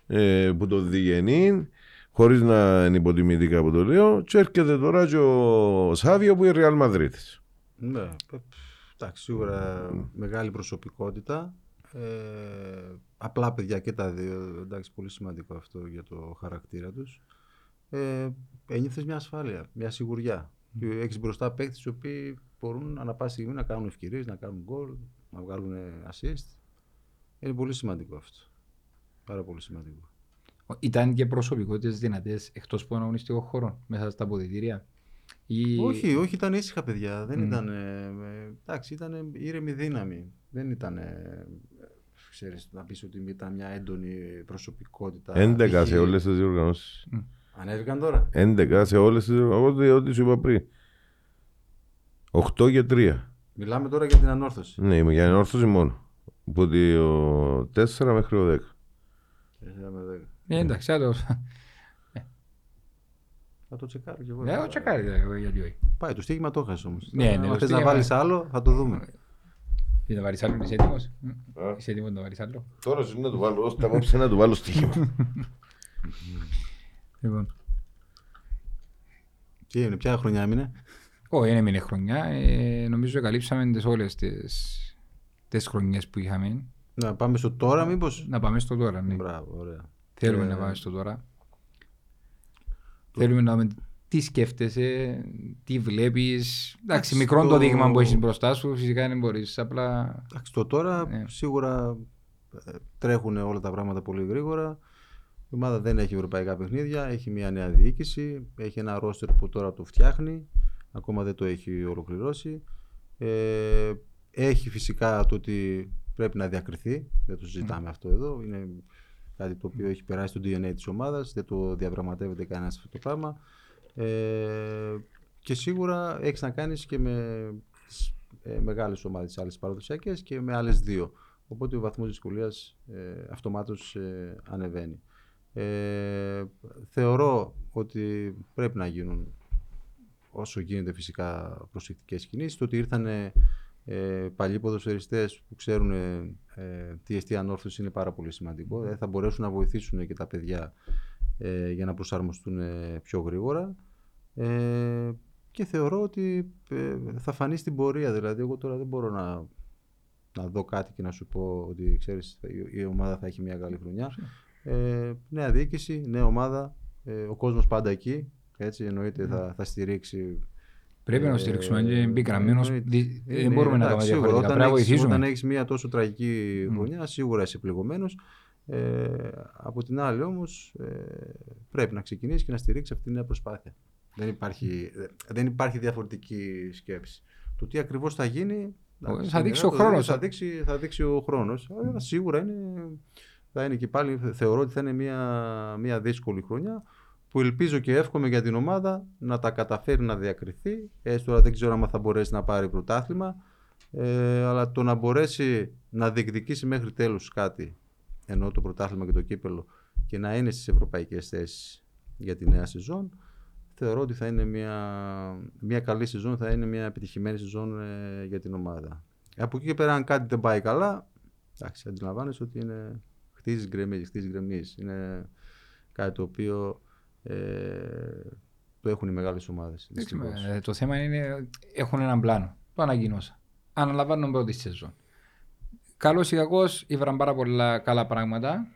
ε, που το διγενή, χωρίς να είναι υποτιμητικά που το λέω, και έρχεται τώρα και ο Σάβιο που είναι Ρεάλ Μαδρίτης. Ναι, ε, εντάξει, σίγουρα μεγάλη προσωπικότητα. Ε, απλά παιδιά και τα δύο, εντάξει, πολύ σημαντικό αυτό για το χαρακτήρα τους. Ε, ένιωθες μια ασφάλεια, μια σιγουριά. Και Έχεις μπροστά παίκτες οι οποίοι μπορούν ανά πάση στιγμή να κάνουν ευκαιρίες, να κάνουν γκολ, να βγάλουν assist. Είναι πολύ σημαντικό αυτό. Πάρα πολύ σημαντικό. Ήταν και προσωπικότητες δυνατές εκτός από τον αγωνιστικό χώρο, μέσα στα αποδητήρια; Ή... Όχι, όχι, ήταν ήσυχα παιδιά. Δεν Μμ. ήταν. ε, ε, εντάξει, ήταν ήρεμη δύναμη. Δεν ήταν. Ε, ξέρεις, να πεις ότι ήταν μια έντονη προσωπικότητα. 11 Είχε- σε όλες τις διοργανώσεις. Ανέβηκαν τώρα. 11 σε όλες τις διοργανώσεις, ό,τι- ό,τι σου είπα πριν. 8 και 3. Μιλάμε τώρα για την ανόρθωση. Ναι, είμαι για ενόρθωση μόνο. Από το 4 μέχρι το 10. Τέσσερα με δέκα. Ε, εντάξει, θα το... Θα το τσεκάρω κι εγώ. Ε, το τσεκάρετε, εγώ, γιατί όχι. Πάει, το στίγμα το έχασε όμως. Ναι, ναι, Αν το θες να στοίχημα- βάλεις άλλο, θα το δούμε. Τι να βάλεις άλλο, είσαι έτοιμος; Μ. Α. Είσαι έτοιμος να βάλεις άλλο; Τώρα σου να του βάλω, ώστε απόψε να του βάλω στοίχημα. Λοιπόν, Τι είναι, ποια χρονιά έμεινε; Όχι, δεν έμεινε χρονιά. Ε, νομίζω καλύψαμε τις όλες τις, τις χρονιές που είχαμε. Να πάμε στο τώρα, μήπως; Να πάμε στο τώρα, ναι. Μπράβο, ωραία. Θέλουμε Ε, να πάμε στο τώρα. Θέλουμε να δούμε τι σκέφτεσαι, τι βλέπεις. Εντάξει, Εντάξει, μικρό το το- δείγμα που έχεις μπροστά σου, φυσικά δεν μπορείς. Απλά Εντάξει, το τώρα Ναι. σίγουρα ε, τρέχουν όλα τα πράγματα πολύ γρήγορα. Η ομάδα δεν έχει ευρωπαϊκά παιχνίδια, έχει μια νέα διοίκηση, έχει ένα ρόστερ που τώρα το φτιάχνει, ακόμα δεν το έχει ολοκληρώσει. Ε, έχει φυσικά το ότι πρέπει να διακριθεί, δεν το συζητάμε αυτό εδώ, είναι κάτι το οποίο έχει περάσει στο DNA της ομάδας, δεν το διαπραγματεύεται κανένας αυτό το πράγμα. Ε, και σίγουρα έχεις να κάνεις και με τις ε, μεγάλες ομάδες άλλες παραδοσιακές και με άλλες δύο. Οπότε ο βαθμός δυσκολίας ε, αυτομάτως ε, ανεβαίνει. Ε, θεωρώ ότι πρέπει να γίνουν όσο γίνεται φυσικά προσεκτικές κινήσεις. Το ότι ήρθαν ε, παλιοί ποδοσφαιριστές που ξέρουν ε, ε, τι εστί ανόρθωση είναι πάρα πολύ σημαντικό. Ε, θα μπορέσουν να βοηθήσουν και τα παιδιά ε, για να προσαρμοστούν ε, πιο γρήγορα. Ε, και θεωρώ ότι ε, θα φανεί στην πορεία. Δηλαδή, εγώ τώρα δεν μπορώ να, να δω κάτι και να σου πω ότι ξέρεις, η, η ομάδα θα έχει μια καλή χρονιά. Ε, νέα διοίκηση, νέα ομάδα, ε, ο κόσμος πάντα εκεί. Έτσι, εννοείται θα, θα στηρίξει. πρέπει να το Ε, στηρίξουμε. Και μπει γραμμένος, εννοείται. δι- Είναι, δεν μπορούμε να εντάξει, κάνουμε σίγουρα, διαφορετικά. Όταν Πρέπει να έχεις- βοηθήσουμε. Όταν έχεις μια τόσο τραγική χρονιά, σίγουρα είσαι πληγωμένος. Ε, από την άλλη όμως ε, πρέπει να ξεκινήσεις και να στηρίξεις αυτή τη νέα προσπάθεια. Δεν υπάρχει, δεν υπάρχει διαφορετική σκέψη. Το τι ακριβώς θα γίνει εντάξει, Θα είναι δείξει ο το- χρόνος. Θα δείξει, θα δείξει ο χρόνος. Αλλά σίγουρα είναι, θα είναι και πάλι, θεωρώ ότι θα είναι μια, μια δύσκολη χρονιά που ελπίζω και εύχομαι για την ομάδα να τα καταφέρει να διακριθεί. Έστω τώρα δεν ξέρω αν θα μπορέσει να πάρει πρωτάθλημα. Ε, αλλά το να μπορέσει να διεκδικήσει μέχρι τέλους κάτι ενώ το πρωτάθλημα και το κύπελο και να είναι στις ευρωπαϊκές θέσεις για τη νέα σεζόν θεωρώ ότι θα είναι μια, μια καλή σεζόν, θα είναι μια επιτυχημένη σεζόν ε, για την ομάδα. Από εκεί και πέρα αν κάτι δεν πάει καλά εντάξει αντιλαμβάνεσαι ότι είναι χτίζεις, γκρεμίζει, χτίζεις, γκρεμίζει. Είναι κάτι το οποίο ε, το έχουν οι μεγάλες ομάδες. Ε, το θέμα είναι έχουν έναν πλάνο. Το ανακοινώσα. Αναλαμβάνουν πρώτη σεζόν. Καλός ή κακός, ήβραν πάρα πολλά καλά πράγματα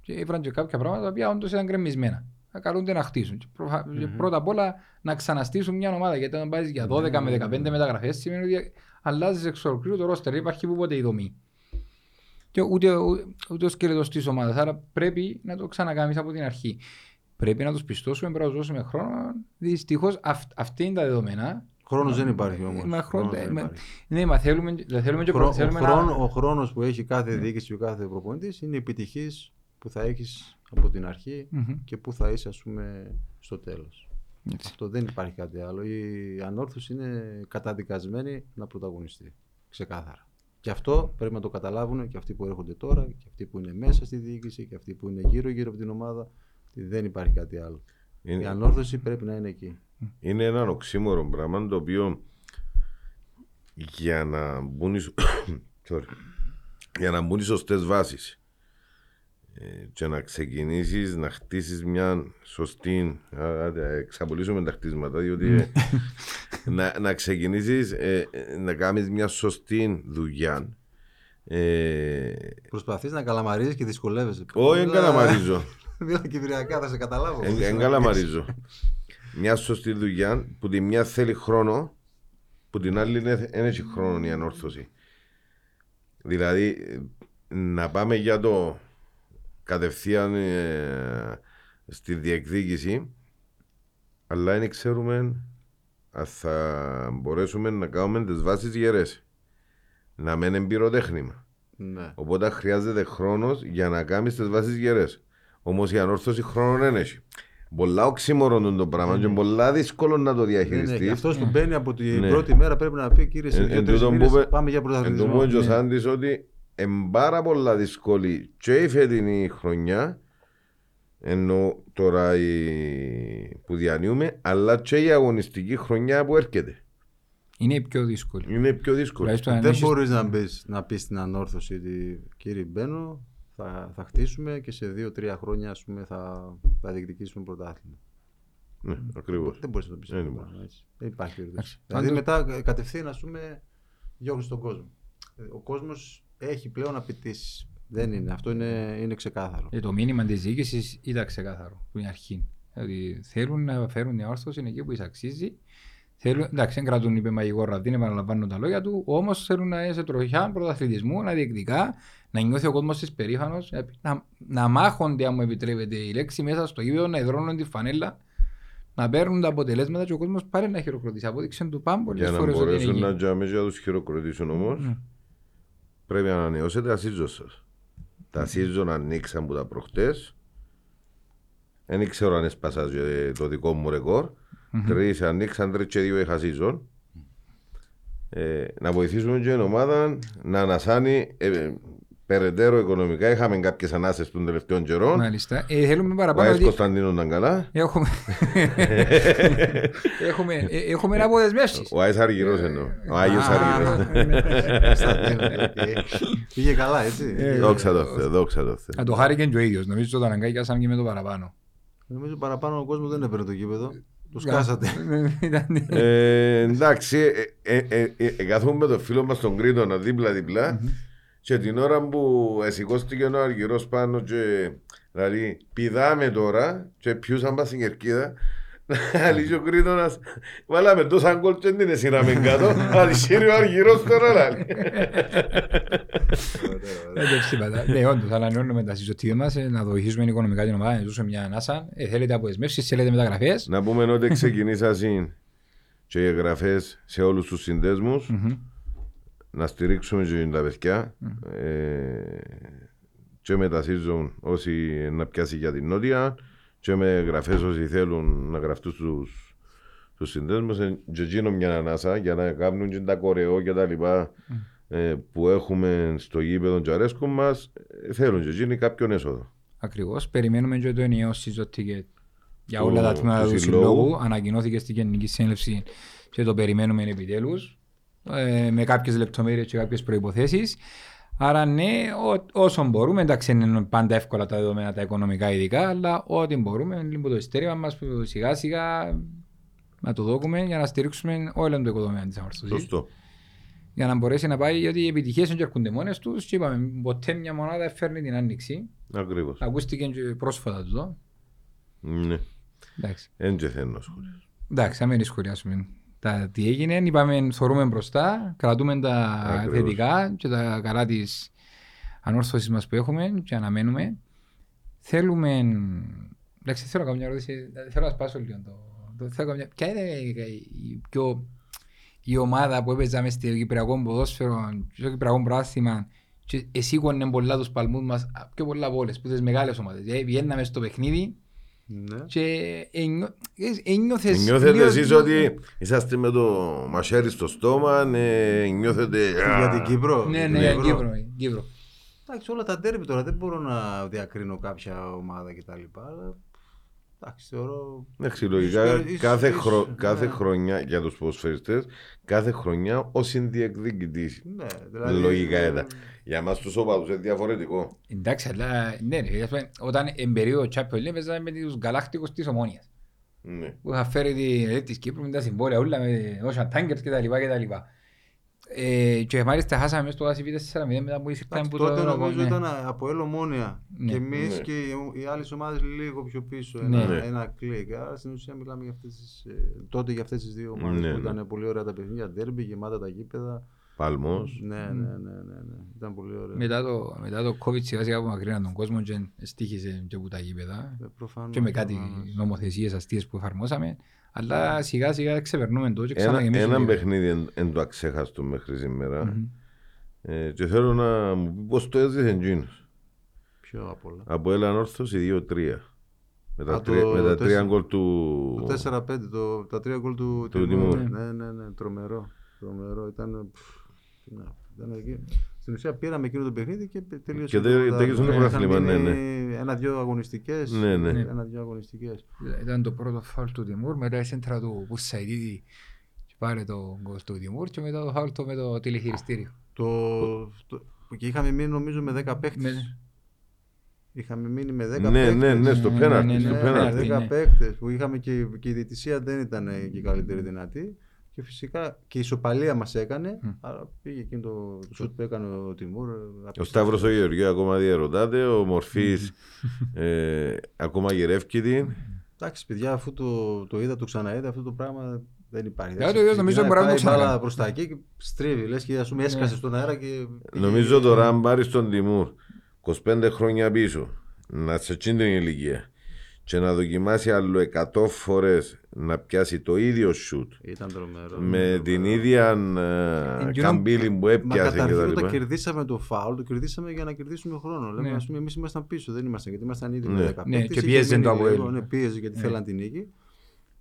και ήβραν και κάποια πράγματα τα οποία όντως ήταν γκρεμισμένα. Θα καλούνται να χτίσουν. Mm-hmm. Πρώτα απ' όλα να ξαναστήσουν μια ομάδα. Γιατί όταν πάεις για 12 mm-hmm. με 15 μεταγραφές, σημαίνει ότι αλλάζεις εξ ολοκλήρου το ρόστερ. Υπάρχει που ποτέ η δομή. Και ούτε, ούτε, ούτε ο σκελετός της ομάδας. Άρα πρέπει να το ξανακάνει από την αρχή. Πρέπει να τους πιστώσουμε, πρέπει να τους δώσουμε χρόνο. Δυστυχώς αυτή είναι τα δεδομένα. Χρόνος δεν υπάρχει όμως. Ναι, μα θέλουμε, θέλουμε και Χρό, θέλουμε ο, χρόνο, να... ο χρόνος που έχει κάθε ναι. διοίκηση και κάθε προπονητής είναι επιτυχής που θα έχεις από την αρχη mm-hmm. και που θα είσαι, ας πούμε, στο τέλος. Αυτό δεν υπάρχει κάτι άλλο. Η ανόρθωση είναι καταδικασμένη να πρωταγωνιστεί. Ξεκάθαρα. Και αυτό πρέπει να το καταλάβουν και αυτοί που έρχονται τώρα, και αυτοί που είναι μέσα στη διοίκηση, και αυτοί που είναι γύρω-γύρω από την ομάδα. Δεν υπάρχει κάτι άλλο. Είναι... Η ανόρθωση πρέπει να είναι εκεί. Είναι ένα οξύμορο πράγμα το οποίο για να μπουν οι, για να μπουν οι σωστές βάσεις ε, και να ξεκινήσεις να χτίσεις μια σωστή. Α, εξαπολύσουμε τα χτίσματα, διότι ναι. να, να ξεκινήσεις ε, να κάνεις μια σωστή δουλειά. Ε, Προσπαθείς να καλαμαρίζεις και δυσκολεύεσαι. Όχι, δεν καλαμαρίζω. Δύο κυπριακά, θα σε καταλάβω. Δεν καλαμαρίζω. Μια σωστή δουλειά που τη μια θέλει χρόνο, που την άλλη δεν έχει χρόνο η ανόρθωση. Δηλαδή, να πάμε για το κατευθείαν ε, στη διεκδίκηση αλλά δεν ξέρουμε αν θα μπορέσουμε να κάνουμε τις βάσεις γερές. Να μένει εμπειροτέχνημα. Ναι. Οπότε χρειάζεται χρόνος για να κάνεις τις βάσεις γερές. Όμως η ανόρθωση χρόνο δεν έχει. Πολλά οξύμορων το πράγμα mm. και ναι. πολλά δύσκολο να το ναι, ναι, διαχειριστείς. Ναι, αυτός που μπαίνει από την ναι. πρώτη μέρα πρέπει να πει κύριε ε, σε πάμε για πρωταθλητισμό. Εν τω μόνος ο Σάντης ότι είναι πάρα πολλά δύσκολη και η φετινή χρονιά ενώ τώρα η... που διανύουμε αλλά και η αγωνιστική χρονιά που έρχεται. Είναι πιο δύσκολη. Είναι πιο δύσκολη. Δηλαδή δεν μπορείς να, να πεις στην ανόρθωση ότι κύριε Μπαίνω, θα, θα χτίσουμε και σε δύο-τρία χρόνια ας πούμε, θα, θα διεκδικήσουμε πρωτάθλημα. Ναι, ακριβώς. Δεν μπορείς να το πεις. Δεν, υπάρχει περίπτωση. Δηλαδή μετά κατευθείαν ας πούμε διώχνει τον κόσμο. Ο κόσμος έχει πλέον απαιτήσεις. Δεν είναι. Αυτό είναι, είναι ξεκάθαρο. Ε, το μήνυμα της διοίκησης ήταν ξεκάθαρο από την αρχή. Δηλαδή θέλουν να φέρουν μια όρθωση εκεί που εισαξίζει. Θέλουν, εντάξει, δεν κρατούν είπε μαγικό ραβδί, επαναλαμβάνουν τα λόγια του. Όμως θέλουν να είναι σε τροχιά πρωταθλητισμού, να διεκδικά, να νιώθει ο κόσμος της περήφανος, ε, να, να μάχονται, αν μου επιτρέπετε η λέξη, μέσα στο γήπεδο, να υδρώνουν τη φανέλα, να παίρνουν τα αποτελέσματα και ο κόσμος πάρει να χειροκροτήσει. Απόδειξε του πάνω πολλές φορές. Για να μπορέσουν να τζαμίζουν για τους χειροκροτήσουν όμως. Mm πρέπει να ανανεώσετε τα σύζο σας. Τα σύζο ανοίξαν από τα προχτές. Δεν ξέρω αν έσπασα το δικό μου ρεκόρ. Τρεις ανοίξαν, τρεις και δύο είχα σύζον. Ε, να βοηθήσουμε και την ομάδα να ανασάνει ε, περαιτέρω οικονομικά. Είχαμε κάποιε ανάσε των τελευταίων καιρών. Μάλιστα. Ε, θέλουμε παραπάνω. Ο Άι Κωνσταντίνο ήταν καλά. Έχουμε, έχουμε, ε, έχουμε να αποδεσμεύσει. Ο Άι Αργυρό εννοώ. Ο Άγιο Αργυρό. Πήγε καλά, έτσι. Ε, δόξα τω Θεώ. Δόξα τω Θεώ. το χάρηκε και ο ίδιο. Νομίζω ότι τον αγκάγιασαν και με το παραπάνω. Νομίζω παραπάνω ο κόσμο δεν έπαιρνε το κήπεδο. Του κάσατε. Εντάξει, καθόμουν με το φίλο μα τον Κρήτονα δίπλα-δίπλα και την ώρα που εσηκώστηκε ο αργυρός πάνω και δηλαδή πηδάμε τώρα και πιούσαν πας στην κερκίδα Αλήθεια ο Κρήτονας βάλαμε τόσα γκολ και δεν σειράμε κάτω Αλήθεια ο αργυρός τώρα λάλη Ναι όντως ανανεώνουμε τα συζωτήρια μας ε, να βοηθήσουμε οικονομικά την ομάδα να ζήσουμε μια ανάσα. Ε, Θέλετε αποδεσμεύσεις, θέλετε μεταγραφές. Να πούμε ότι ξεκινήσασαν και οι εγγραφές σε όλους τους συνδέσμους να στηρίξουμε και τα παιδιά mm. ε, και με τα season όσοι να πιάσει για την νότια και με γραφές όσοι θέλουν να γραφτούν στους, στους συνδέσμους ε, και γίνω μια ανάσα για να κάνουν και τα κορεό και τα λοιπά mm. ε, που έχουμε στο γήπεδο και αρέσκουν μας ε, θέλουν και γίνει κάποιον έσοδο. Ακριβώς, περιμένουμε και το ενιαίο συζωτικέ για όλα τα τμήματα του συλλόγου ανακοινώθηκε στην Γενική Σύνελευση και το περιμένουμε επιτέλους ε, με κάποιες λεπτομέρειες και κάποιες προϋποθέσεις. Άρα ναι, ό, όσο μπορούμε, εντάξει είναι πάντα εύκολα τα δεδομένα τα οικονομικά ειδικά, αλλά ό,τι μπορούμε, λίγο το ειστέρημα μας σιγά σιγά να το δούμε για να στηρίξουμε όλο το οικοδομέα της αμαρτωσίας. Σωστό. Για να μπορέσει να πάει, γιατί οι επιτυχίες δεν έρχονται μόνες τους και είπαμε, ποτέ μια μονάδα φέρνει την άνοιξη. Ακριβώς. Ακούστηκε και πρόσφατα τούτο. Ναι. Εντάξει. Εν και θέλω να σχολιάσω. Εντάξει, να μην σχολιάσουμε τα τι έγινε. Είπαμε, θεωρούμε μπροστά, κρατούμε τα Ακριβώς. θετικά και τα καλά της ανόρθωσης μας που έχουμε και αναμένουμε. Θέλουμε. Εντάξει, θέλω να κάνω μια ερώτηση. Θέλω να σπάσω λίγο το. το θέλω να κάνω μια... Ποια είναι η πιο. Η ομάδα που έπαιζα μες στο Κυπριακό ποδόσφαιρο, στο Κυπριακό προάστημα, και εσύ κόνε πολλά τους παλμούς μας, πιο πολλά από όλες, που τις μεγάλες ομάδες. Δηλαδή, βγαίναμε στο παιχνίδι Ναι. και εννιώ- ε, ένιωθες... Νιώθετε λίγο- εσείς ότι είσαστε με το μαχαίρι στο στόμα, ε, νιώθετε... Για την Κύπρο. Ναι, για ναι, την για Κύπρο. Κύπρο. Κύπρο. Εντάξει, όλα τα ντέρμπι τώρα δεν μπορώ να διακρίνω κάποια ομάδα κτλ. Αλλά εντάξει, θεωρώ. Εντάξει, λογικά Ίσως- ίσως- κάθε, ίσως, χρο- ναι. κάθε χρονιά για τους ποδοσφαιριστές, κάθε χρονιά ο συνδιεκδικητής. Ναι, δηλαδή. Λογικά ήταν. Για μας τους οπαδούς είναι διαφορετικό. Εντάξει, αλλά ναι, ρε, ας πούμε, όταν εν περίοδο Champions League παίζαμε με τους γαλάκτικους της Ομόνιας. Ναι. Που είχα φέρει τη, ε, της Κύπρου με τα συμβόλαια όλα με όσα τάγκερς και Ε, και μάλιστα χάσαμε μέσα στο Γάσι Β' 4-0 μετά που ήρθαν Εντάξει, που τότε το... νομίζω ναι. ήταν από Ελομόνια. Ναι. Και εμείς Ναι. και οι, οι άλλες ομάδες λίγο πιο πίσω. Ναι. Ένα, Ναι. ένα κλικ. Άρα στην ουσία μιλάμε για αυτές τις, ε, τότε για αυτές τις δύο ομάδες Ναι, που ναι. ήταν πολύ ωραία τα παιχνίδια. Ντέρμπι, γεμάτα τα γήπεδα. Παλμός. Ναι, ναι, ναι, ναι, ναι. Ήταν πολύ ωραία. Μετά το, μετά το COVID σιγά σιγά που μακρύναν τον κόσμο και στήχησε και από τα γήπεδα Ε, προφανώς, και με κάτι προφανώς. νομοθεσίες αστείες που εφαρμόσαμε αλλά σιγά σιγά ξεπερνούμε το και Ένα, ξαναγεμίζουμε. ένα παιχνίδι εν, εν το αξέχαστο μέχρι σήμερα. Μμμ. Ε, και θέλω να μου πεις πώς το έζησε εκείνος. Πιο απ' όλα. Από έναν όρθος η 2-3. Με τα, Α, το τρία, με τα τρία τέσσερα- γκολ του... Το 4-5, το, τα τρία γκολ του, Του Τιμούρ. Τιμούρ. Ναι, ναι, ναι, τρομερό. Τρομερό. Ήταν. πφ, τι να πω, ήταν εκεί. Στην ουσία πήραμε εκείνο το παιχνίδι και τελείωσε. Και τε- το τελείωσε το πρωτάθλημα. πρωτάθλημα, Είχαν ναι, μείνει Ένα-δυο αγωνιστικές. Ναι, ναι. Ένα-δυο αγωνιστικές. Ήταν το πρώτο φάουλ του Τιμούρ, μετά η σέντρα του Πουρσαϊδίδη και πάρε το γκολ του Τιμούρ και μετά το φάουλ του με το τηλεχειριστήριο. Το, το, και είχαμε μείνει νομίζω με 10 παίχτε. Με- Είχαμε μείνει με 10 Ναι, παίχτες. ναι, ναι, στο Ναι, πέναρτι. ναι, ναι, στο ναι, πέναρτι. ναι. 10 παίχτε που είχαμε και, και η διαιτησία δεν ήταν και η καλύτερη δυνατή. Και φυσικά και η ισοπαλία μας έκανε. Μμ. Άρα πήγε εκείνο το, το σουτ που έκανε ο Τιμούρ. Ο Σταύρος ο Γεωργίου ακόμα διαρωτάται, ο Μορφής ε, ακόμα γυρεύει την. Εντάξει, παιδιά, αφού το, το είδα, το ξαναείδα, αυτό το πράγμα δεν υπάρχει. Για το είδα, νομίζω μπορεί να το ξανακάνει. μπάλα προς τα εκεί και στρίβει. Λες και ας πούμε έσκασε στον αέρα και... Νομίζω τώρα αν πάρεις τον Τιμούρ 25 χρόνια πίσω, να σε εκείνη την ηλικία και να δοκιμάσει άλλο 100 φορές να πιάσει το ίδιο σουτ Ήταν τρομερό. με την ίδια ε, Εκείνο- καμπύλη που Μα έπιασε και τα καταρχήν όταν λοιπά. κερδίσαμε το φάουλ, το κερδίσαμε για να κερδίσουμε χρόνο. Λέμε, Ναι. ας πούμε, εμείς ήμασταν πίσω, δεν ήμασταν, γιατί ήμασταν ήδη Ναι. με 10 Ναι, παίκτες, και είχε πίεζε μείνει το Αποέλ. λίγο, Ναι, πίεζε γιατί Ναι. θέλαν την νίκη.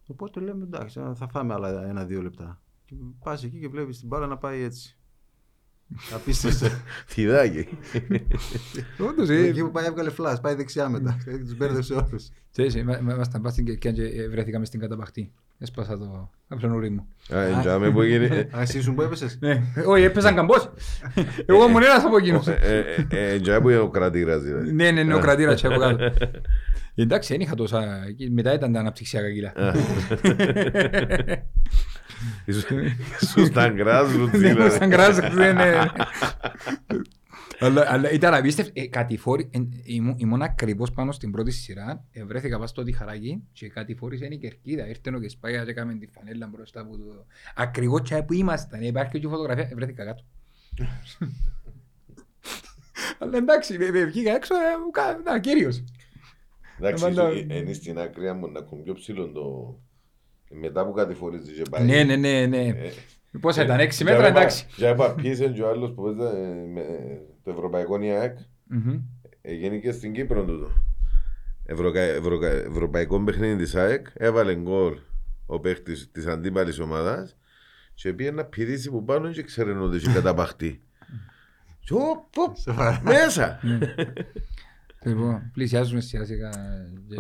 Οπότε λέμε, εντάξει, θα φάμε άλλα ένα-δύο λεπτά. Και πας εκεί και βλέπεις την μπάλα να πάει έτσι. Απίστευτο. Θηδάκι. Όντως, ε, Εκεί που πάει έβγαλε φλάς, πάει δεξιά μετά. Τους μπέρδεψε όλους. ξέρεις, ε, μα- μα- ήμασταν πας στην Κερκιά και ε, βρέθηκαμε στην καταπαχτή. Έσπασα το απλονουρί μου. Α, εντιαμε που έγινε. Α, εσύ ήσουν που έπεσες; Ναι, όχι, έπαιζαν καμπός. Εγώ ήμουν ένας από εκείνους. Ε, ε, ε, Εντιαμε που είναι ο κρατήρας δηλαδή. Ναι, ναι, ναι, ο κρατήρας και από κάτω. Εντάξει, δεν είχα τόσα. εκεί Μετά ήταν τα αναπτυξιακά κιλά. Σου στα γκράζουν Ναι, δηλαδή. σαν κράζες, ναι, ναι. Αλλά, αλλά ήταν απίστευτο. Ε, κατηφόρη, ε, ήμουν, ήμουν ακριβώς πάνω στην πρώτη σειρά. Ε, βρέθηκα πάνω στο διχαράκι και κατηφόρησε η κερκίδα. Ήρθε ο Κεσπάγια και έκαμε τη φανέλα μπροστά από το... Ακριβώς και που ήμασταν. Υπάρχει και φωτογραφία. Ε, βρέθηκα κάτω. Αλλά εντάξει, ε, ε, βγήκα έξω, ε, μου κα- ήταν κύριος. Εντάξει, Εμένα- είσαι- είναι στην άκρη μου να ακούμε πιο ψηλό το... Μετά που κατηφορίζει και πάει. Ναι, ναι, ναι, ναι. Ε, Πόσα ήταν, έξι για μέτρα, είπα- εντάξει. Για είπα πίεσεν και ο άλλος που παίζα ε, με το Ευρωπαϊκό ΝΙΑΕΚ. Μμμ. Έγινε και στην Κύπρο τούτο. Ευρωκα... Ευρωκα... Ευρωπαϊκό παιχνίδι της ΑΕΚ έβαλε γκολ ο παίχτης της αντίπαλης ομάδας και πήγε να πηδήσει που πάνω και ξέρει ότι είχε καταπακτή. Και οπ, οπ, Σοβαρά. μέσα. Λοιπόν, πλησιάζουμε σιγά σιγά.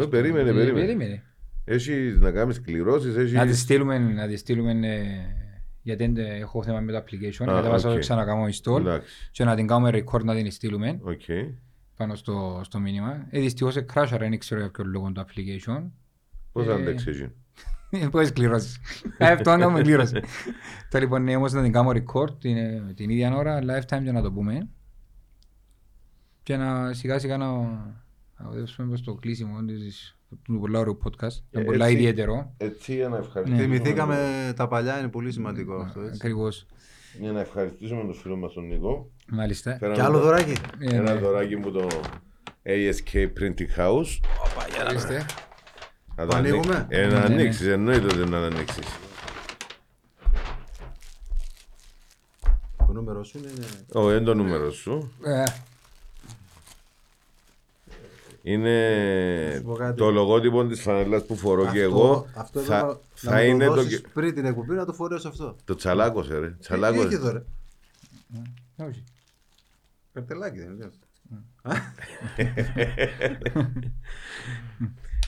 Ε, περίμενε, Ε, περίμενε. Περίμενε. Έχεις να κάνεις κληρώσεις, έχει... Να τη στείλουμε, να τη στείλουμε ε, γιατί δεν έχω θέμα με το application, Α, κατέβασα οκ. το ξανακάμω install Εντάξει. και να την κάνουμε record να την στείλουμε Οκ. πάνω στο, στο μήνυμα. Ε, δυστυχώς ε, crash άρε, δεν ξέρω για ποιο λόγο το application. Πώς Ε, άντεξε εκεί. Πώς κληρώσεις. Ε, Αυτό να με κλήρωσε. Το λοιπόν ναι, όμως να την κάνω record την, ε, την ίδια ώρα, lifetime και να το πούμε. Και να σιγά σιγά να να οδεύσουμε προς το κλείσιμο της- του πολύ ωραίου podcast. Είναι Ε, πολλά έτσι. ιδιαίτερο. Έτσι για να ευχαριστήσουμε. Θυμηθήκαμε τα παλιά, είναι πολύ σημαντικό αυτό. Έτσι. Ακριβώς. Για να ευχαριστήσουμε τον φίλο μας τον Νικό. Μάλιστα. Φέραμε Και άλλο το- δωράκι. Ε, Ένα ναι. δωράκι μου το ASK Printing House. Ορίστε. Να Το ανοίγουμε; ανοίξεις. Ε, να Ναι, ναι. ανοίξεις, εννοείται ότι να ανοίξεις. Το νούμερο σου είναι. Ω, είναι το νούμερο σου. Ε, Είναι σου πω κάτι. το λογότυπο της φανελάς που φορώ και Αυτό- εγώ. Αυτό θα, εδώ να- θα να είναι μου το, το δώσεις πριν την εκπομπή να το φορέσω αυτό. το τσαλάκος, ε, ρε. Τι Τσαλάκος. έχει εδώ ρε. όχι. Καρτελάκι δεν είναι. Α.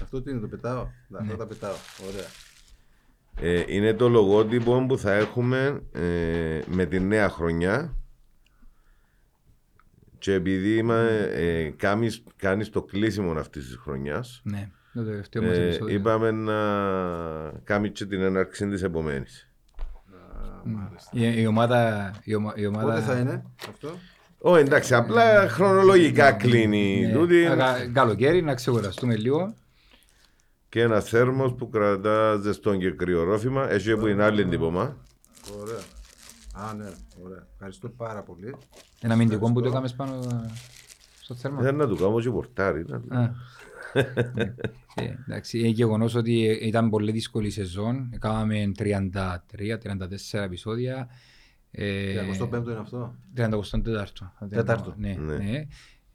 Αυτό τι είναι, το πετάω; Να, Ναι. Αυτό τα πετάω. Ωραία. Ε, είναι το λογότυπο που θα έχουμε ε, με τη νέα χρονιά και επειδή είμαι, ε, κάνεις, κάνεις το κλείσιμο αυτής της χρονιάς Ναι, το τελευταίο μας ε, επεισόδιο. είπαμε να κάνεις και την έναρξη της επομένης. Α, μάλιστα. Η, η ομάδα... Η, ομα- η ομάδα... Πότε θα είναι αυτό; Ω, εντάξει, απλά χρονολογικά κλείνει Ναι. τούτη Α, κα- Καλοκαίρι, να ξεκουραστούμε λίγο. και ένα θέρμος που κρατάς ζεστό και κρύο ρόφημα. Έχει που είναι άλλη εντύπωμα. Ωραία. Α, ναι, ωραία. Ευχαριστώ πάρα πολύ. Ένα μυντικό που το έκαμες πάνω ε, στο θέρμα. Δεν να του κάνω και πορτάρι. να- Α. Ναι. Ε, Εντάξει, είναι γεγονός ότι ε, ήταν πολύ δύσκολη η σεζόν. Κάναμε 33-34 επεισόδια. Ε, 25ο είναι αυτό; 34ο. Τέταρτο. Ναι, Ναι. ναι.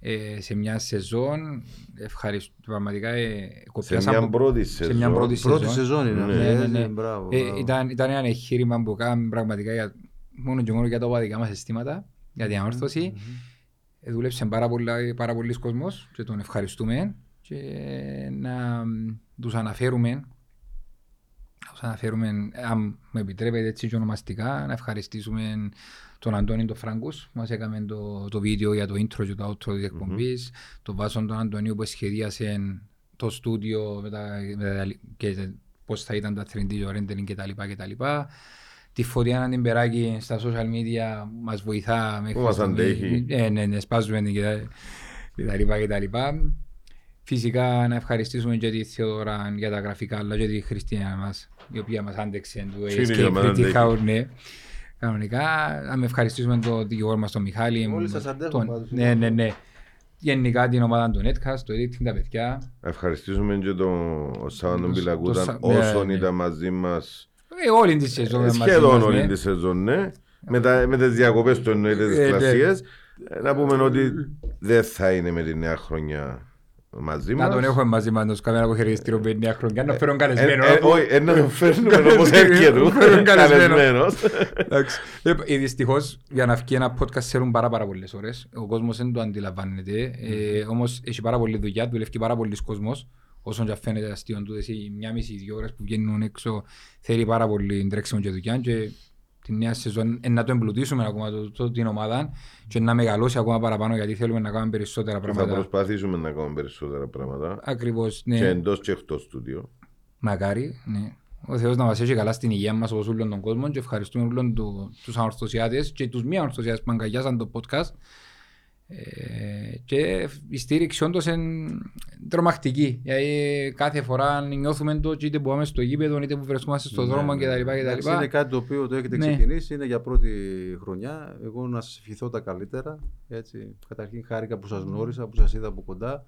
Ε, σε μια σεζόν, ευχαριστώ. Πραγματικά ε, Σε κοπιάσα μια από- πρώτη σε σεζόν. μια πρώτη Πρώτη σεζόν. σεζόν είναι. Ναι. αυτή, Ναι, ναι, έτσι, ναι. Μπράβο. Ε, μπράβο. ήταν, ήταν ένα εγχείρημα που κάναμε πραγματικά για, μόνο και μόνο για τα οπαδικά μας αισθήματα, για την ανόρθωση. Ε, Δούλεψε πάρα, πολλά, πάρα πολλοί κόσμος και τον ευχαριστούμε και να μ, τους αναφέρουμε να τους αναφέρουμε, αν με επιτρέπετε έτσι και ονομαστικά, να ευχαριστήσουμε τον Αντώνη τον Φράγκους που μας έκαμε το, το βίντεο για το intro και το outro της εκπομπής, τον Βάσον τον Αντωνίου που σχεδίασε το στούντιο με τα, με τα, και πώς θα ήταν τα 3D το rendering κτλ. κτλ. Τη φωτιά να την περάκι στα social media μας βοηθά μέχρι Που μας στιγμή. αντέχει. Ε, ναι, ναι, σπάζουμε την και τα, και τα λοιπά και τα λοιπά. Φυσικά να ευχαριστήσουμε και τη Θεοδώρα για τα γραφικά, αλλά και τη Χριστίνα μας, η οποία μας άντεξε του Τσίνη Escape για μας Pretty αντέχει. House, ναι. Κανονικά, να με ευχαριστήσουμε τον δικηγόρο μας τον Μιχάλη. Όλοι σας αντέχουν τον- πάντως. Ναι, ναι, ναι. Γενικά την ομάδα του Netcast, το editing, τα παιδιά. Ευχαριστήσουμε και τον Σάββαν τον Το Πιλακούτα Σα- ναι, όσον ναι. ήταν μαζί μας Ε, όλη τη σεζόν ε, μαζί σχεδόν μας, όλη ναι. τη σεζόν, ναι. Με, τα, με τις διακοπές του εννοείται τις Ε, ναι. κλασσίες. Ε, Να πούμε ότι δεν θα είναι με τη νέα χρονιά μαζί Να μας. τον έχουμε μαζί μας, να τους κάνουμε ένα αποχαιρετιστήριο με νέα χρονιά, να φέρουν Ε, καλεσμένο. ε, Όχι, ε, να τον φέρνουμε όπως έρχεται. Φέρνουν καλεσμένο. Καλεσμένος. Εντάξει. Ε, ε, δυστυχώς για να βγει ένα podcast θέλουν πάρα, πάρα πολλές ώρες. Ο κόσμος δεν το αντιλαμβάνεται. Ε, όμως έχει πάρα πολλή δουλειά, δουλεύει πάρα πολλοί κόσμος. Όσον και αν φαίνεται αστείο του, εσύ μια μισή, δύο ώρες που βγαίνουν έξω θέλει πάρα πολύ τρέξιμο και δουλειά και τη νέα σεζόν ε, να το εμπλουτίσουμε ακόμα το, το, την ομάδα και να μεγαλώσει ακόμα παραπάνω γιατί θέλουμε να κάνουμε περισσότερα Θα πράγματα. προσπαθήσουμε να κάνουμε περισσότερα πράγματα. Ακριβώς, ναι. Και εντός και εκτός στούντιο. Μακάρι, ναι. Ο Θεός να μας έχει καλά στην υγεία μας όπως όλων των κόσμων και ευχαριστούμε όλων του, τους ανορθωσιάτες και τους μη ανορθωσιάτες που αγκαλιάσαν το podcast ε, και η στήριξη όντως είναι τρομακτική. Γιατί κάθε φορά νιώθουμε το και είτε που πάμε στο γήπεδο είτε που βρισκόμαστε στον δρόμο Ναι, κτλ. ναι. κτλ. Εντάξει, Είναι κάτι το οποίο το έχετε Ναι. ξεκινήσει, είναι για πρώτη χρονιά. Εγώ να σας ευχηθώ τα καλύτερα. Έτσι. Καταρχήν χάρηκα που σας γνώρισα, που σας είδα από κοντά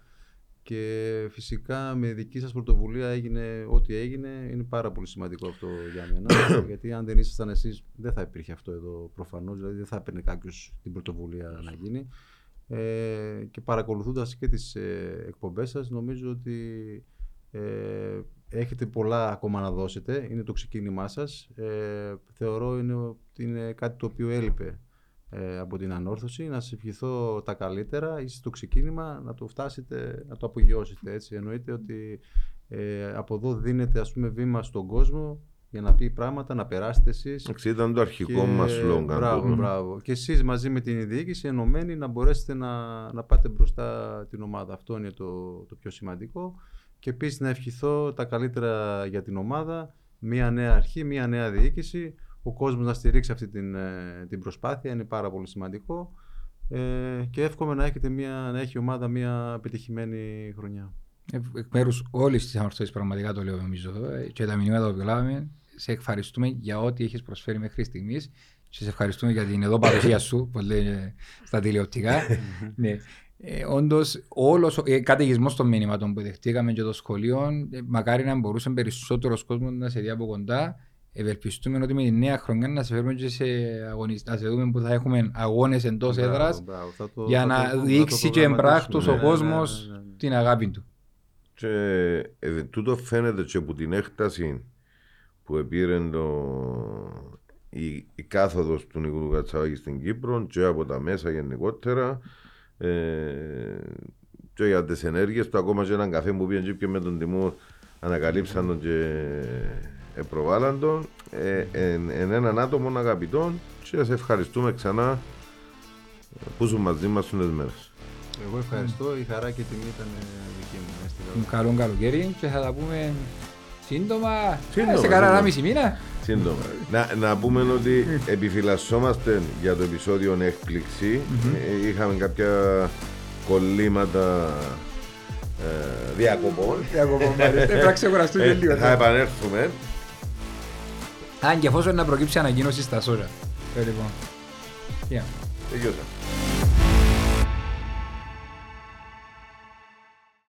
και φυσικά με δική σας πρωτοβουλία έγινε ό,τι έγινε. Είναι πάρα πολύ σημαντικό αυτό για μένα. γιατί αν δεν ήσασταν εσείς δεν θα υπήρχε αυτό εδώ προφανώς. Δηλαδή δεν θα έπαιρνε κάποιος την πρωτοβουλία να γίνει. Ε, και παρακολουθώντας και τις ε, εκπομπές σας νομίζω ότι ε, έχετε πολλά ακόμα να δώσετε. Είναι το ξεκίνημά σας. Ε, θεωρώ είναι, ότι είναι κάτι το οποίο έλειπε ε, από την ανόρθωση. Να σας ευχηθώ τα καλύτερα. Είστε στο ξεκίνημα να το φτάσετε, να το απογειώσετε. Έτσι. Εννοείται ότι ε, από εδώ δίνετε ας πούμε βήμα στον κόσμο για να πει πράγματα, να περάσετε εσείς. ήταν το αρχικό μας λόγο. Μπράβο, μπράβο. Και εσείς μαζί με την διοίκηση ενωμένοι να μπορέσετε να, να πάτε μπροστά την ομάδα. Αυτό είναι το, το πιο σημαντικό. Και επίσης να ευχηθώ τα καλύτερα για την ομάδα. Μία νέα αρχή, μία νέα διοίκηση. Ο κόσμος να στηρίξει αυτή την, ε, την προσπάθεια είναι πάρα πολύ σημαντικό. Ε, και εύχομαι να, έχετε μια, να έχει η ομάδα μια επιτυχημένη χρονιά. Εκ μέρους όλης της αμαρτωλής, πραγματικά το λέω νομίζω ε, και τα μηνύματα που λάβαμε, σε ευχαριστούμε για ό,τι έχεις προσφέρει μέχρι στιγμής. Σε ευχαριστούμε για την εδώ παρουσία σου, που λέει στα τηλεοπτικά. ναι. Ε, Όντως, όλος ο ε, καταιγισμός των μηνύματων που δεχτήκαμε και των σχολείων, ε, μακάρι να μπορούσε περισσότερος κόσμος να σε δει από κοντά. Ευελπιστούμε ότι με τη νέα χρονιά να σε φέρουμε και σε αγωνιστέ, να σε δούμε που θα έχουμε αγώνες εντός έδρας για να δείξει και εμπράκτος ο ναι, ναι, κόσμος ναι, την αγάπη του. Και ε, τούτο φαίνεται και από την έκταση που επήρε το, η, η κάθοδος του Νικού Κατσαβάκη στην Κύπρο και από τα μέσα γενικότερα ε, και για τις ενέργειες του ακόμα και έναν καφέ που πήγαν και με τον Τιμούρ ανακαλύψαν τον και προβάλλαν τον ε, εν, εν, έναν άτομο αγαπητών και σας ευχαριστούμε ξανά που είσαι μαζί μας τις μέρες. Εγώ ευχαριστώ, η χαρά και η τιμή ήταν δική μου. Καλό καλοκαίρι και θα τα πούμε σύντομα, σύντομα σε κανένα μισή μήνα. Σύντομα. να, να πούμε ότι επιφυλασσόμαστε για το επεισόδιο έκπληξη. Ε, είχαμε κάποια κολλήματα ε, διακοπών. Διακοπών, Πρέπει να λίγο. Θα επανέλθουμε. Αν και εφόσον να προκύψει ανακοίνωση στα σώζα. Λοιπόν. Τελειώσα.